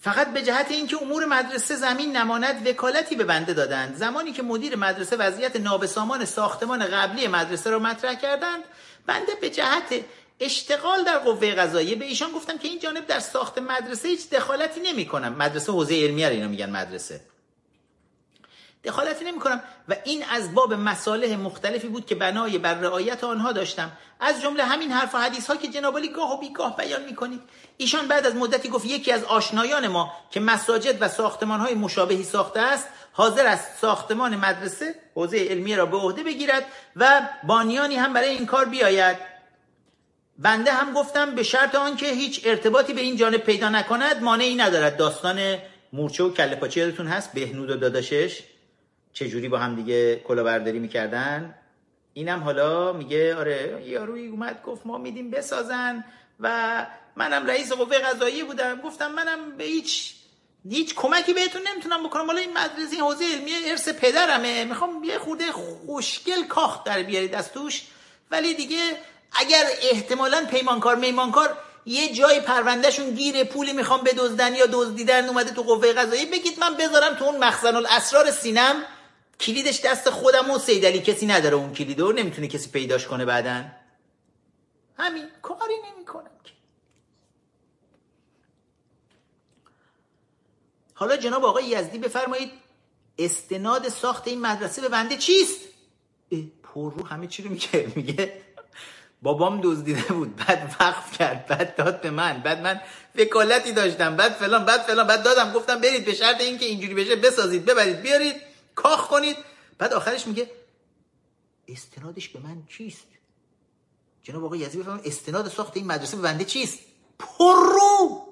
فقط به جهت اینکه امور مدرسه زمین نماند وکالتی به بنده دادند. زمانی که مدیر مدرسه وضعیت نابسامان ساختمان قبلی مدرسه را مطرح کردند بنده به جهت اشتغال در قوه قضاییه به ایشان گفتم که این جانب در ساخت مدرسه هیچ دخالتی نمی کنم مدرسه حوزه علمیه اینا میگن مدرسه. دخالتی نمی کنم و این از باب مصالح مختلفی بود که بنای بر رعایت آنها داشتم. از جمله همین حرف و حدیث ها که جنابالی گاه و بیگاه بیان می کنید ایشان بعد از مدتی گفت یکی از آشنایان ما که مساجد و ساختمان های مشابهی ساخته است حاضر است ساختمان مدرسه حوزه علمیه را به عهده بگیرد و بانیانی هم برای این کار بیاید. بنده هم گفتم به شرط آنکه هیچ ارتباطی به این جانب پیدا نکند مانعی ندارد. داستان مورچه و کله پاچه یادتون هست؟ بهنود و داداشش؟ چجوری با هم دیگه کلاهبرداری می‌کردن؟ اینم حالا میگه آره یاروی اومد گفت ما میدیم بسازن و منم رئیس قوه قضایی بودم. گفتم منم به هیچ هیچ کمکی بهتون نمی‌تونم بکنم. حالا این مدرسه این حوزه علمی ارث پدرمه. می‌خوام یه خورده خوشگل کاخ در بیارید از توش. ولی دیگه اگر احتمالا پیمانکار میمانکار یه جای پروندهشون گیر پولی می‌خوام بدزدن یا دزدیدن اومده تو قوه قضایی بگید من بذارم تو اون مخزن الاسرار سینم. کلیدش دست خودم و سیدلی کسی نداره اون کلیدو نمی‌تونه کسی پیداش کنه بعدا. همین کاری نمی‌کنم حالا جناب آقای یزدی بفرمایید استناد ساخت این مدرسه به بنده چیست؟ پر رو همه چی رو میگه میگه بابام دزدیده بود بعد وقف کرد بعد داد به من بعد من وکالتی داشتم بعد فلان بعد فلان بعد دادم گفتم برید به شرط اینکه اینجوری بشه بسازید ببرید بیارید. کاخ کنید. بعد آخرش میگه استنادش به من چیست؟ جناب آقای یزی بفرمایید استناد ساخت این مدرسه به بنده چیست؟ پررو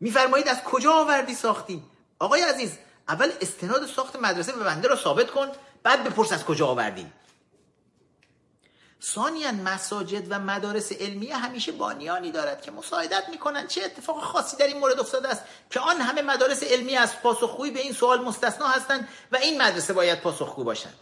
میفرمایید از کجا آوردی ساختی؟ آقای عزیز اول استناد ساخت مدرسه به بنده رو ثابت کن بعد بپرس از کجا آوردی. ثانیا مساجد و مدارس علمیه همیشه بانیانی دارد که مساعدت می‌کنند چه اتفاق خاصی در این مورد افتاده است که آن همه مدارس علمی از پاسخگویی به این سوال مستثنا هستند و این مدرسه باید پاسخگو باشند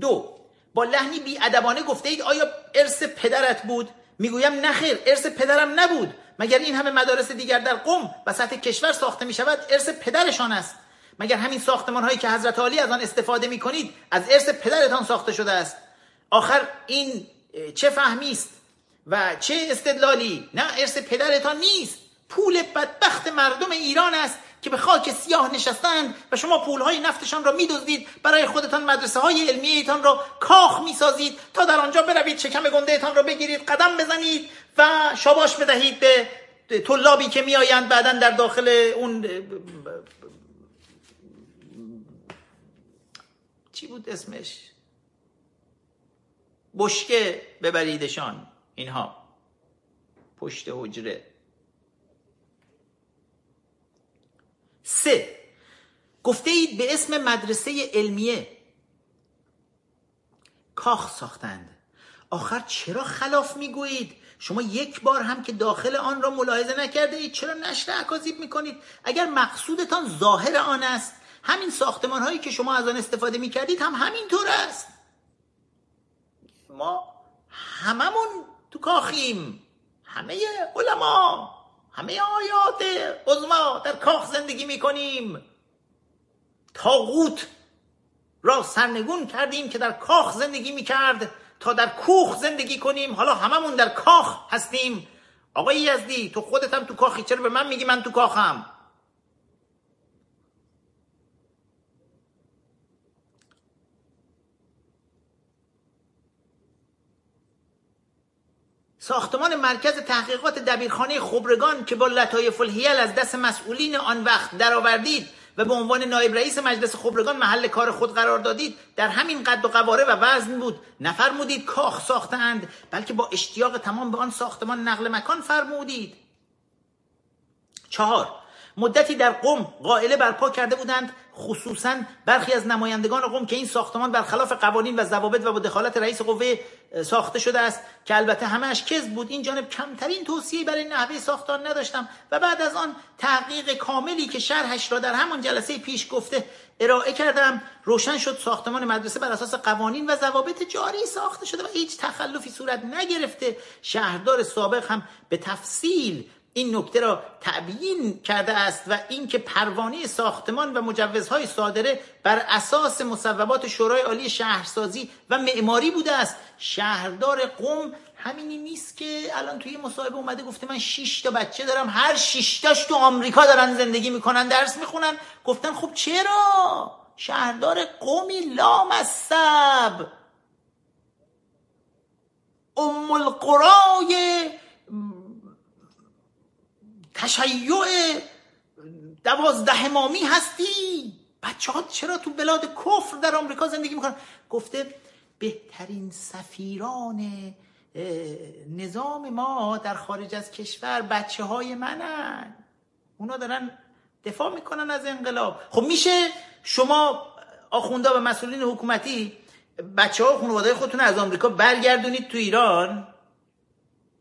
دو با لحنی بی ادبانه گفته اید آیا ارث پدرت بود؟ می‌گویم نخیر ارث پدرم نبود. مگر این همه مدارس دیگر در قم و سطح کشور ساخته می شود ارث پدرشان است. مگر همین ساختمان هایی که حضرت عالی از آن استفاده می کنید از ارث پدرتان ساخته شده است؟ آخر این چه فهمی است و چه استدلالی؟ نه ارث پدرتان نیست. پول بدبخت مردم ایران است که به خاک سیاه نشستند و شما پولهای نفتشان را میدزدید. برای خودتان مدرسه های علمیتان را کاخ می‌سازید. تا در آنجا بروید شکم گندهتان را بگیرید قدم بزنید و شاباش بدهید به طلابی که میآیند بعدا در داخل اون چی بود اسمش؟ بشکه ببریدشان اینها. پشت حجره. سه. گفته اید به اسم مدرسه علمیه. کاخ ساختند. آخر چرا خلاف می‌گویید؟ شما یک بار هم که داخل آن را ملاحظه نکرده اید چرا نشر اکاذیب می‌کنید؟ اگر مقصودتان ظاهر آن است همین ساختمان هایی که شما از آن استفاده می‌کردید هم همینطور است. ما هممون تو کاخیم. همه علما همه آیات عظما در کاخ زندگی می‌کنیم. تاغوت را سرنگون کردیم که در کاخ زندگی می‌کرد. تا در کوخ زندگی کنیم. حالا هممون در کاخ هستیم. آقای یزدی تو خودت هم تو کاخی. چرا به من میگی من تو کاخم؟ ساختمان مرکز تحقیقات دبیرخانه خبرگان که با لطایف الهیل از دست مسئولین آن وقت درآوردید و به عنوان نایب رئیس مجلس خبرگان محل کار خود قرار دادید در همین قد و قواره و وزن بود. نفرمودید کاخ ساختند بلکه با اشتیاق تمام به آن ساختمان نقل مکان فرمودید. چهار. مدتی در قم قائله برپا کرده بودند خصوصا برخی از نمایندگان قوم که این ساختمان برخلاف قوانین و ضوابط و با دخالت رئیس قوه ساخته شده است. که البته همهش کذب بود. این جانب کمترین توصیه برای نحوه ساختار نداشتم. و بعد از آن تحقیق کاملی که شرحش را در همان جلسه پیش گفته ارائه کردم روشن شد ساختمان مدرسه بر اساس قوانین و ضوابط جاری ساخته شده و هیچ تخلفی صورت نگرفته. شهردار سابق هم به تفصیل این نکته را تبیین کرده است و اینکه پروانه ساختمان و مجوزهای صادره بر اساس مصوبات شورای عالی شهرسازی و معماری بوده است. شهردار قم همینی نیست که الان توی مصاحبه اومده گفته من 6 تا بچه دارم هر 6 تاش تو آمریکا دارن زندگی می‌کنن درس می‌خونن. گفتن خب چرا؟ شهردار قومی لامصب. ام القرای تشیع دوازده مامی هستی؟ بچه ها چرا تو بلاد کفر در آمریکا زندگی می‌کنن؟ گفته بهترین سفیران نظام ما در خارج از کشور بچه های منن. اونا دارن دفاع می‌کنن از انقلاب. خب میشه شما آخونده و مسئولین حکومتی بچه ها خانواده خودتون از آمریکا برگردونید تو ایران؟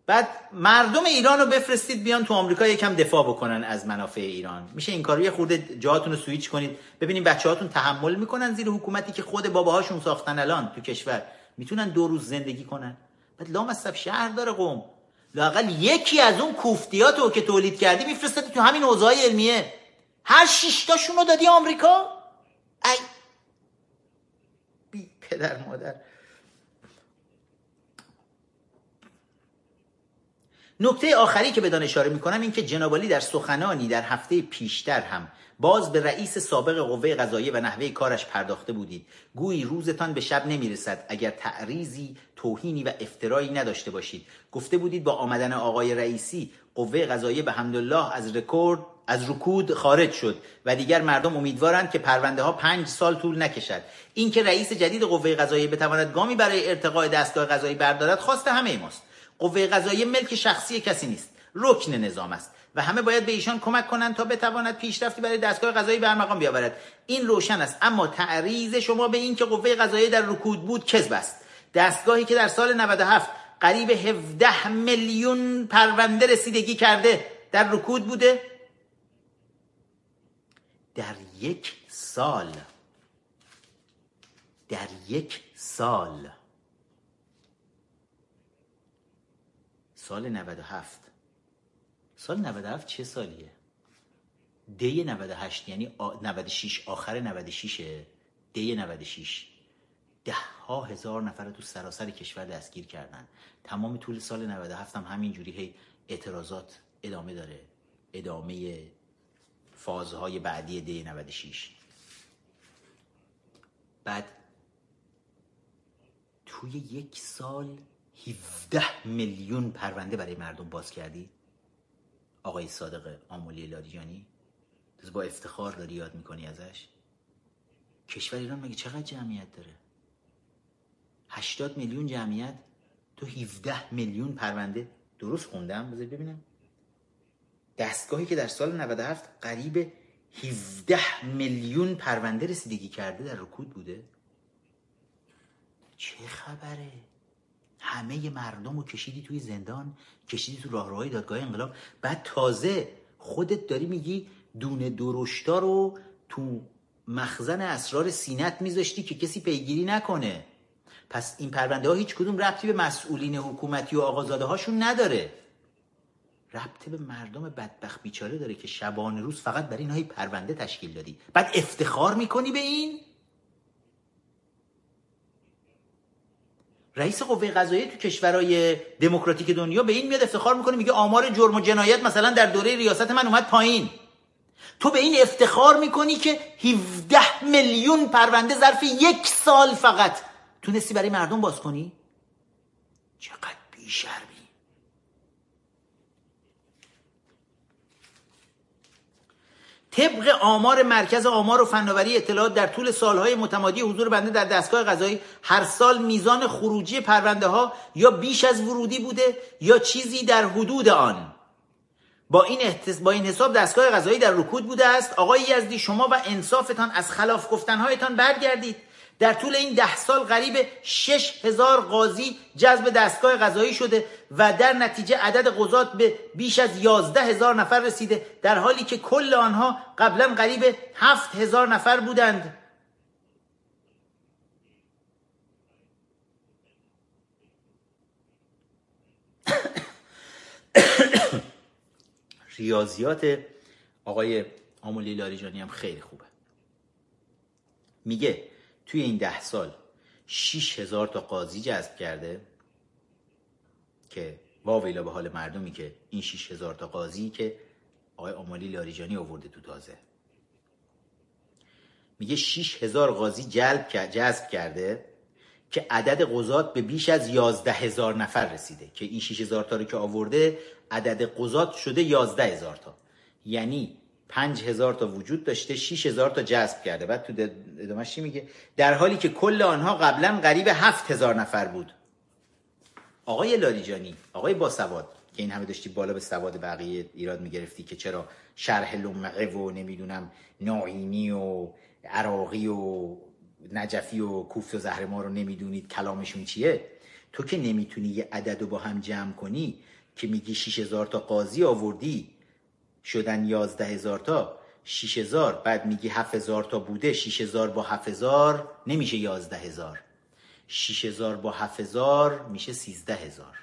بعد مردم ایران رو بفرستید بیان تو آمریکا یکم دفاع بکنن از منافع ایران. میشه این کارو یه خورده جاهاتون رو سویچ کنید ببینیم بچه هاتون تحمل می‌کنن زیر حکومتی که خود باباهاشون ساختن الان تو کشور. می‌تونن دو روز زندگی کنن. بعد لام از شهر داره قوم. لاقل یکی از اون کوفتیات رو که تولید کردی میفرستادی تو همین اوضاع علمیه. هر شیشتاشون رو دادی آمریکا؟ ای! بی پدر مادر. نکته آخری که بدان اشاره می‌کنم این که جنابالی در سخنانی در هفته پیشتر هم باز به رئیس سابق قوه قضاییه و نحوه کارش پرداخته بودید. گویی روزتان به شب نمی‌رسد. اگر تعریزی توهینی و افترایی نداشته باشید. گفته بودید با آمدن آقای رئیسی قوه قضاییه به حمدالله از رکورد از رکود خارج شد و دیگر مردم امیدوارند که پرونده ها پنج سال طول نکشد. اینکه رئیس جدید قوه قضاییه بتواند گامی برای ارتقاء دستگاه قضایی بردارد خواست همه ماست. قوه قضاییه ملک شخصی کسی نیست. رکن نظام است و همه باید به ایشان کمک کنند تا بتواند پیشرفتی برای دستگاه قضایی برمقام بیاورد. این روشن است اما تعریض شما به این که قوه قضاییه در رکود بود کذب است. دستگاهی که در سال 97 قریب 17 میلیون پرونده رسیدگی کرده در رکود بوده در یک سال در یک سال سال 97 سال 97 چه سالیه؟ دی 98 یعنی 96 آخر 96 دی 96 ده ها هزار نفر تو سراسر کشور دستگیر کردن. تمام طول سال 97 هم همینجوری هی اعتراضات ادامه داره. ادامه فازهای بعدی دی 96 بعد توی یک سال 17 میلیون پرونده برای مردم باز کردی؟ آقای صادق آمولی لاریجانی با افتخار داری یاد می‌کنی ازش؟ کشور ایران مگه چقدر جمعیت داره؟ 80 میلیون جمعیت تو 17 میلیون پرونده. درست خوندم؟ بذار ببینم. دستگاهی که در سال 97 قریب 17 میلیون پرونده رسیدگی کرده در رکود بوده. چه خبره؟ همه مردم رو کشیدی توی زندان کشیدی تو راهروهای دادگاه انقلاب. بعد تازه خودت داری میگی دونه درشتا رو تو مخزن اسرار سینت میذاشتی که کسی پیگیری نکنه. پس این پرونده ها هیچ کدوم ربطی به مسئولین حکومتی و آقازاده هاشون نداره. ربطه به مردم بدبخت بیچاره داره که شبانه روز فقط برای اینهایی پرونده تشکیل دادی. بعد افتخار می‌کنی به این؟ رئیس قوه قضاییه تو کشورهای دموکراتیک دنیا به این میاد افتخار می‌کنه میگه آمار جرم و جنایت مثلا در دوره ریاست من اومد پایین. تو به این افتخار می‌کنی که 17 میلیون پرونده ظرف یک سال فقط تونستی برای مردم باز کنی؟ چقدر بیشرمی. طبق آمار مرکز آمار و فناوری اطلاعات در طول سالهای متمادی حضور بنده در دستگاه قضایی هر سال میزان خروجی پرونده ها یا بیش از ورودی بوده یا چیزی در حدود آن. با این, احتس... با این حساب دستگاه قضایی در رکود بوده است. آقای یزدی شما و انصافتان از خلاف گفتنهایتان برگردید. در طول این ده سال قریب شش هزار قاضی جذب دستگاه قضایی شده و در نتیجه عدد قضات به بیش از یازده هزار نفر رسیده در حالی که کل آنها قبلا قریب هفت هزار نفر بودند. ریاضیات آقای آمولی لاریجانی هم خیلی خوبه. میگه توی این ده سال 6 هزار تا قاضی جذب کرده که واویلا به حال مردمی که این 6 هزار تا قاضی که آقای آمالی لاریجانی آورده تو تازه. میگه 6 هزار قاضی جلب جذب کرده که عدد قضات به بیش از 11 هزار نفر رسیده. که این 6 هزار تا رو که آورده عدد قضات شده 11 هزار تا. یعنی پنج هزار تا وجود داشته 6 هزار تا جذب کرده. بعد تو ادامهش چی میگه؟ در حالی که کل آنها قبلا قریب هفت هزار نفر بود. آقای لاریجانی آقای باسواد که این همه داشتی بالا به سواد بقیه ایراد می‌گرفتی که چرا شرح لمعه و نمی‌دونم ناعینی و عراقی و نجفی و کوفت و زهر ما رو نمی‌دونید کلامشون چیه؟ تو که نمی‌تونی یه عدد رو با هم جمع کنی که میگی 6 هزار تا قاضی آوردی شدن یازده هزار تا شیش هزار. بعد میگی هفت هزار تا بوده شیش هزار با هفت هزار نمیشه یازده هزار. شیش هزار با هفت هزار میشه سیزده هزار.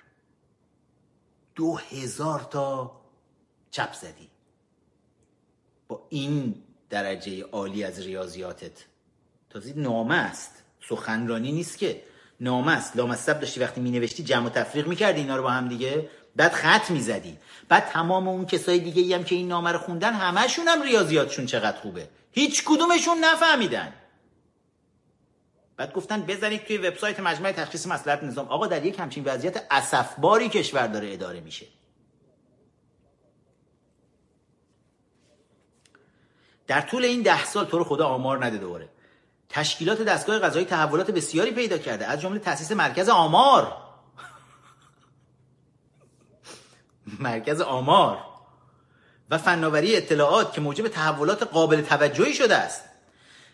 دو هزار تا چپ زدی. با این درجه عالی از ریاضیاتت. تازه نامه است سخنرانی نیست که. نامه است لامصب داشتی وقتی می نوشتی جمع و تفریق می‌کردی اینا رو با هم دیگه. بعد خط می‌زدی. بعد تمام اون کسای دیگه هم که این نامه رو خوندن همشون هم ریاضیاتشون چقدر خوبه. هیچ کدومشون نفهمیدن. بعد گفتن بزنید توی وبسایت مجمع تشخیص مسئولیت نظام. آقا در یک همچین وضعیت اسفباری کشور داره اداره میشه. در طول این ده سال تو رو خدا آمار نده دوباره. تشکیلات دستگاه قضایی تحولات بسیاری پیدا کرده. از جمله تاسیس مرکز آمار. مرکز آمار. و فناوری اطلاعات که موجب تحولات قابل توجهی شده است.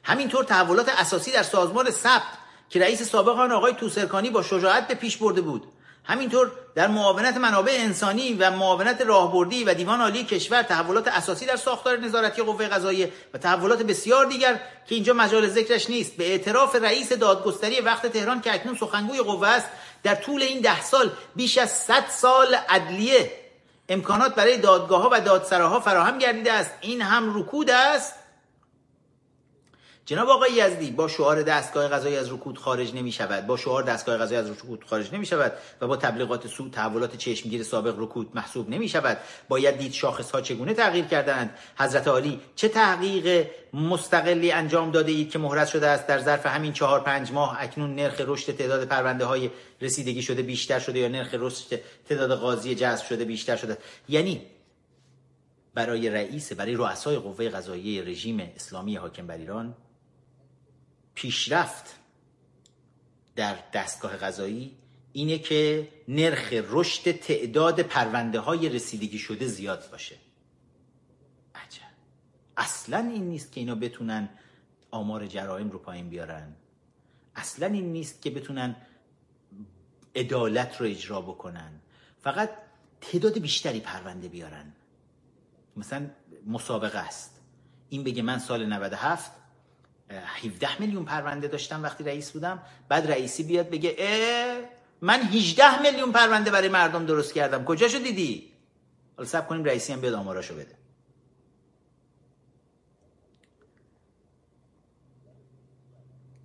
همینطور تحولات اساسی در سازمان ثبت که رئیس سابق آن آقای توسرکانی با شجاعت به پیش برده بود. همینطور در معاونت منابع انسانی و معاونت راهبردی و دیوان عالی کشور تحولات اساسی در ساختار نظارتی قوه قضاییه و تحولات بسیار دیگر که اینجا مجال ذکرش نیست. به اعتراف رئیس دادگستری وقت تهران که اکنون سخنگوی قوه است در طول این ده سال بیش از 100 سال عدلیه امکانات برای دادگاه ها و دادسراها فراهم گردیده است. این هم رکود است. جناب آقای یزدی با شعار دستگاه قضایی از رکود خارج نمی شود با شعار دستگاه قضایی از رکود خارج نمی شود و با تبلیغات سو تحولات چشمگیر سابق رکود محسوب نمی شود باید دید شاخص ها چگونه تغییر کردند حضرت عالی چه تحقیق مستقلی انجام داده اید که مهرس شده است؟ در ظرف همین چهار پنج ماه اکنون نرخ رشد تعداد پرونده های رسیدگی شده بیشتر شده یا نرخ رشد تعداد قاضی جذب شده بیشتر شده. یعنی برای رئیس برای رؤسای قوه قضاییه رژیم اسلامی حاکم بر ایران پیشرفت در دستگاه غذایی اینه که نرخ رشد تعداد پرونده های رسیدگی شده زیاد باشه. عجب. اصلا این نیست که اینا بتونن آمار جرائم رو پایین بیارن. اصلا این نیست که بتونن عدالت رو اجرا بکنن. فقط تعداد بیشتری پرونده بیارن. مثلا مسابقه است. این بگه من سال 97 17 میلیون پرونده داشتم وقتی رئیس بودم. بعد رئیسی بیاد بگه اه من 18 میلیون پرونده برای مردم درست کردم. کجاشو دیدی؟ حالا سب کنیم رئیسی هم بیاد آماراشو بده.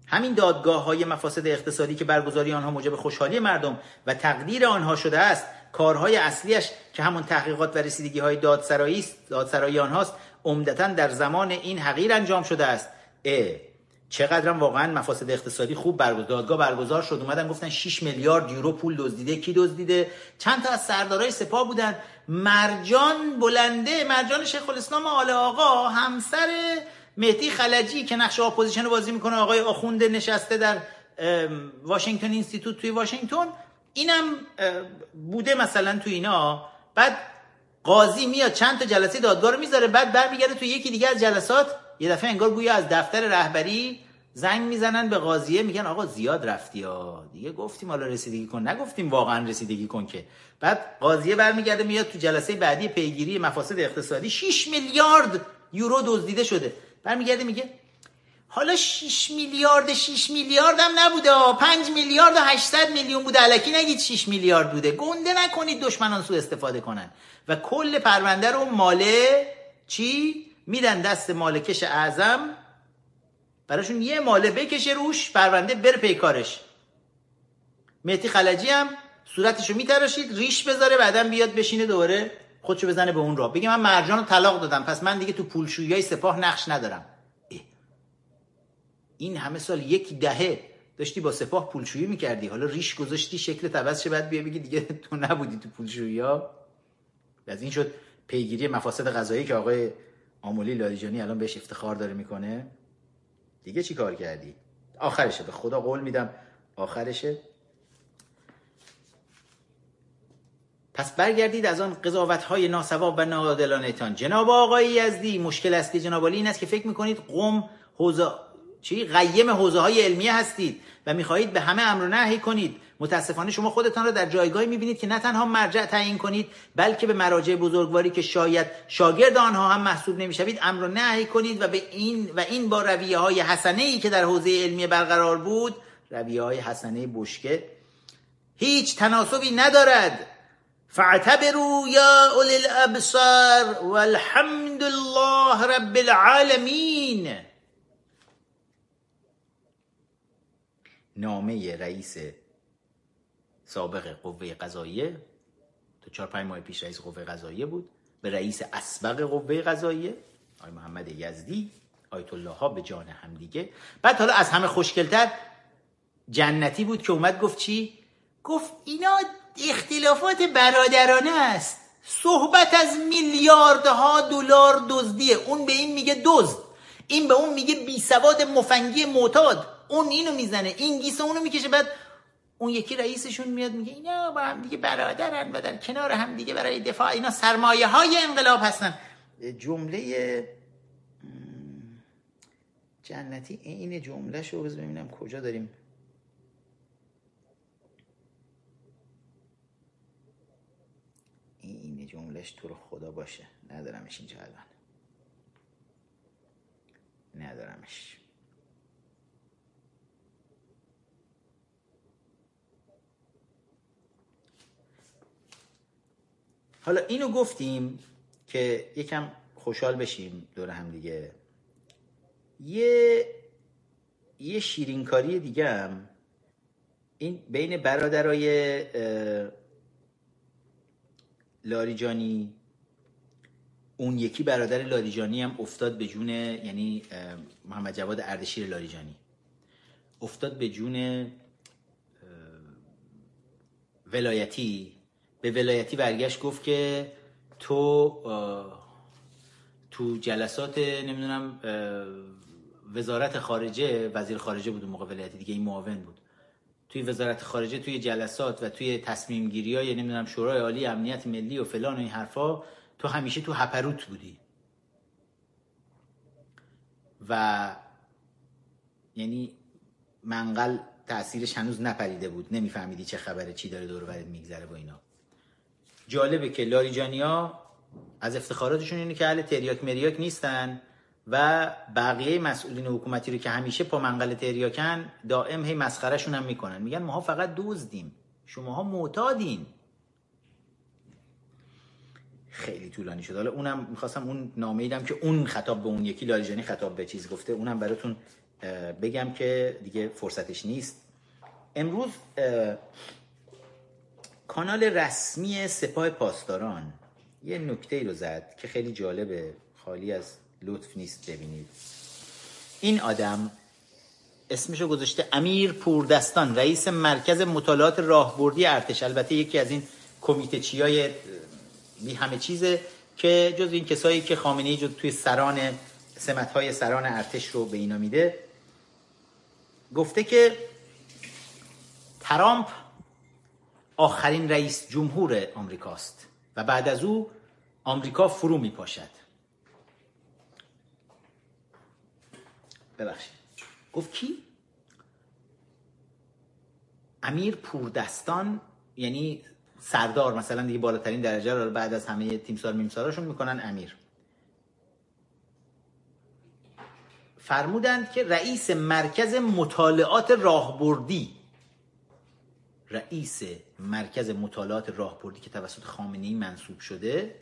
همین دادگاه های مفاسد اقتصادی که برگزاری آنها موجب خوشحالی مردم و تقدیر آنها شده است کارهای اصلیش که همون تحقیقات و رسیدگی های دادسرایی دادسرایی آنهاست عمدتا در زمان این حقیر انجام شده است. اه چقدرم واقعا مفاسد اقتصادی خوب برگزار دادگاه برگزار شد اومدن گفتن 6 میلیارد یورو پول دزدیده کی دزدیده؟ چند تا از سردارای سپاه بودن. مرجان بلنده مرجان شیخ الاسلام آل آقا همسر مهدی خلجی که نقش اپوزیشن رو بازی می‌کنه آقای آخونده نشسته در Washington Institute توی واشنگتن اینم بوده مثلا تو اینا. بعد قاضی میاد چند تا جلسه دادگاه رو می‌ذاره بعد برمیگرده تو یکی دیگه از جلسات یه دفعه انگار گویا از دفتر رهبری زنگ می‌زنن به قاضیه میگن آقا زیاد رفتی ها. دیگه گفتیم حالا رسیدگی کن. نگفتیم واقعا رسیدگی کن که. بعد قاضیه برمیگرده میاد تو جلسه بعدی پیگیری مفاسد اقتصادی 6 میلیارد یورو دزدیده شده. برمیگرده میگه حالا 6 میلیارد 6 میلیارد هم نبوده 5 میلیارد و 800 میلیون بوده الکی نگید 6 میلیارد بوده. گنده نکنید دشمنان سو استفاده کنن. و کل پرونده رو ماله چی؟ میدن دست مالکش اعظم. براشون یه ماله بکشه روش پرونده بره پیکارش مهدی خلجی هم صورتشو میتراشید ریش بذاره بعدا بیاد بشینه دوره خودشو بزنه به اون را بگه من مرجان رو طلاق دادم پس من دیگه تو پولشویی های سپاه نقش ندارم. این همه سال یک دهه داشتی با سپاه پولشویی می‌کردی. حالا ریش گذاشتی شکل عوض شه بعد بیا بگی دیگه تو نبودی تو پولشویی ها از این شد پیگیری مفاسد غذایی که آقای آمولی لاریجانی الان بهش افتخار داره می‌کنه. دیگه چی کار کردی؟ آخرشه به خدا قول میدم. آخرشه. پس برگردید از آن قضاوت های ناسواب و ناعادلانه تان جناب آقای یزدی مشکل اصلی جناب این است که فکر می‌کنید قوم حوزه چی؟ قیم حوزه های علمیه هستید و می‌خواهید به همه امر نهی کنید. متاسفانه شما خودتان را در جایگاهی می‌بینید که نه تنها مرجع تعیین کنید بلکه به مراجع بزرگواری که شاید شاگرد آنها هم محسوب نمی‌شوید امر را نهی کنید و به این و این با رویه های حسنه ای که در حوزه علمی برقرار بود رویه های حسنه بشکه. هیچ تناسبی ندارد. فاعتبروا یا اولی الابصار والحمد لله رب العالمین نامه رئیس سابق قوه قضاییه. تا چهار پنج ماه پیش رئیس قوه قضاییه بود. به رئیس اسبق قوه قضاییه. آقای محمد یزدی آیت الله ها به جان همدیگه بعد حالا از همه خوشگلتر جنتی بود که اومد گفت چی؟ گفت اینا اختلافات برادرانه است. صحبت از میلیاردها دلار دزدیه. اون به این میگه دزد. این به اون میگه بی سواد مفنگی معتاد. اون اینو می‌زنه. این گیس اونو می‌کشه. بعد اون یکی رئیسشون میاد میگه اینا با هم دیگه برادرن و در کنار هم دیگه برای دفاع. اینا سرمایه های انقلاب هستن. جمله جنتی این جمله شو ببینم کجا داریم جملهش تو رو خدا باشه. ندارمش اینجا الان. ندارمش. حالا اینو گفتیم که یکم خوشحال بشیم دور هم دیگه. یه یه شیرینکاری دیگه هم. این بین برادرای لاریجانی اون یکی برادر لاریجانی هم افتاد به جون یعنی محمد جواد اردشیر لاریجانی افتاد به جون ولایتی. به ولایتی برگشت گفت که تو تو جلسات نمی‌دونم وزارت خارجه وزیر خارجه بود اون موقع ولایتی دیگه این معاون بود. توی وزارت خارجه توی جلسات و توی تصمیم گیری های نمی‌دونم شورای عالی امنیت ملی و فلان و این حرفا تو همیشه تو هپروت بودی. و یعنی منقل تاثیرش هنوز نپریده بود. نمیفهمیدی چه خبره چی داره دور برد میگذره با اینا. جالبه که لاریجانیا از افتخاراتشون اینه که اهل تریاک مریاک نیستن. و بقیه مسئولین حکومتی رو که همیشه پا منقل تریاکن دائم هی مسخرهشون هم می‌کنن. میگن ماها فقط دزدیم. شماها معتادین. خیلی طولانی شد. حالا اونم می‌خواستم اون نامه که اون خطاب به اون یکی لاریجانی خطاب به چیز گفته اونم براتون بگم که دیگه فرصتش نیست. امروز کانال رسمی سپاه پاسداران یه نکته ای رو زد که خیلی جالبه خالی از لطف نیست ببینید. این آدم اسمشو گذاشته امیر پوردستان رئیس مرکز مطالعات راهبردی ارتش. البته یکی از این کمیته چیای بی همه چیزه که جز این کسایی که خامنه ای توی سران سمت های سران ارتش رو به اینا میده. گفته که ترامپ آخرین رئیس جمهور آمریکاست و بعد از او آمریکا فرو می ببخشید گفت کی؟ امیر پوردستان یعنی سردار مثلا دیگه بالاترین درجه رو بعد از همه تیمسار میمساراشون می‌کنن امیر فرمودند که رئیس مرکز مطالعات راهبردی رئیس مرکز مطالعات راهبردی که توسط خامنه ای منصوب شده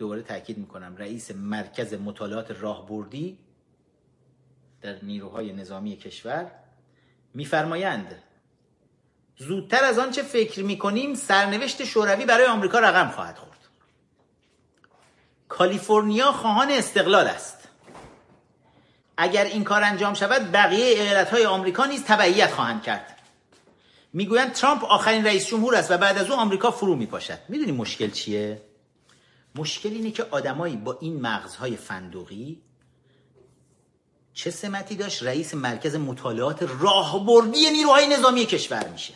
دوباره تاکید می‌کنم رئیس مرکز مطالعات راهبردی در نیروهای نظامی کشور میفرمایند زودتر از آنچه فکر می‌کنیم سرنوشت شوروی برای آمریکا رقم خواهد خورد. کالیفرنیا خواهان استقلال است. اگر این کار انجام شود بقیه ایالت های آمریکا نیز تبعیت خواهند کرد. می‌گویند ترامپ آخرین رئیس جمهور است و بعد از او آمریکا فرو میپاشد. می‌دونی مشکل چیه؟ مشکل اینه که آدمایی با این مغزهای فندقی چه سمتی داشت؟ رئیس مرکز مطالعات راهبردی نیروهای نظامی کشور میشه.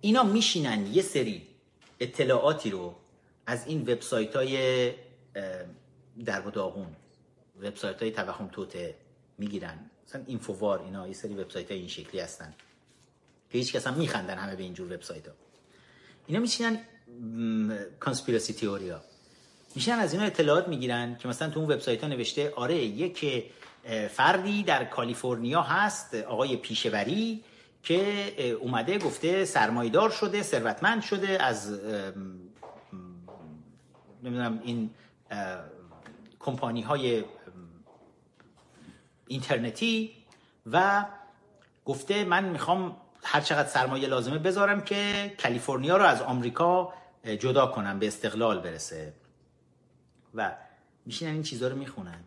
اینا میشینن یه سری اطلاعاتی رو از این وبسایت های در و داغون وبسایت های توهم توته می‌گیرن. مثلا اینفووار اینا یه سری وبسایت های این شکلی هستن که هیچ کس هم میخندن همه به اینجور وبسایت ها اینا میشینن کانسپیرسی تئوریا میشن از اینا اطلاعات می‌گیرن که مثلا تو اون وبسایت ها نوشته آره یک فردی در کالیفرنیا هست آقای پیشوری که اومده گفته سرمایدار شده ثروتمند شده از نمی‌دونم این کمپانی های اینترنتی و گفته من می‌خوام هر چقدر سرمایه لازمه بذارم که کالیفرنیا رو از آمریکا جدا کنم به استقلال برسه. و میشینن این چیزها رو می‌خونن.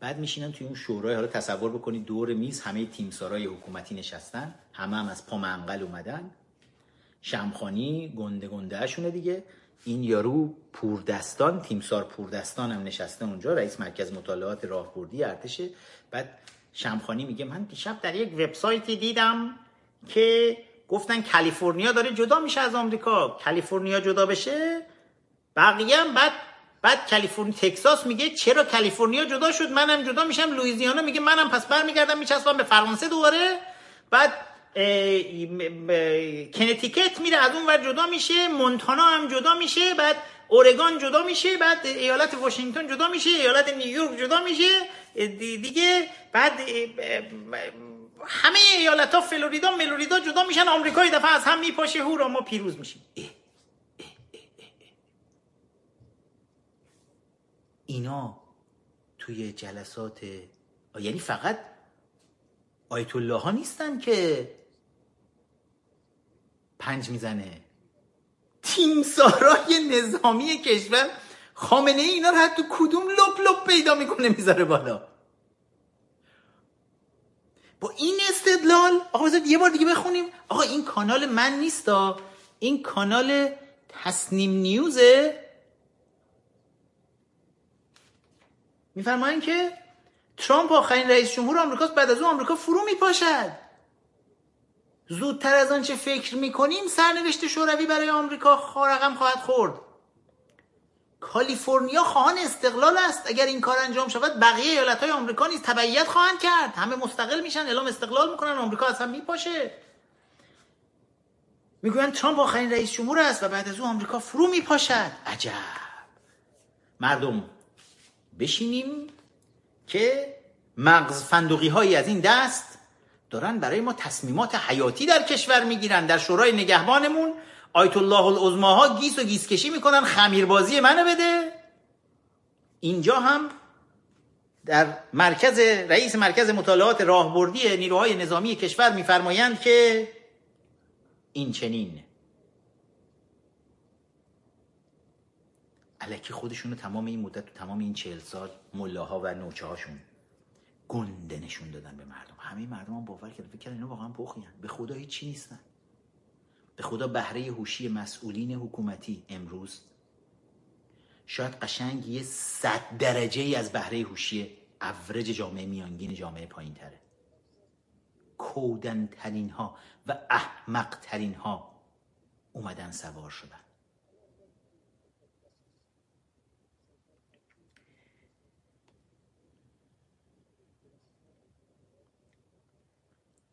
بعد میشینن توی اون شورای حالا تصور بکنید دور میز همه تیمسارای حکومتی نشستن همه هم از پا منقل اومدن. شمخانی گنده گنده شونه دیگه. این یارو پوردستان تیمسار پوردستان هم نشسته اونجا رئیس مرکز مطالعات راهبردی ارتشه بعد شمخانی میگه من دیشب در یک وبسایتی دیدم که گفتن کالیفرنیا داره جدا میشه از آمریکا. کالیفرنیا جدا بشه؟ بقیه هم بعد بعد کالیفرنیا تکساس میگه چرا کالیفرنیا جدا شد؟ منم جدا میشم. لوئیزیانا میگه منم پس برمیگردم میچسبم به فرانسه دوباره. بعد کنتیکت میره از اون ور جدا میشه. مونتانا هم جدا میشه. بعد اورگان جدا میشه. بعد ایالت واشنگتن جدا میشه. ایالت نیویورک جدا میشه. دیگه بعد همه ایالت ها فلوریدا ملوریدا جدا میشن آمریکا دفعه از هم میپاشه هورا ما پیروز میشیم. اینا توی جلسات یعنی فقط آیت الله ها نیستن که پنج می‌زنه. تیمسارای نظامی کشور خامنه ای اینا رو حتی کدوم لپ لپ پیدا می‌کنه می‌ذاره بالا. با این استدلال آقا بذارید یه بار دیگه بخونیم. آقا این کانال من نیستا این کانال تصنیم نیوزه. میفرمایین که ترامپ آخرین رئیس جمهور آمریکاست بعد از اون آمریکا فرو میپاشد. زودتر از آنچه فکر می‌کنیم سرنوشت شوروی برای آمریکا رقم خواهد خورد. کالیفرنیا خواهان استقلال است. اگر این کار انجام شود بقیه ایالت های آمریکا نیز تبعیت خواهند کرد. همه مستقل میشن اعلام استقلال می‌کنن آمریکا اصلا میپاشه. می‌گویند ترامپ آخرین رئیس جمهور است و بعد از او آمریکا فرو میپاشد. عجب! مردم بشینیم که مغز فندقی هایی از این دست دارن برای ما تصمیمات حیاتی در کشور می‌گیرن در شورای نگهبانمون. آیت الله العظماها گیس و گیس کشی می‌کنن خمیربازی منو بده. اینجا هم در مرکز رئیس مرکز مطالعات راهبردی نیروهای نظامی کشور میفرمایند که این چنین علکی خودشونو تمام این مدت و تمام این چهل سال ملاها و نوچه هاشون گنده نشون دادن به مردم. همه مردم هم باور کردن. فکر اینا واقعا بخیان به خدا چی نیستن. به خدا بهره هوشی مسئولین حکومتی امروز. شاید قشنگ یه صد درجه ای از بهره هوشی اورج جامعه میانگین جامعه پایین تره کودن ترین ها و احمق ترین ها اومدن سوار شدن.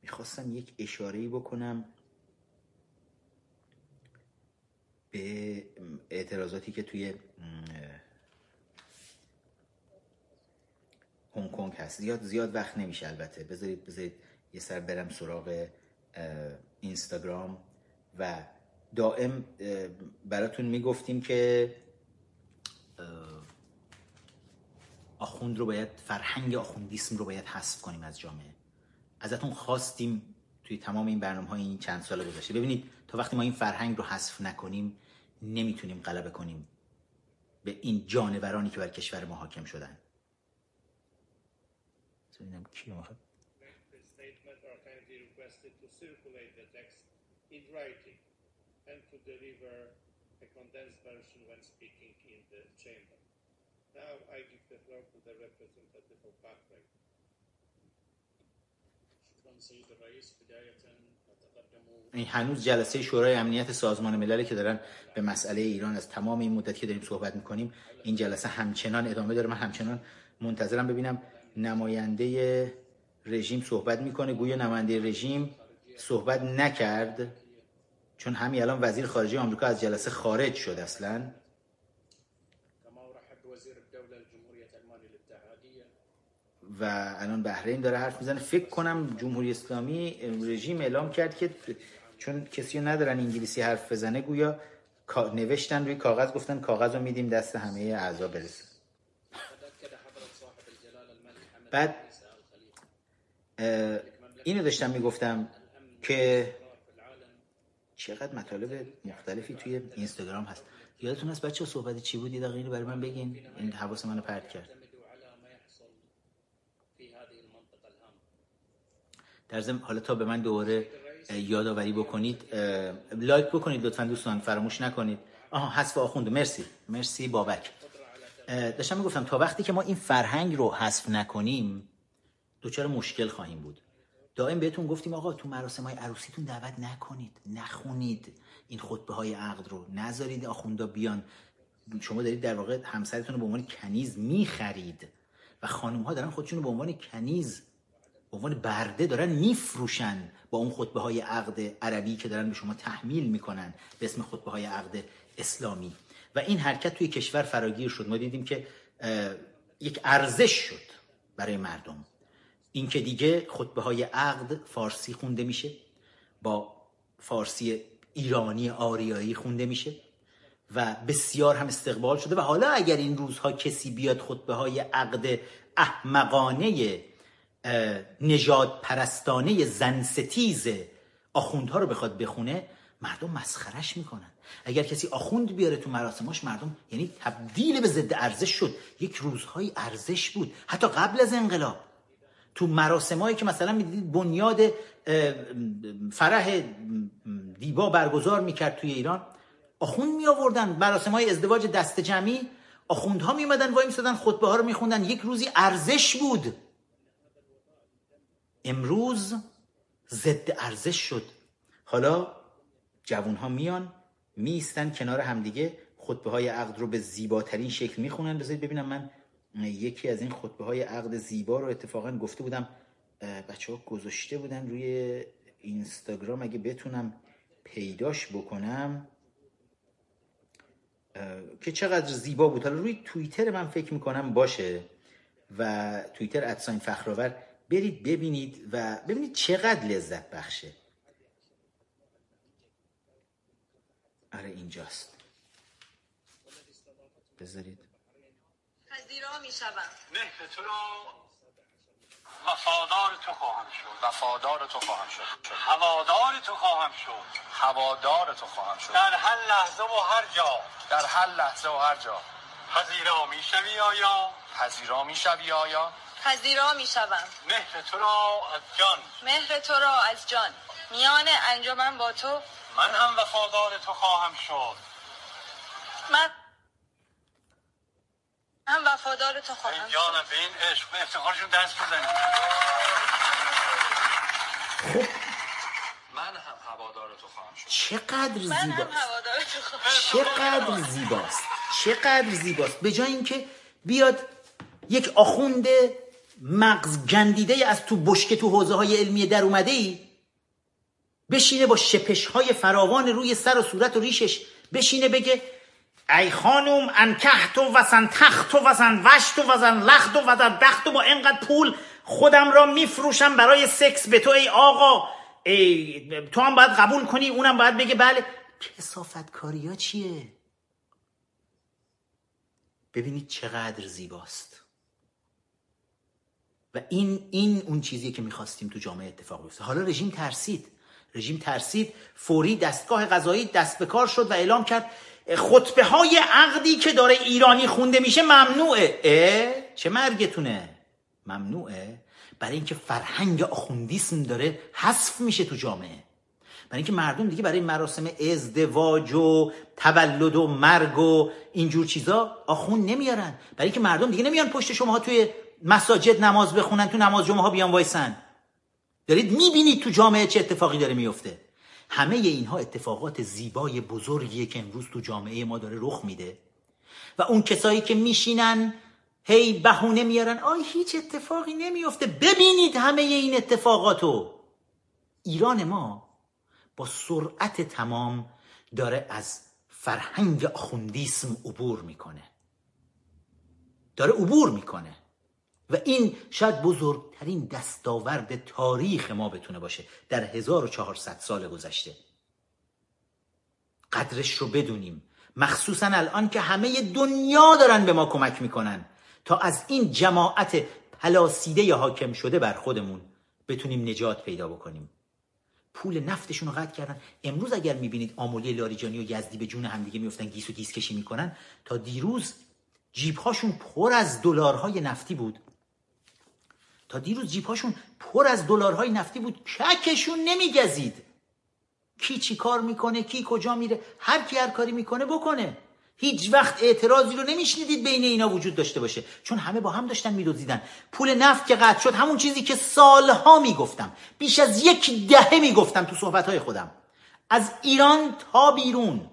می‌خواستم یک اشاره بکنم به اعتراضاتی که توی هنگ کنگ هست. زیاد زیاد وقت نمیشه البته. بذارید بذارید یه سر برم سراغ اینستاگرام و دائم براتون می‌گفتیم که آخوند رو باید فرهنگ آخوندیسم رو باید حذف کنیم از جامعه. ازتون خواستیم توی تمام این برنامه های این چند سال گذشته ببینید تا وقتی ما این فرهنگ رو حذف نکنیم نمی‌تونیم غلبه کنیم به این جانورانی که بر کشور ما حاکم شدن. Now. این هنوز جلسه شورای امنیت سازمان ملل که دارن به مسئله ایران از تمام این مدت که داریم صحبت می‌کنیم این جلسه همچنان ادامه داره. من همچنان منتظرم ببینم نماینده رژیم صحبت می‌کنه. گویا نماینده رژیم صحبت نکرد چون همین الان وزیر خارجه آمریکا از جلسه خارج شد اصلا. و الان بحرین داره حرف می‌زنه. فکر کنم جمهوری اسلامی رژیم اعلام کرد که چون کسی رو ندارن انگلیسی حرف بزنه گویا نوشتن روی کاغذ گفتن کاغذ رو میدیم دست همه اعضا برسه. بعد اینو داشتم می‌گفتم که چقدر مطالب مختلفی توی اینستاگرام هست. یادتون هست بچه صحبت چی بود؟ یه دقیقه برای من بگین. این حواس منو پرت کرد. در ضمن حالا تا به من دوباره یادآوری بکنید لایک بکنید لطفا دوستان فراموش نکنید. آها حذف آخونده مرسی. مرسی بابک. داشتم می‌گفتم تا وقتی که ما این فرهنگ رو حذف نکنیم دوچار مشکل خواهیم بود. دائم بهتون گفتیم آقا تو مراسم های عروسیتون دعوت نکنید نخونید. این خطبه های عقد رو نذارید آخوندا بیان. شما دارید در واقع همسرتون رو به عنوان کنیز می‌خرید. و خانم ها دارن خودشون رو به عنوان کنیز به عنوان برده دارن میفروشن با اون خطبه های عقد عربی که دارن به شما تحمیل می‌کنن به اسم خطبه های عقد اسلامی. و این حرکت توی کشور فراگیر شد. ما دیدیم که یک ارزش شد برای مردم. اینکه دیگه خطبه های عقد فارسی خونده میشه با فارسی ایرانی آریایی خونده میشه و بسیار هم استقبال شده. و حالا اگر این روزها کسی بیاد خطبه های عقد احمقانه نجات پرستانه زنستیز آخوندها رو بخواد بخونه مردم مسخرش می‌کنن. اگر کسی آخوند بیاره تو مراسماش مردم یعنی تبدیل به ضد ارزش شد. یک روزهای ارزش بود. حتی قبل از انقلاب. تو مراسمایی که مثلا می‌دید بنیاد فرح دیبا برگزار می‌کرد توی ایران آخوند می آوردن مراسم های ازدواج دست جمعی آخوندها می اومدن وای میسادن خطبه ها رو میخوندن. یک روزی ارزش بود. امروز ضد ارزش شد. حالا جوون ها میان میستن کنار همدیگه خطبه های عقد رو به زیباترین شکل می‌خونن. بذارید ببینم من یکی از این خطبه های عقد زیبا رو اتفاقا گفته بودم. بچه ها گذاشته بودن روی اینستاگرام. اگه بتونم پیداش بکنم که چقدر زیبا بود. حالا روی توییتر من فکر می‌کنم باشه و توییتر ادساین فخرآور برید ببینید و ببینید چقدر لذت بخشه. آره اینجاست. بذارید. پذیرا می شوم مهر تو را وفادار تو خواهم شد. وفادار تو خواهم شد. هوادار تو خواهم شد. هوادار تو خواهم شد. در هر لحظه و هر جا. در هر لحظه و هر جا. پذیرا می شوی آیا؟ پذیرا می شوی آیا؟ پذیرا می شوم مهر تو را از جان. مهر تو را از جان. میان انجمن با تو. من هم وفادار تو خواهم شد. من هم وفادار تو خواهم شد. جانم به این عشق به افتخارشون دست بزنید. من هم هوادار تو خواهم شد. چقدر من هم زیباست. هوادار تو خواهم چقدر زیباست. چقدر زیباست. به جای اینکه بیاد یک آخوند مغز گندیده از تو بشکه تو حوزه های علمی در اومده ای؟ بشینه با شپش های فراوان روی سر و صورت و ریشش بشینه بگه ای خانوم انکحت و وزن تخت و وزن وشت و وزن لخت و وزن دخت و با اینقدر پول خودم را میفروشم برای سکس به تو ای آقا. ای تو هم باید قبول کنی اونم باید بگه بله. کسافت کاری ها چیه؟ ببینید چقدر زیباست. و این این اون چیزیه که می‌خواستیم تو جامعه اتفاق بیفته. حالا رژیم ترسید. رژیم ترسید فوری دستگاه قضایی دست به کار شد و اعلام کرد خطبه های عقدی که داره ایرانی خونده میشه ممنوعه. اه؟ چه مرگتونه؟ ممنوعه. برای اینکه فرهنگ آخوندیسم داره حذف میشه تو جامعه. برای اینکه مردم دیگه برای مراسم ازدواج و تولد و مرگ و اینجور چیزا آخوند نمیارن. برای اینکه مردم دیگه نمیان پشت شما توی مساجد نماز بخونن تو نماز جمعه ها بیان وایسن. دارید می‌بینید تو جامعه چه اتفاقی داره میفته همه اینها اتفاقات زیبای بزرگیه که امروز تو جامعه ما داره رخ میده. و اون کسایی که میشینن هی بهونه میارن. آی هیچ اتفاقی نمیفته ببینید همه این اتفاقاتو. ایران ما با سرعت تمام داره از فرهنگ آخوندیسم عبور می‌کنه. داره عبور می‌کنه. و این شاید بزرگترین دستاورد تاریخ ما بتونه باشه در 1400 سال گذشته. قدرش رو بدونیم. مخصوصا الان که همه دنیا دارن به ما کمک می‌کنن. تا از این جماعت پلاسیده یا حاکم شده بر خودمون بتونیم نجات پیدا بکنیم. پول نفتشون رو قطع کردن. امروز اگر می‌بینید آمولی لاریجانی و یزدی به جون همدیگه میفتن گیس و گیس کشی می‌کنن تا دیروز جیب هاشون پر از دلارهای نفتی بود. تا دیروز جیب هاشون پر از دلارهای نفتی بود. ککشون نمیگزید. کی چی کار می‌کنه؟ کی کجا میره؟ هر کی هر کاری می‌کنه بکنه. هیچ وقت اعتراضی رو نمیشنیدید بین اینا وجود داشته باشه. چون همه با هم داشتن میدوزیدن. پول نفت که قطع شد همون چیزی که سالها می‌گفتم. بیش از یک دهه می‌گفتم تو صحبتهای خودم. از ایران تا بیرون.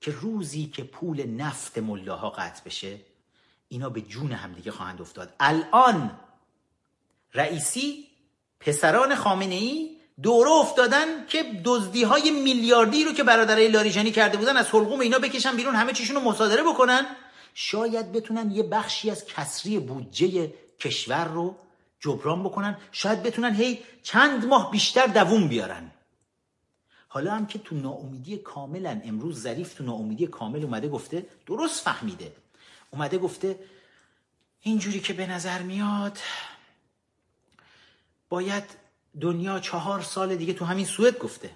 که روزی که پول نفت ملاها قطع بشه اینا به جون همدیگه خواهند افتاد. الان رئیسی پسران خامنه ای دوره افتادن که دزدی های میلیاردی رو که برادرای لاریجانی کرده بودن از حلقوم اینا بکشن بیرون همه چیشون رو مصادره بکنن. شاید بتونن یه بخشی از کسری بودجه کشور رو جبران بکنن. شاید بتونن هی چند ماه بیشتر دووم بیارن. حالا هم که تو ناامیدی کاملا امروز ظریف تو ناامیدی کامل اومده گفته درست فهمیده. اومده گفته اینجوری که به نظر میاد باید دنیا چهار سال دیگه تو همین سوئد گفته.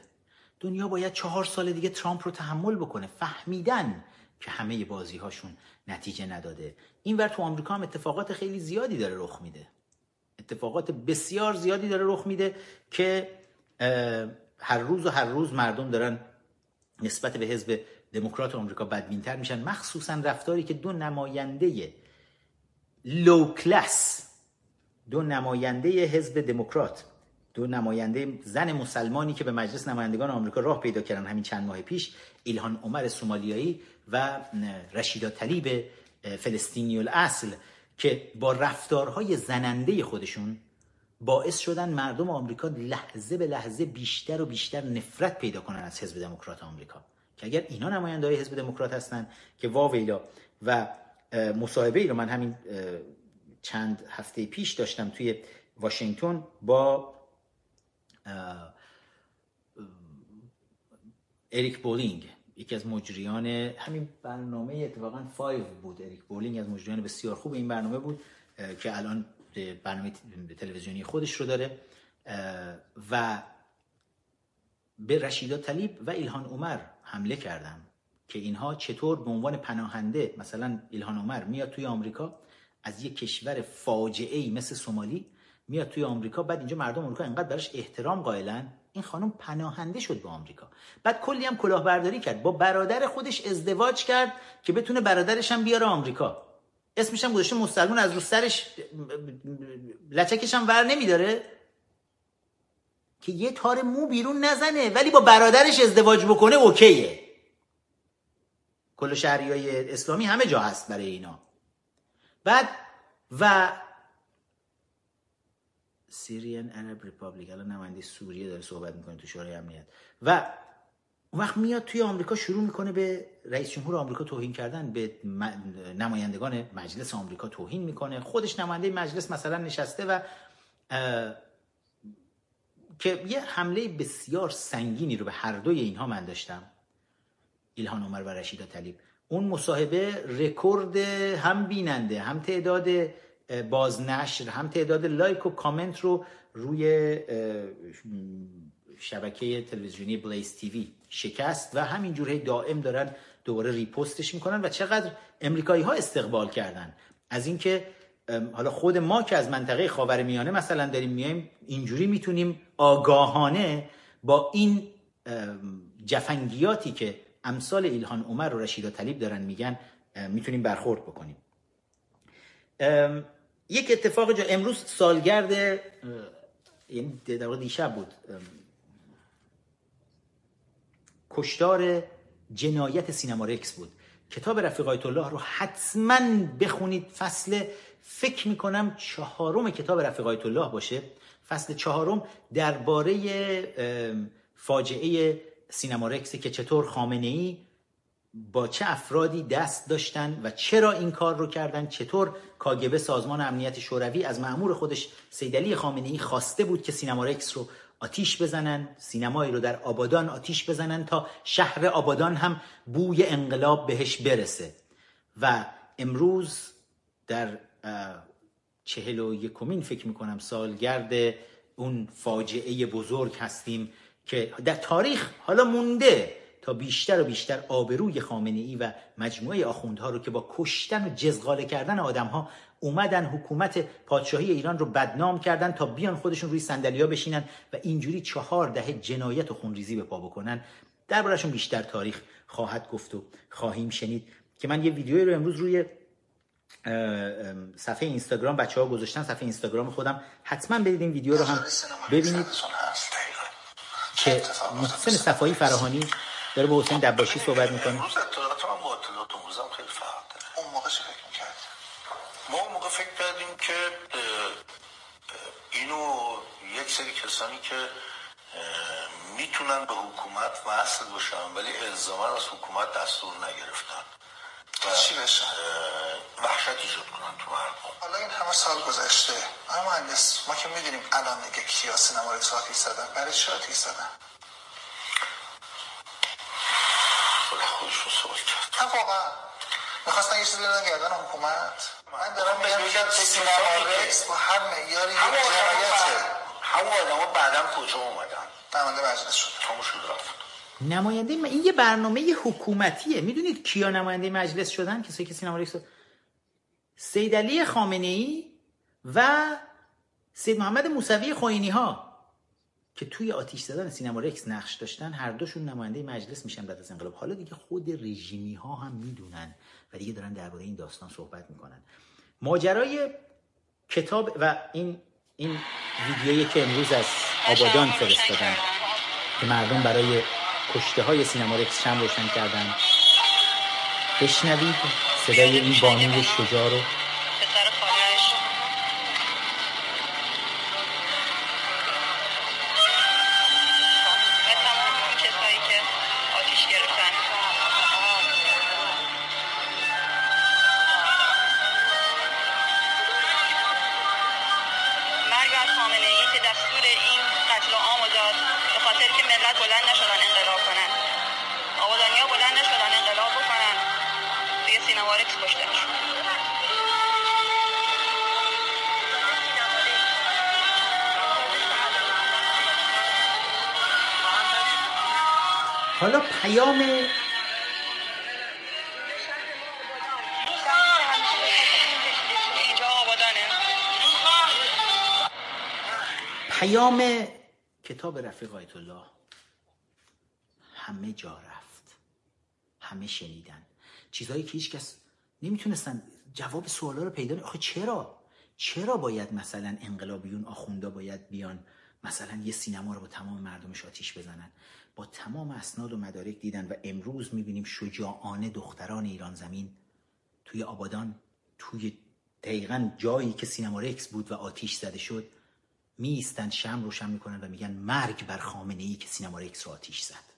دنیا باید چهار سال دیگه ترامپ رو تحمل بکنه. فهمیدن که همه بازی هاشون نتیجه نداده. این ور تو آمریکا هم اتفاقات خیلی زیادی داره رخ میده. اتفاقات بسیار زیادی داره رخ میده که هر روز و هر روز مردم دارن نسبت به حزب دموکرات آمریکا بدبینتر میشن. مخصوصا رفتاری که دو نماینده لو کلاس دو نماینده حزب دموکرات دو نماینده زن مسلمانی که به مجلس نمایندگان آمریکا راه پیدا کردن همین چند ماه پیش ایلهان عمر سومالیایی و رشیدا طلیب فلسطینی الاصل که با رفتارهای زننده خودشون باعث شدن مردم آمریکا لحظه به لحظه بیشتر و بیشتر نفرت پیدا کنن از حزب دموکرات آمریکا. که اگر اینا نماینده های حزب دموکرات هستن که واویلا و مصاحبه ای رو من همین چند هفته پیش داشتم توی واشنگتن با اریک بولینگ یکی از مجریان همین برنامه اتفاقا Five بود. اریک بولینگ از مجریان بسیار خوب این برنامه بود که الان برنامه تلویزیونی خودش رو داره و به رشیدا طلیب و ایلهان عمر حمله کردم که اینها چطور به عنوان پناهنده مثلا ایلهان عمر میاد توی آمریکا از یک کشور فاجعه ای مثل سومالی میاد توی آمریکا بعد اینجا مردم آمریکا انقدر براش احترام قائلن. این خانم پناهنده شد به آمریکا. بعد کلی هم کلاهبرداری کرد. با برادر خودش ازدواج کرد که بتونه برادرش هم بیاره آمریکا. اسمش هم گذاشته مسلمون از رو سرش لچکش هم ور نمیداره. که یه تار مو بیرون نزنه. ولی با برادرش ازدواج بکنه okay ه. کلاه شرعی اسلامی همه جا هست برای اینا. بعد و Syrian Arab Republic الان نماینده سوریه داره صحبت می‌کنه تو شورای امنیت. و اون وقت میاد توی آمریکا شروع می‌کنه به رئیس جمهور آمریکا توهین کردن به نمایندگان مجلس آمریکا توهین می‌کنه. خودش نماینده مجلس مثلا نشسته و که یه حمله بسیار سنگینی رو به هر دوی اینها من داشتم ایلهان عمر و رشیدا طلیب. اون مصاحبه رکورد هم بیننده هم تعداد بازنشر هم تعداد لایک و کامنت رو روی شبکه تلویزیونی بلیز تیوی شکست و همینجور دائم دارن دوباره ریپوستش می‌کنن و چقدر امریکایی ها استقبال کردن. از اینکه حالا خود ما که از منطقه خاورمیانه مثلا داریم میایم اینجوری می‌تونیم آگاهانه با این جفنگیاتی که امثال ایلهان عمر و رشیدا طلیب دارن میگن می‌تونیم برخورد بکنیم. یک اتفاق جا امروز سالگرد یعنی در دیشب بود. کشتار جنایت سینما رکس بود. کتاب رفیق آیت الله رو حتما بخونید. فصل فکر می‌کنم چهارم کتاب رفیق آیت الله باشه. فصل چهارم درباره فاجعه سینما رکسی که چطور خامنه ای با چه افرادی دست داشتن و چرا این کار رو کردن چطور کاگبه سازمان امنیت شوروی از معمور خودش سیدلی خامنه ای خواسته بود که سینما رکس رو آتیش بزنن سینمایی رو در آبادان آتیش بزنن تا شهر آبادان هم بوی انقلاب بهش برسه. و امروز در چهل و یکمین فکر می‌کنم سالگرد اون فاجعه بزرگ هستیم که در تاریخ حالا مونده تا بیشتر و بیشتر آبروی خامنه ای و مجموعه آخوندها رو که با کشتن و جزغاله کردن آدم ها اومدن حکومت پادشاهی ایران رو بدنام کردن تا بیان خودشون روی سندلیا بشینن و اینجوری چهار دهه جنایت و خونریزی به پا بکنن دربارشون بیشتر تاریخ خواهد گفت و خواهیم شنید. که من یه ویدیویی رو امروز روی صفحه اینستاگرام بچه ها گذاشتن صفحه اینستاگرام خودم حتما برید این ویدیو رو هم ببینید. که محسن صفایی فراهانی داره با حسین دباشی صحبت می‌کنه. امروز اطلاعات من با اطلاعات امروز هم خیلی فرق داره. اون موقع چه فکر می‌کرد ما اون موقع فکر کردیم که اینو یک سری کسانی که می‌تونن به حکومت وصل باشن ولی الزاما از حکومت دستور نگرفتن. چی بشه؟ اه، وحشت ایجاد کنن تو مردم حالا این همه سال گذشته. اما مهندس ما که می‌دونیم الان دیگه کیا سینما رو آتیش زدن برای چی آتیش زدن؟ خدا خودشون سوال کرد. نه واقعا می‌خواستن یه چیزی بدن گردن حکومت. من دارم میگم که سینما رقص با هر معیاری جنایته همون آدم ها بعدا کجا اومدن؟ نماینده مجلس شد تموم شد رفت. نماینده م- این یه برنامه حکومتیه. می‌دونید کیا نماینده مجلس شدن؟ کسایی که سینما رئیس سید علی خامنه ای و سید محمد موسوی خوینی ها که توی آتیش زدن سینما رکس نقش داشتن. هر دوشون نماینده مجلس میشن بعد از انقلاب. حالا دیگه خود رژیمی ها هم می‌دونن و دیگه دارن درباره این داستان صحبت می‌کنن. ماجرای کتاب و این این ویدیویی که امروز از آبادان فرستادن که مردم برای کشته های سینما رکس شم روشن کردن. بشنوید صدای این بانوی شجاع رو. پیام کتاب رفیق آیت الله. همه جا رفت. همه شنیدن. چیزهایی که هیچکس نمی‌تونستن جواب سوالا رو پیدا آخه چرا؟ چرا باید مثلا انقلابیون آخوندا باید بیان؟ مثلا یه سینما رو با تمام مردمش آتیش بزنن. با تمام اسناد و مدارک دیدن و امروز می‌بینیم شجاعانه دختران ایران زمین توی آبادان توی دقیقا جایی که سینما رکس بود و آتیش زده شد میستن شم روشن می‌کنن و میگن مرگ بر خامنه ای که سینما رکس رو آتیش زد.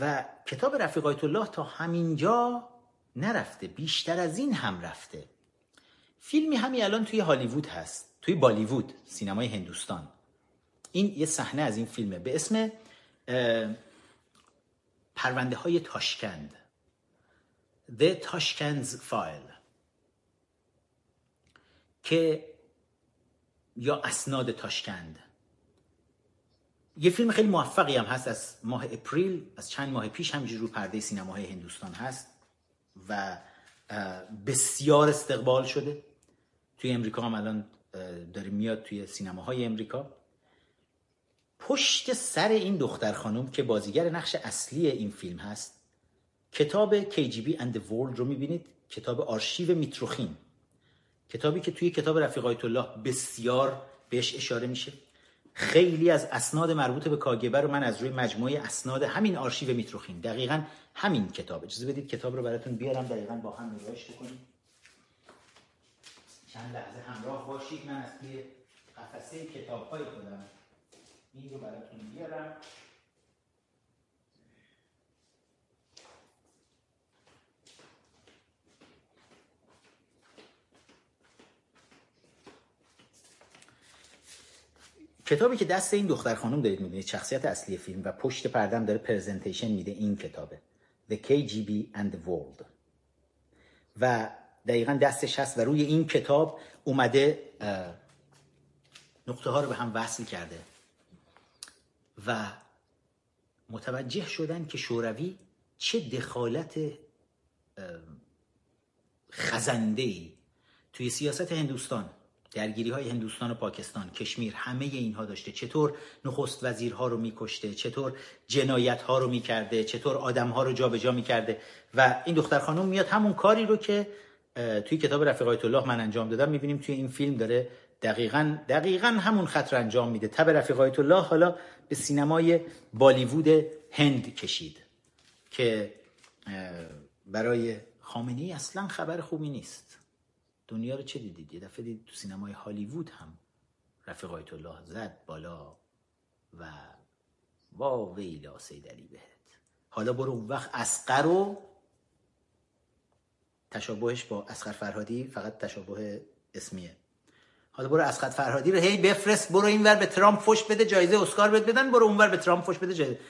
و کتاب رفیق آیت الله تا همینجا نرفته بیشتر از این هم رفته. فیلمی همین الان توی هالیوود هست توی بالیوود سینمای هندوستان. این یه صحنه از این فیلمه. به اسم پرونده های تاشکند. The Tashkent's File. که یا اسناد تاشکند. یه فیلم خیلی موفقی هم هست از ماه اپریل از چند ماه پیش همینجور رو پرده سینماهای هندوستان هست و بسیار استقبال شده. توی امریکا هم الان داره میاد توی سینماهای امریکا. پشت سر این دختر خانم که بازیگر نقش اصلی این فیلم هست کتاب KGB and the World رو می‌بینید. کتاب آرشیو میتروخین کتابی که توی کتاب رفیق آیت الله بسیار بهش اشاره میشه. خیلی از اسناد مربوط به کاگبه رو من از روی مجموعه اسناد همین آرشیو میتروخین دقیقا همین کتاب. اجازه بدید کتاب رو براتون بیارم دقیقا با هم نگاهش بکنید چند لحظه همراه باشید. من از توی قفسه کتاب های خودم این رو براتون بیارم. کتابی که دست این دختر خانم دارید می‌بینید شخصیت اصلی فیلم و پشت پردم داره پرزنتیشن میده این کتابه. The KGB and the World. و دقیقا دستش هست و روی این کتاب اومده نقطه ها رو به هم وصل کرده. و متوجه شدن که شوروی چه دخالت خزنده توی سیاست هندوستان درگیری های هندوستان و پاکستان کشمیر همه اینها داشته. چطور نخست وزیرها رو میکشته؟ چطور جنایت ها رو می‌کرده؟ چطور آدم ها رو جابجا می‌کرده؟ و این دختر خانم میاد همون کاری رو که توی کتاب رفیق الله من انجام دادم. می‌بینیم توی این فیلم داره دقیقا دقیقا همون خط رو انجام میده. تب رفیق الله حالا به سینمای بالیوود هند کشید که برای خامنه ای اصلا خبر خوبی نیست. دنیا رو چه دیدید؟ یه دفعه دید تو سینمای هالیوود هم رفیق آیت الله زد بالا و وا ویلا سیدلی بهت. حالا برو اون وقت اسقر رو تشابهش با اسقر فرهادی فقط تشابه اسمیه. حالا برو اسقر فرهادی رو هی بفرست برو اینور به ترامپ فش بده جایزه اسکار بهت بدن برو اونور به ترامپ فش بده جایزه.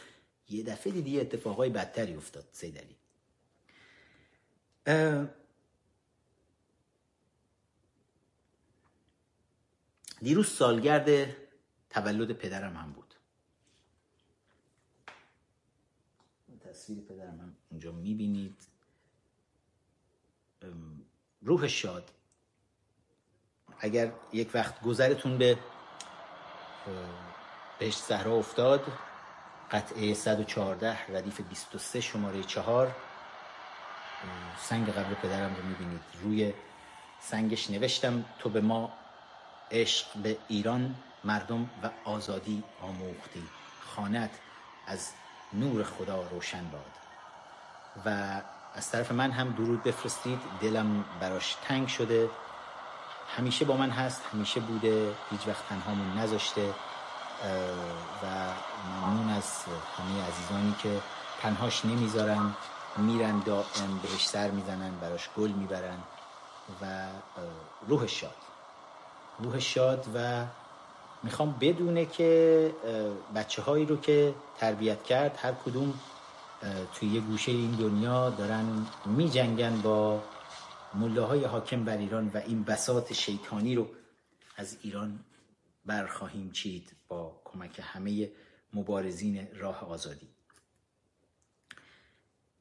یه دفعه دیدی اتفاقای بدتری افتاد سیدلی دیروز سالگرد تولد پدرم هم بود. تصویر پدرم هم اونجا می‌بینید. روح شاد. اگر یک وقت گذرتون به بهش صحرا افتاد قطعه 114 ردیف 23 شماره 4 سنگ قبر پدرم رو می‌بینید. روی سنگش نوشتم تو به ما عشق به ایران مردم و آزادی آموختی. خانت از نور خدا روشن باد. و از طرف من هم درود بفرستید. دلم براش تنگ شده. همیشه با من هست همیشه بوده هیچ وقت تنهامون نذاشته. و ممنون از همه عزیزانی که تنهاش نمی‌ذارن. میرن دائم بهش سر می‌زنن براش گل می‌برن. و روح شاد. روح شاد و می‌خوام بدونه که بچه هایی رو که تربیت کرد هر کدوم توی یه گوشه این دنیا دارن میجنگن با ملاهای حاکم بر ایران و این بساط شیطانی رو از ایران برخواهیم چید با کمک همه مبارزین راه آزادی.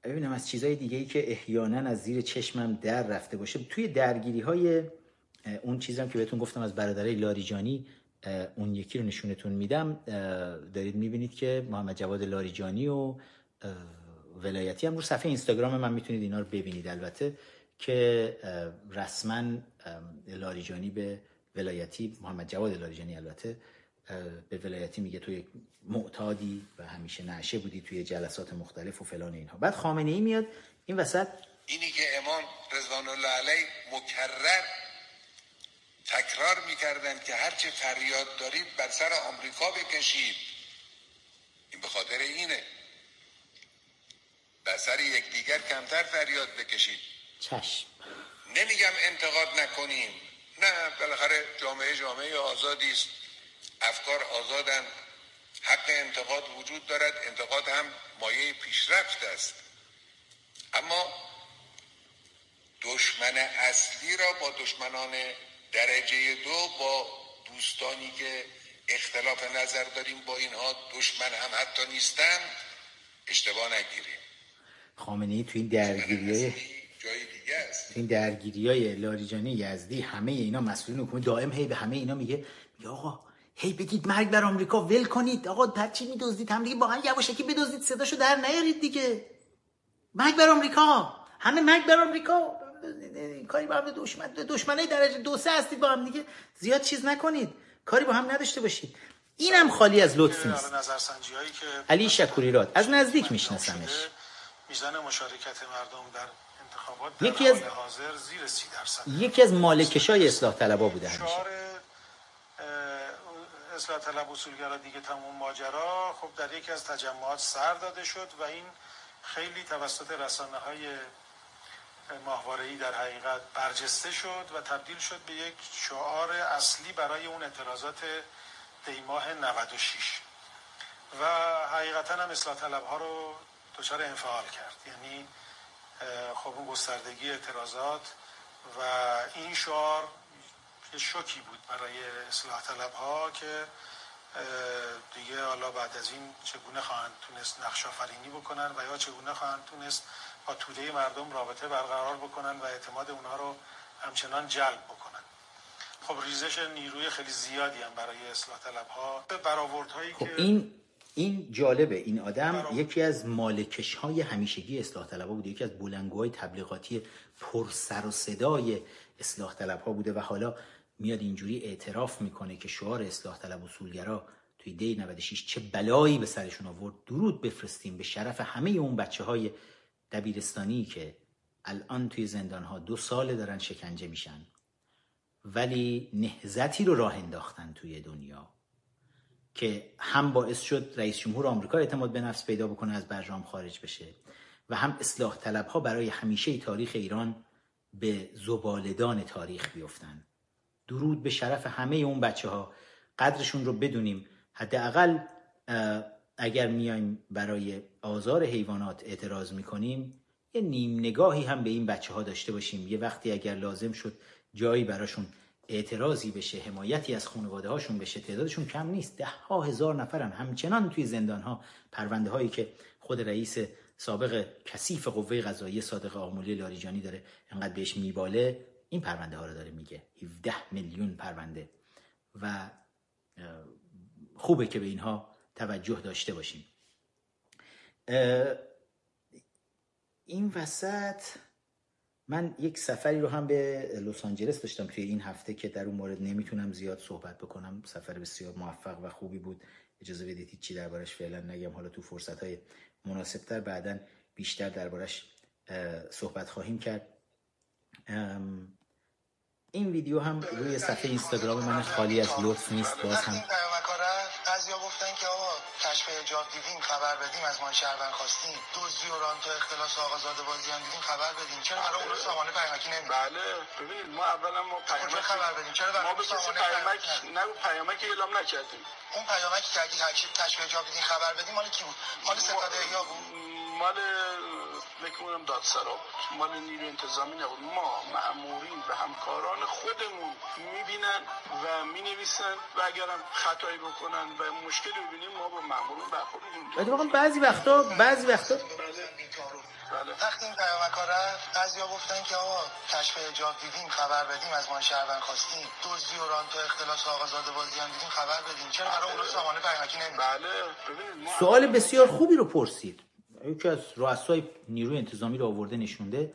ببینم از چیزهای دیگه که احیانا از زیر چشمم در رفته باشه. توی درگیری های اون چیزم که بهتون گفتم از برادرای لاریجانی اون یکی رو نشونتون میدم. دارید می‌بینید که محمد جواد لاریجانی و ولایتی هم رو صفحه اینستاگرام من می‌تونید اینا رو ببینید البته که رسما لاریجانی به ولایتی محمد جواد لاریجانی البته به ولایتی میگه تو یک معتادی و همیشه نعشه بودی توی جلسات مختلف و فلان اینها. بعد خامنه ای میاد این وسط اینی که امام رضوان الله علیه مکرر تکرار می‌کردند که هرچه فریاد دارید بر سر آمریکا بکشید. این به خاطر اینه. بر سر یکدیگر کمتر فریاد بکشید. چشم. نمیگم انتقاد نکنیم. نه بالاخره جامعه جامعه آزادی است. افکار آزادن حق انتقاد وجود دارد. انتقاد هم مایه پیشرفت است. اما دشمن اصلی را با دشمنان درجه دو با دوستانی که اختلاف نظر داریم با اینها دشمن هم حتی نیستن اشتباه نگیریم. خامنه ای تو این درگیری جای دیگه است. این درگیری های لاریجانی یزدی همه اینا مسئولین حکومت دائم هی به همه اینا میگه میگه آقا هی بگید مرگ بر آمریکا ول کنید. آقا هرچی میدزدید هم دیگه با هم یواشکی بدزدید صداشو در نیارید دیگه. مرگ بر آمریکا. همه مرگ بر آمریکا. کاری با هم دشمن دشمنای درجه دو سه هستید با هم دیگه. زیاد چیز نکنید. کاری با هم نداشته باشید. اینم خالی از لطف نیست. علی شکوری راد. از نزدیک میشناسمش. میزان مشارکت مردم در انتخابات یکی از حاضر زیر 30 درصد. یکی از مالکشای اصلاح طلبا بوده همیشه. اصلاح طلب اصولگرا دیگه تموم ماجرا. خب در یکی از تجمعات سر داده شد و این خیلی توسط رسانه های ماهواره‌ای در حقیقت برجسته شد و تبدیل شد به یک شعار اصلی برای اون اعتراضات دیماه 96 و حقیقتا هم اصلاح طلب ها رو دچار انفعال کرد. یعنی خب اون گستردگی اعتراضات و این شعار یه شوکی بود برای اصلاح طلب ها که دیگه حالا بعد از این چگونه خواهند تونست نقش آفرینی بکنن و یا چگونه خواهند تونست با توده مردم رابطه برقرار بکنن و اعتماد اونها رو همچنان جلب بکنن. خب ریزش نیروی خیلی زیادی هم برای اصلاح طلب ها برآوردهایی خب که این این جالبه. این آدم یکی از مالکش های همیشگی اصلاح طلب ها بوده. یکی از بلنگوهای تبلیغاتی پر سر و صدای اصلاح طلب ها بوده و حالا میاد اینجوری اعتراف می‌کنه که شعار اصلاح طلب اصولگرا توی دی 96 چه بلایی به سرشون آورد. درود بفرستیم به شرف همه اون بچه های دبیرستانی که الان توی زندان ها دو ساله دارن شکنجه میشن ولی نهزتی رو راه انداختن توی دنیا که هم باعث شد رئیس جمهور آمریکا اعتماد به نفس پیدا بکنه از برجام خارج بشه و هم اصلاح طلب ها برای همیشه تاریخ ایران به زبالدان تاریخ بیفتن. درود به شرف همه اون بچه ها قدرشون رو بدونیم. حداقل اگر میایم برای آزار حیوانات اعتراض می‌کنیم یه نیم نگاهی هم به این بچه ها داشته باشیم. یه وقتی اگر لازم شد جایی براشون اعتراضی بشه حمایتی از خانواده هاشون بشه تعدادشون کم نیست. ده ها هزار نفرن. همچنان توی زندان ها پرونده هایی که خود رئیس سابق کثیف قوه قضاییه صادق آمولی لاریجانی داره انقدر بهش میباله این پرونده ها رو داره میگه. 17 میلیون پرونده. و خوبه که به اینها توجه داشته باشیم. این وسط من یک سفری رو هم به لس آنجلس داشتم توی این هفته که در اون مورد نمی‌تونم زیاد صحبت بکنم. سفر بسیار موفق و خوبی بود. اجازه بدید هیچی دربارش فعلا نگم. حالا تو فرصت های مناسبتر بعدا بیشتر دربارش صحبت خواهیم کرد. این ویدیو هم روی صفحه اینستاگرام من خالی از لطف نیست. باز هم بعضیا گفتن که آقا کشف حجاب دیدیم خبر بدیم از ما شهروند خواستیم دزدی و رانت و اختلاس آقازاده بازی هم دیدیم خبر بدیم. چرا برای اون سامانه پیامکی نمیدیم؟ بله ببینید ما اولا ما کجا پیامک خبر بدیم؟ چرا برای ما به سامانه پیامک پیامک ندیم؟ نه پیامک اعلام نکردیم. اون پیامکی که اگه کشف حجاب دیدیم خبر بدیم مال کی بود؟ مال ستاد احیا بود. مال فکر کنم دادسرا بود مال نیروی انتظامی نبود. ما مأمورین به همکاران خودمون می‌بینن و می‌نویسن و اگرم خطایی بکنن و مشکلی ببینیم ما با مأمورین برخورد اتفاقا بعضی وقتا بعضی وقتا بله. وقتی این پیامک ها رفت بعضیا گفتن که آقا کشف حجاب دیدیم خبر بدیم از ما شهروند خواستیم. دزدی و رانت و اختلاس آقازاده بازی هم دیدیم خبر بدیم. چرا برای اون سامانه پیامکی نمیدیم بله. سوال بسیار خوبی رو پرسید. یکی از رؤسای نیروی انتظامی رو آورده نشونده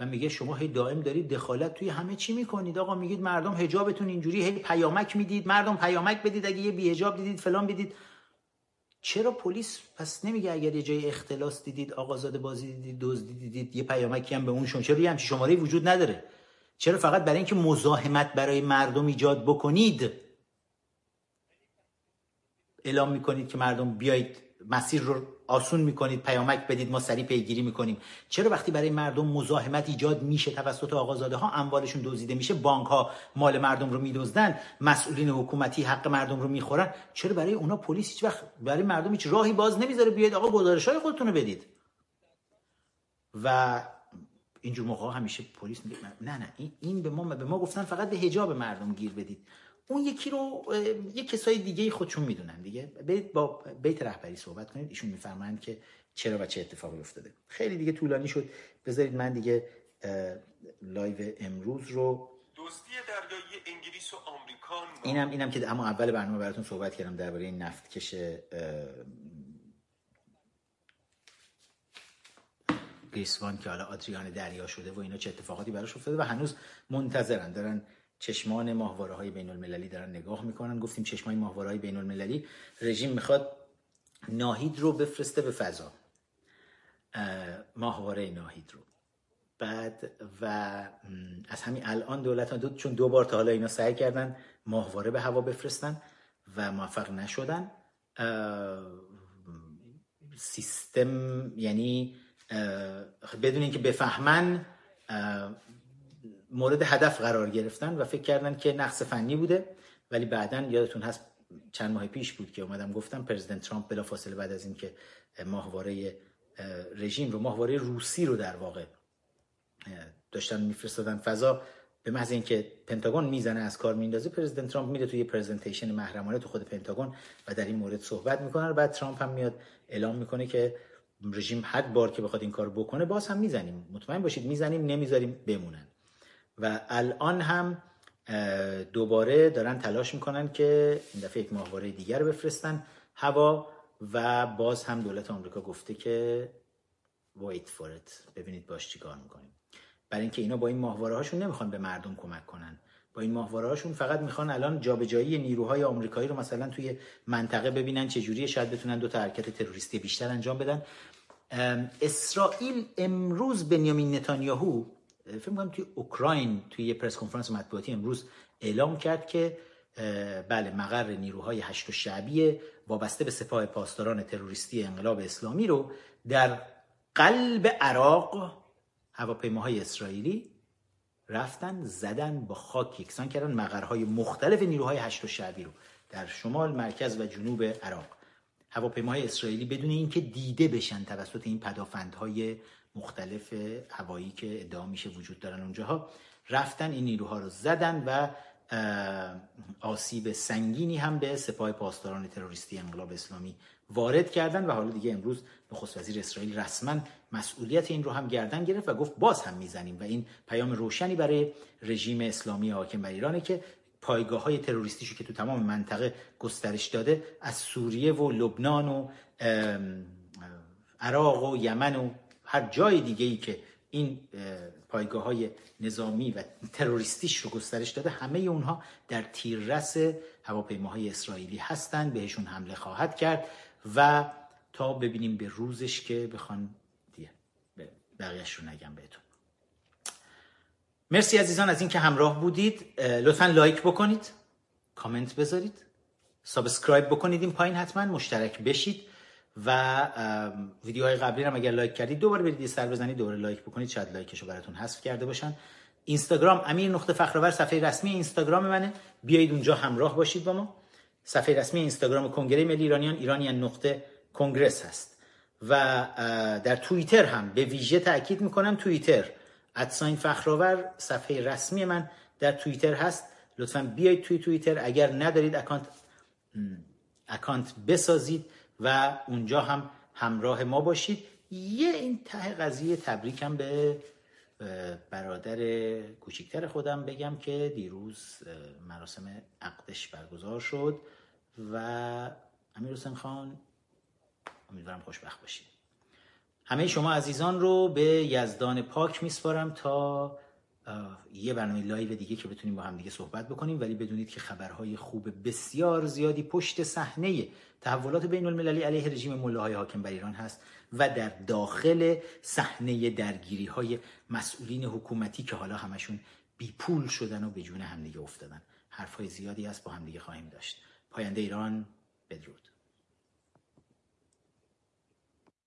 و میگه شما هی دائم دارید دخالت توی همه چی می‌کنید. آقا میگید مردم حجابتون اینجوری هی پیامک می‌دید مردم پیامک بدید اگه یه بیهجاب دیدید فلان بدید. چرا پلیس پس نمیگه اگر یه جای اختلاس دیدید آقازاده بازی دیدید دزدی دیدید یه پیامکی هم به اون شون؟ چرا یه همچین شماره وجود نداره؟ چرا فقط برای اینکه مزاحمت برای مردم ایجاد بکنید؟ اعلام می‌کنید که مردم بیایید مسیر رو آسون می‌کنید پیامک بدید ما سریع پیگیری می‌کنیم. چرا وقتی برای مردم مزاحمت ایجاد میشه توسط آقازاده ها اموالشون دزدیده میشه بانک ها مال مردم رو میدزدن مسئولین حکومتی حق مردم رو می‌خورن؟ چرا برای اونا پلیس هیچ وقت برای مردم هیچ راهی باز نمی‌ذاره؟ بیاید آقا گزارش های خودتون رو بدید. و اینجور موقع همیشه پلیس نه نه این به ما به ما گفتن فقط به حجاب مردم گیر بدید. اون یکی رو یه کسای دیگه خودشون می‌دونن دیگه. برید با بیت رهبری صحبت کنید ایشون میفرمایند که چرا و چه اتفاقی افتاده. خیلی دیگه طولانی شد. بذارید من دیگه live امروز رو دزدی دریایی انگلیس و آمریکا اینم اینم که اما اول برنامه براتون صحبت کردم درباره این نفتکش اه، Grace One که حالا آدریان دریا شده و اینا چه اتفاقاتی براش افتاده و هنوز منتظرن. دارن چشمان ماهواره های بین المللی دارن نگاه می‌کنن. گفتیم چشمان ماهواره های بین المللی رژیم می‌خواد ناهید رو بفرسته به فضا. اه، ماهواره ناهید رو. بعد و از همین الان دولت ها دو چون دو بار تا حالا اینا سعی کردن ماهواره به هوا بفرستن و موفق نشدن سیستم یعنی بدون اینکه بفهمن مورد هدف قرار گرفتن و فکر کردن که نقص فنی بوده ولی بعدا یادتون هست چند ماه پیش بود که اومدم گفتم پرزیدنت ترامپ بلافاصله بعد از اینکه ماهواره اه، رژیم رو ماهواره روسی رو در واقع داشتن میفرستادن. فضا به محض اینکه پنتاگون می‌زنه از کار میندازه پرزیدنت ترامپ میره توی پرزنتیشن محرمانه تو خود پنتاگون و در این مورد صحبت می‌کنه. و بعد ترامپ هم میاد اعلام می‌کنه که رژیم حد بار که بخواد این کار بکنه باز هم می‌زنیم. مطمئن باشید می‌زنیم نمی‌ذاریم بمونن. و الان هم دوباره دارن تلاش می‌کنن که این دفعه یک ماهواره دیگر بفرستن هوا و باز هم دولت آمریکا گفته که wait for it ببینید باش چیکار می‌کنیم. برای اینکه اینا با این ماهواره هاشون نمی‌خوان به مردم کمک کنن. با این ماهواره هاشون فقط می‌خوان الان جابجایی نیروهای آمریکایی رو مثلا توی منطقه ببینن چه جوریه شاید بتونن دو تا حرکت تروریستی بیشتر انجام بدن. اسرائیل امروز بنیامین نتانیاهو فکر می‌کنم توی اوکراین توی یه پرس کنفرانس مطبوعاتی امروز اعلام کرد که بله مقر نیروهای هشت و شعبی وابسته به سپاه پاسداران تروریستی انقلاب اسلامی رو در قلب عراق هواپیماهای اسرائیلی رفتن زدن با خاک یکسان کردن مقرهای مختلف نیروهای هشت و شعبی رو در شمال مرکز و جنوب عراق. هواپیماهای اسرائیلی بدون اینکه دیده بشن توسط این پدافندهای مختلف هوایی که ادعا میشه وجود دارن اونجاها رفتن این نیروها رو زدن و آسیب سنگینی هم به سپاه پاسداران تروریستی انقلاب اسلامی وارد کردن و حالا دیگه امروز نخست وزیر اسرائیل رسما مسئولیت این رو هم گردن گرفت و گفت باز هم می‌زنیم و این پیام روشنی برای رژیم اسلامی حاکم بر ایرانه که پایگاه های تروریستیشو که تو تمام منطقه گسترش داده از سوریه و لبنان و عراق و یمن و هر جای دیگه ای که این پایگاه های نظامی و تروریستیش رو گسترش داده همه اونها در تیررس هواپیماهای اسرائیلی هستند بهشون حمله خواهد کرد و تا ببینیم به روزش که بخوان دیگه بقیهش رو نگم بهتون. مرسی عزیزان از اینکه همراه بودید. لطفا like بکنید کامنت بذارید subscribe بکنید این پایین حتما مشترک بشید. و ویدیوهای قبلی هم اگر like کردید دوباره برید سر بزنید دوباره like بکنید شاید like شو براتون حذف کرده باشن. اینستاگرام امیر نقطه فخرآور صفحه رسمی اینستاگرام منه. بیایید اونجا همراه باشید با ما. صفحه رسمی اینستاگرام کنگره ملی ایرانیان ایرانیان نقطه کنگرس هست. و در توییتر هم به ویژه تاکید می‌کنم توییتر ادساین فخرآور صفحه رسمی من در توییتر هست. لطفا بیایید توی توییتر اگر ندارید اکانت اکانت بسازید. و اونجا هم همراه ما باشید. یه این ته قضیه تبریکم به برادر کوچیکتر خودم بگم که دیروز مراسم عقدش برگزار شد و امیر حسین خان امیدوارم خوشبخت باشید. همه شما عزیزان رو به یزدان پاک میسپارم تا یه برنامه live دیگه که بتونیم با هم دیگه صحبت بکنیم ولی بدونید که خبرهای خوب بسیار زیادی پشت صحنه تحولات بین المللی علیه رژیم ملاهای حاکم بر ایران هست و در داخل صحنه درگیری های مسئولین حکومتی که حالا همشون بی پول شدن و به جون همدیگه افتادن. حرفهای زیادی هست با همدیگه خواهیم داشت. پاینده ایران بدرود.